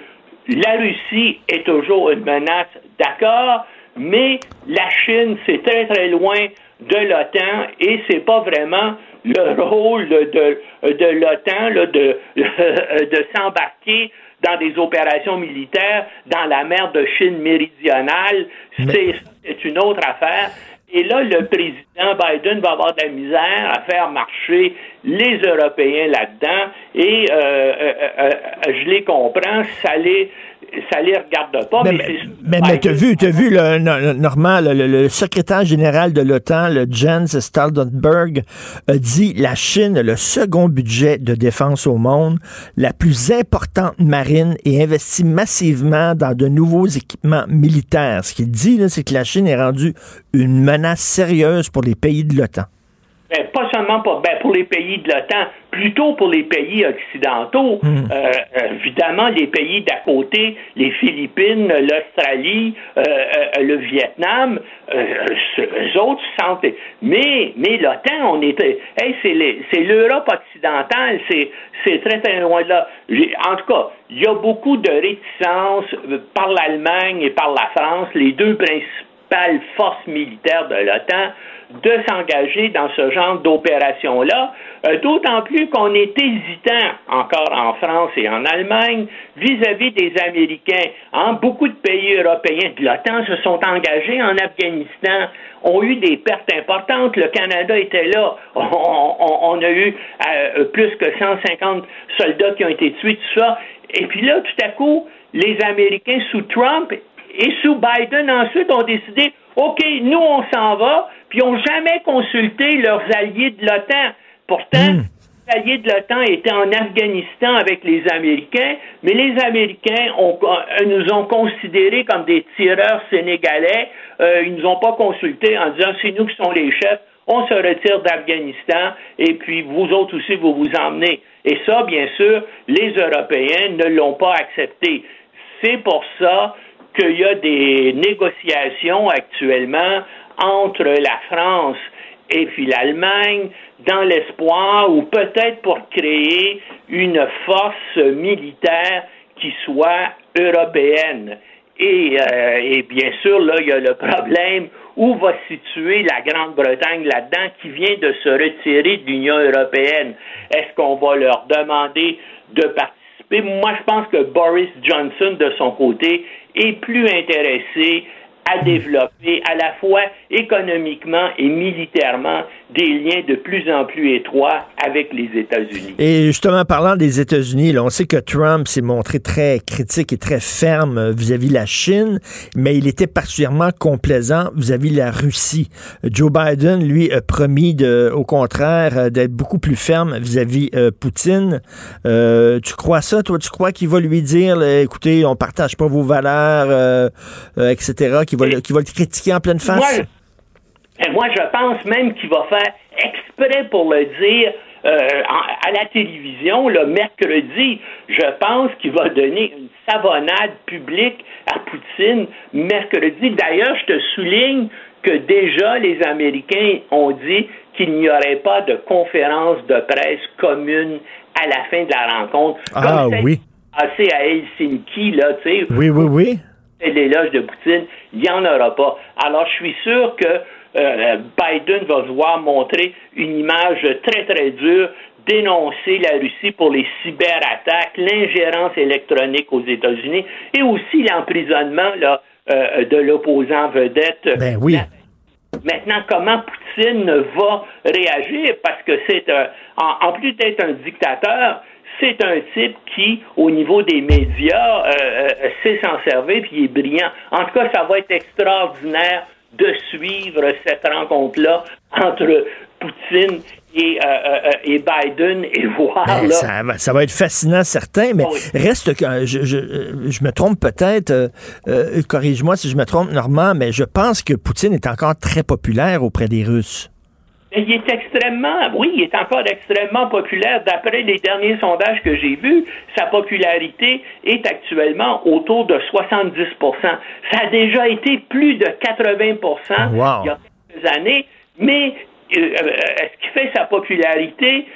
La Russie est toujours une menace, d'accord, mais la Chine, c'est très très loin de l'OTAN et c'est pas vraiment le rôle de, de l'OTAN là, de, de s'embarquer dans des opérations militaires dans la mer de Chine méridionale. C'est une autre affaire. Et là, le président Biden va avoir de la misère à faire marcher les Européens là-dedans. Et euh, euh, euh, je les comprends, ça les, ça les regarde pas. Mais, mais mais, mais, t'as vu, t'as vu le, no- Normand, le, le- le secrétaire général de l'OTAN, le Jens Stoltenberg, a dit la Chine a le second budget de défense au monde, la plus importante marine et investit massivement dans de nouveaux équipements militaires. Ce qu'il dit, c'est que la Chine est rendue une menace sérieuse pour les pays de l'OTAN. Ben, pas seulement pour, ben, pour les pays de l'OTAN, plutôt pour les pays occidentaux. Hmm. Euh, évidemment, les pays d'à côté, les Philippines, l'Australie, euh, euh, le Vietnam, euh, eux autres se sentent. Mais, mais l'OTAN, on était. Hey, c'est l'Europe occidentale, c'est très très loin de là. En tout cas, il y a beaucoup de réticence euh, par l'Allemagne et par la France, les deux principales forces militaires de l'OTAN de s'engager dans ce genre d'opération-là, euh, d'autant plus qu'on est hésitant encore en France et en Allemagne vis-à-vis des Américains. Beaucoup de pays européens de l'OTAN se sont engagés en Afghanistan, ont eu des pertes importantes. Le Canada était là. On a eu euh, plus que 150 soldats qui ont été tués, tout ça. Et puis là, tout à coup, les Américains sous Trump et sous Biden ensuite ont décidé, OK, nous on s'en va, puis ils n'ont jamais consulté leurs alliés de l'OTAN. Pourtant, les alliés de l'OTAN étaient en Afghanistan avec les Américains, mais les Américains ont- euh, nous ont considérés comme des tireurs sénégalais. Euh, ils nous ont pas consultés en disant c'est nous qui sommes les chefs. On se retire d'Afghanistan et puis vous autres aussi vous vous emmenez. Et ça, bien sûr, les Européens ne l'ont pas accepté. C'est pour ça qu'il y a des négociations actuellement entre la France et puis l'Allemagne dans l'espoir ou peut-être pour créer une force militaire qui soit européenne. Et, euh, et bien sûr, là, il y a le problème où va situer la Grande-Bretagne là-dedans qui vient de se retirer de l'Union européenne. Est-ce qu'on va leur demander de participer? Moi, je pense que Boris Johnson, de son côté, est plus intéressé à développer à la fois économiquement et militairement des liens de plus en plus étroits avec les États-Unis. Et justement, parlant des États-Unis, on sait que Trump s'est montré très critique et très ferme euh, vis-à-vis de la Chine, mais il était particulièrement complaisant vis-à-vis de la Russie. Joe Biden, lui, a promis, de, au contraire, euh, d'être beaucoup plus ferme vis-à-vis euh, Poutine. Euh, tu crois ça, toi? Tu crois qu'il va lui dire, écoutez, on partage pas vos valeurs, euh, euh, etc., qu'il va, le- qu'il va le critiquer en pleine face? Moi, et moi, je pense même qu'il va faire exprès pour le dire euh, à la télévision le mercredi. Je pense qu'il va donner une savonnade publique à Poutine mercredi. D'ailleurs, je te souligne que déjà les Américains ont dit qu'il n'y aurait pas de conférence de presse commune à la fin de la rencontre. Ah Comme oui. passé à Helsinki, là, tu sais, Oui, oui, oui. Et l'éloge de Poutine, il n'y en aura pas. Alors, je suis sûr que euh, Biden va vouloir montrer une image très, très dure, dénoncer la Russie pour les cyberattaques, l'ingérence électronique aux États-Unis et aussi l'emprisonnement là, euh, de l'opposant vedette. Ben oui. Maintenant, comment Poutine va réagir? Parce que c'est un, en, en plus d'être un dictateur, c'est un type qui, au niveau des médias, euh, euh, sait s'en servir puis il est brillant. En tout cas, ça va être extraordinaire de suivre cette rencontre-là entre Poutine et, euh, euh, et Biden et voir Ben, là. ça, va, ça va être fascinant, certain, mais reste que euh, je, je, euh, je me trompe peut-être, euh, euh, corrige-moi si je me trompe, Normand, mais je pense que Poutine est encore très populaire auprès des Russes. Il est extrêmement, oui, il est encore extrêmement populaire. D'après les derniers sondages que j'ai vus, sa popularité est actuellement autour de 70% Ça a déjà été plus de 80 Wow. il y a quelques années. Mais euh, euh, ce qui fait sa popularité,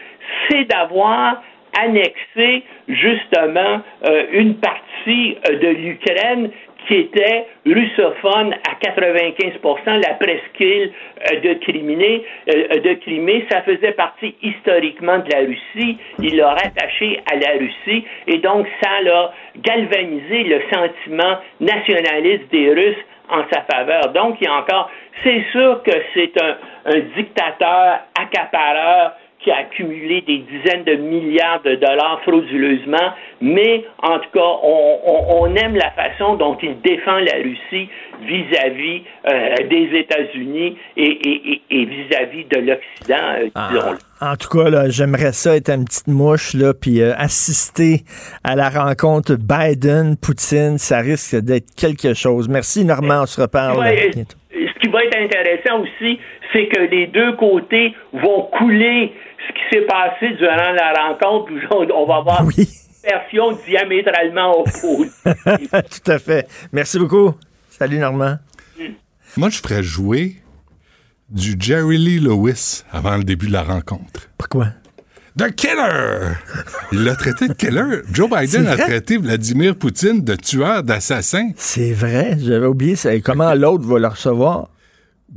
c'est d'avoir annexé justement euh, une partie euh, de l'Ukraine qui était russophone à 95 la presqu'île euh, de Crimée, euh, de Crimée, ça faisait partie historiquement de la Russie. Il l'a rattaché à la Russie et donc ça l'a galvanisé le sentiment nationaliste des Russes en sa faveur. Donc, il y a encore, c'est sûr que c'est un dictateur accapareur qui a accumulé des dizaines de milliards de dollars frauduleusement, mais en tout cas, on, on- on aime la façon dont il défend la Russie vis-à-vis euh, des États-Unis et, et- et- et vis-à-vis de l'Occident, euh, disons-le. En tout cas, là, j'aimerais ça être une petite mouche, là, puis euh, assister à la rencontre Biden-Poutine. Ça risque d'être quelque chose. Merci, Normand. On se reparle. Ouais, bientôt. ce qui va être intéressant aussi, c'est que les deux côtés vont couler ce qui s'est passé durant la rencontre. On on va avoir une version diamétralement opposée. Tout à fait. Merci beaucoup. Salut, Normand. Moi, je ferais jouer du Jerry Lee Lewis avant le début de la rencontre. Pourquoi? The Killer! Il l'a traité de killer. Joe Biden a traité Vladimir Poutine de tueur, d'assassin. C'est vrai, j'avais oublié ça. Et comment l'autre va le recevoir?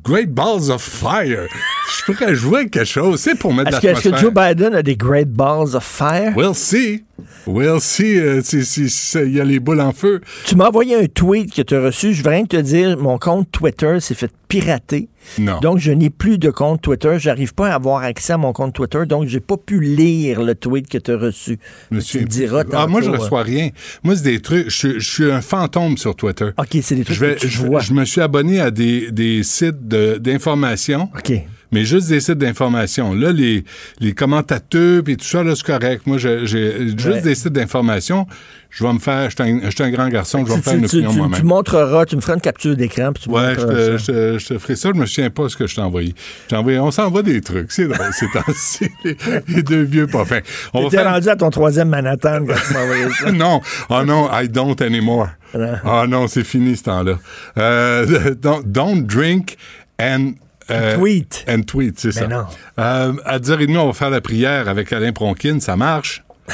Great Balls of Fire. Je pourrais jouer quelque chose, c'est pour mettre Est-ce que, est-ce que. Joe Biden a des great balls of fire? We'll see. We'll see euh, si si- si il y a les boules en feu. Tu m'as envoyé un tweet que tu as reçu. Je veux rien te dire, mon compte Twitter s'est fait pirater. Non. Donc, je n'ai plus de compte Twitter. J'arrive pas à avoir accès à mon compte Twitter. Donc, j'ai pas pu lire le tweet que tu as reçu. Monsieur, tu me diras ah, moi, je tantôt, reçois rien. Moi, c'est des trucs. Je, je suis un fantôme sur Twitter. OK, c'est des trucs Je, vais- que tu je- vois. je me suis abonné à des, des sites de- d'information. OK. Mais juste des sites d'information. Là, les, les commentateurs et tout ça, là, c'est correct. Moi, j'ai juste Ouais. des sites d'information. Je vais me faire. Je suis un, je suis un grand garçon, je vais me Tu, faire une opinion tu- moi-même. tu montreras, tu me feras une capture d'écran. puis tu Ouais, je te, ça. je, te, je te ferai ça. Je me souviens pas ce que je t'ai envoyé. Je t'ai envoyé. On s'envoie des trucs. C'est drôle, c'est temps-ci. Les, les deux vieux pas fins. On va faire. rendu à ton troisième Manhattan quand tu m'as envoyé ça. non, oh non, I don't anymore. Oh non, c'est fini ce temps-là. Euh, don't, don't drink and euh, tweet. And tweet, c'est ça. non. Euh, à 10h30, on va faire la prière avec Alain Pronkin. Ça marche?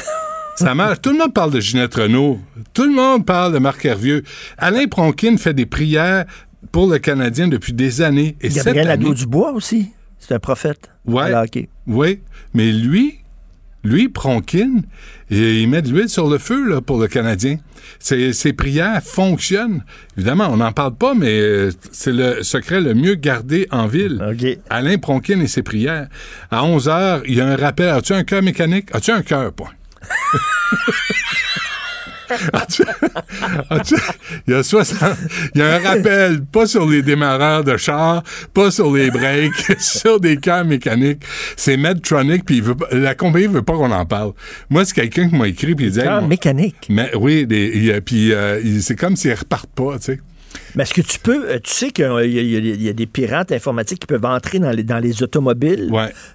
Ça marche. Tout le monde parle de Ginette Renault. Tout le monde parle de Marc Hervieux. Alain Pronkin fait des prières pour le Canadien depuis des années. Et Gabriel Nadeau-Dubois aussi. C'est un prophète. Ouais. Voilà, OK. Oui, mais lui, lui, Pronkin, il met de l'huile sur le feu là, pour le Canadien. Ses, ses prières fonctionnent. Évidemment, on n'en parle pas, mais euh, c'est le secret le mieux gardé en ville. Alain Pronkin et ses prières. À 11 heures, il y a un rappel. As-tu un cœur mécanique? As-tu un cœur, point? As-tu- as-tu- il, y a 60 il y a un rappel, pas sur les démarreurs de char, pas sur les breaks, sur des cœurs mécaniques. C'est Medtronic, puis la compagnie veut pas qu'on en parle. Moi, c'est quelqu'un qui m'a écrit, puis il dit... Hey. Mais, oui, puis euh, c'est comme s'ils repartent pas, tu sais. Mais est-ce que tu peux, euh, tu sais qu'il y, a- y y des pirates informatiques qui peuvent entrer dans les, dans les automobiles,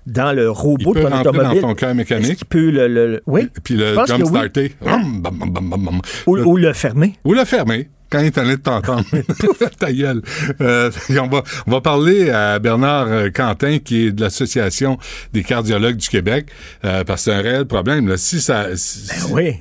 dans le robot de ton rentrer dans automobile? ton cœur mécanique. Peut le, le- oui. Puis le jump oui. starter. Hum, bam, bam, bam, bam, bam. Ou, ou le fermer. Ou le fermer. Quand il est de t'entendre. Ta gueule. Euh, on, va, on va parler à Bernard euh, Quentin, qui est de l'Association des cardiologues du Québec, euh, parce que c'est un réel problème. Là. Si ça si,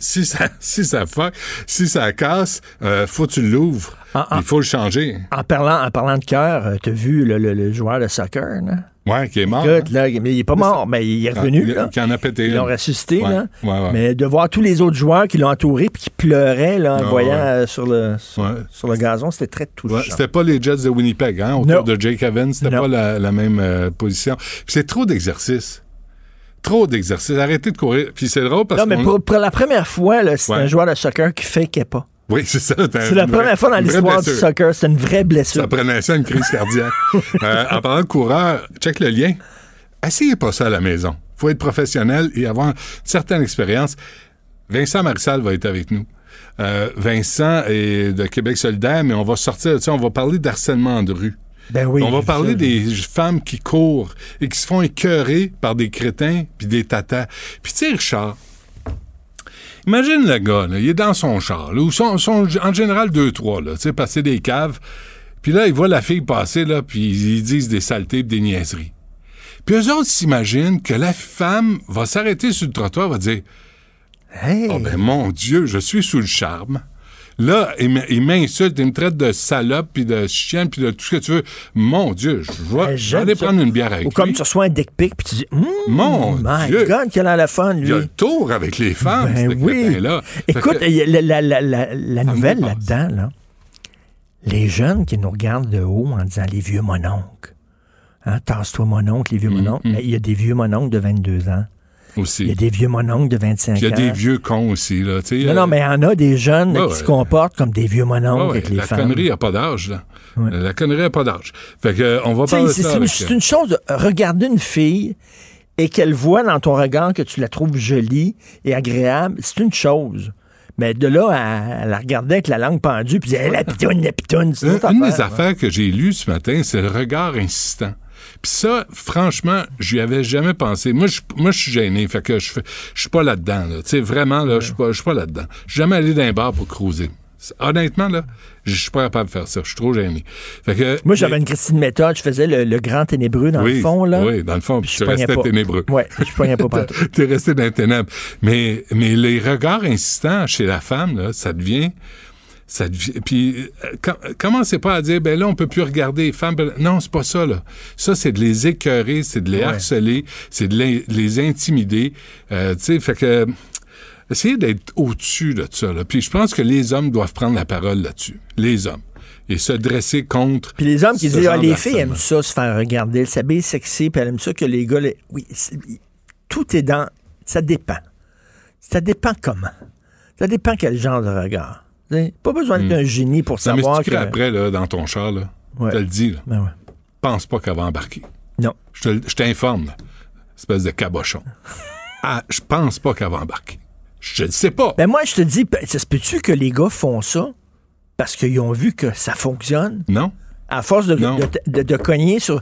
si ça si ça fuck, si ça casse, euh, faut que tu l'ouvres. Il faut le changer. En parlant, en parlant de cœur, tu as vu le, le- le joueur de soccer, là? Ouais, qui est mort. Écoute, là, mais il est pas mort, mais il est Ah, revenu. il- là. qui en a pété Ils l'ont une. ressuscité, Ouais, là. ouais. Mais de voir tous les autres joueurs qui l'ont entouré puis qui pleuraient là, en Ah, voyant euh, sur, le, sur, sur le gazon, c'était très touchant. C'était pas les Jets de Winnipeg, hein, autour de Jake Evans, c'était pas la, la même euh, position. C'est trop d'exercice. Trop d'exercice. Arrêtez de courir. Puis c'est drôle parce non, mais pour, pour la première fois, c'est Ouais. un joueur de soccer qui fakeait pas. Oui, c'est ça. C'est la première fois dans l'histoire du soccer. C'est une vraie blessure. Ça prenait ça, une crise cardiaque. Euh, en parlant de coureur, check le lien. Essayez pas ça à la maison. faut être professionnel et avoir une certaine expérience. Vincent Marissal va être avec nous. Euh, Vincent est de Québec solidaire, mais on va sortir de ça. On va parler d'harcèlement de rue. Ben oui. on va parler des femmes qui courent et qui se font écœurer par des crétins puis des tatas. Puis tu sais, Richard, imagine le gars, là, il est dans son char, là, ou son- en général deux, trois, là, tu sais, passer des caves. Puis là, il voit la fille passer, là, puis ils disent des saletés des niaiseries. Puis eux autres s'imaginent que la femme va s'arrêter sur le trottoir, va dire Oh ben mon Dieu, je suis sous le charme. Là, il m'insulte, il me traite de salope, puis de chienne, puis de tout ce que tu veux. Mon Dieu, je vais, aller prendre une bière avec Ou comme lui. tu reçois un dick pic puis tu dis Hum, Mon my Dieu. God, quel a la fun, lui. Il y a le tour avec les femmes, Ben oui. là Écoute, la, la- la- la- la nouvelle là-dedans, là, les jeunes qui nous regardent de haut en disant les vieux mononcles. Hein, Tasse-toi, mononcle, les vieux mononcles. Mais il y a des vieux mononcles de 22 ans. Aussi. Il y a des vieux mononcles de 25 Puis il y a ans. des vieux cons aussi, là. sais, Non, euh, non, mais il y en a des jeunes Ouais, qui ouais. se comportent comme des vieux mononcles ouais, avec les la femmes. connerie n'a pas d'âge, là. La connerie n'a pas d'âge. Fait que, euh, on va Tu sais, parler de C'est ça. c'est une, avec, c'est euh, une chose de regarder une fille et qu'elle voit dans ton regard que tu la trouves jolie et agréable, c'est une chose. Mais de là à, à la regarder avec la langue pendue puis Hey, la pitoune, la pitoune, c'est une des affaire, affaires que j'ai lues ce matin, c'est le regard insistant. Puis ça, franchement, je n'y avais jamais pensé. Moi, je, moi, je suis gêné, fait que je fais, je suis pas là-dedans. Là. Tu sais, vraiment, là, je suis pas, pas là-dedans. Je suis jamais allé dans un bar pour cruiser. Honnêtement, là, je suis pas capable de faire ça. Je suis trop gêné. Fait que, Moi, j'avais une Christine méthode, je faisais le, le grand ténébreux dans oui, le fond, là. Oui, dans le fond, puis je tu restais pas. ténébreux. Ouais, je pognais pas partout. T'es resté dans les ténèbres. Mais, mais les regards insistants chez la femme, là, ça devient. Ça devient puis, euh, com- commencez pas à dire, ben là, on peut plus regarder les femmes. Ben, Non, c'est pas ça, là. Ça, c'est de les écœurer, c'est de les Ouais. harceler, c'est de les, les intimider. Euh, tu sais, fait que. Essayez d'être au-dessus de ça, là. Puis je pense que les hommes doivent prendre la parole là-dessus. Les hommes. Et se dresser contre. Puis les hommes qui disent, ah, les filles aiment ça, se faire regarder, elles s'habillent sexy, puis elles aiment ça que les gars... les- Oui, tout est dans... Ça dépend. Ça dépend comment. Ça dépend quel genre de regard. Tu Pas besoin d'être Hmm. un génie pour savoir m'expliquerait que... après, là, dans ton char, là. Ouais. Te le dis, là. Ben ouais. Pense pas qu'elle va embarquer. Non. Je te- je t'informe. Espèce de cabochon. ah, je pense pas qu'elle va embarquer. Je ne sais pas. Ben moi, je te dis, ça se peut-tu que les gars font ça parce qu'ils ont vu que ça fonctionne? Non. À force de, de, de- de cogner sur,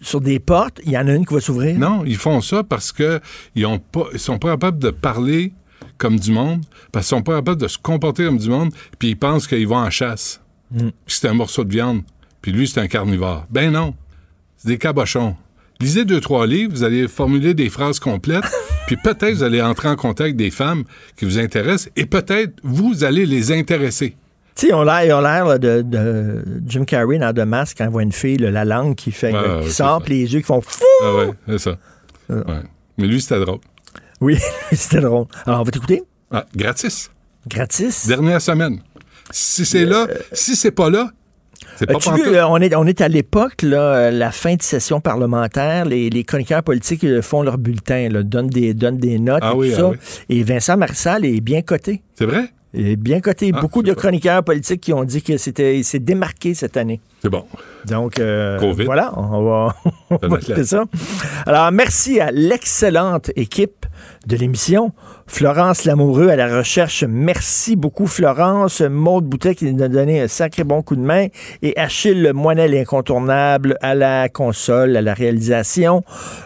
sur des portes, il y en a une qui va s'ouvrir? Non, ils font ça parce que ils ont pas, ils sont pas capables de parler comme du monde, parce qu'ils sont pas capables de se comporter comme du monde, puis ils pensent qu'ils vont en chasse. Mm. Puis c'est un morceau de viande, puis lui c'est un carnivore. Ben non, c'est des cabochons. Lisez deux trois livres, vous allez formuler des phrases complètes, puis peut-être vous allez entrer en contact avec des femmes qui vous intéressent, et peut-être vous allez les intéresser. Tu sais, ils ont l'air, de, de Jim Carrey dans The Mask quand il voit une fille, là, la langue qui fait, là, ouais, qui sort, puis les yeux qui font fou. Ah ouais, c'est ça. Ouais. Mais lui c'était drôle. Oui, c'était drôle. Alors, on va t'écouter? Ah, gratis. Gratis. Dernière semaine. Si c'est là, si c'est pas là, c'est pas Euh, tu pantoute. veux, euh, on, est, on est à l'époque, là, euh, la fin de session parlementaire, les, les chroniqueurs politiques euh, font leur bulletin, là, donnent, des, donnent des notes Ah et oui, tout ah ça. oui. Et Vincent Marissal est bien coté. C'est vrai? Et bien coté. Ah, Beaucoup de chroniqueurs politiques qui ont dit que c'était, il s'est démarqué cette année. C'est bon. Donc, euh, Covid. voilà, on va, on va ça. Alors, merci à l'excellente équipe de l'émission. Florence Lamoureux à la recherche. Merci beaucoup, Florence. Maude Boutet qui nous a donné un sacré bon coup de main. Et Achille Moinel incontournable à la console, à la réalisation.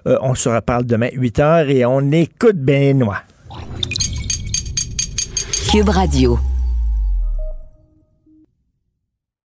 Euh, on se reparle demain 8 heures et on écoute Benoît. Cube Radio.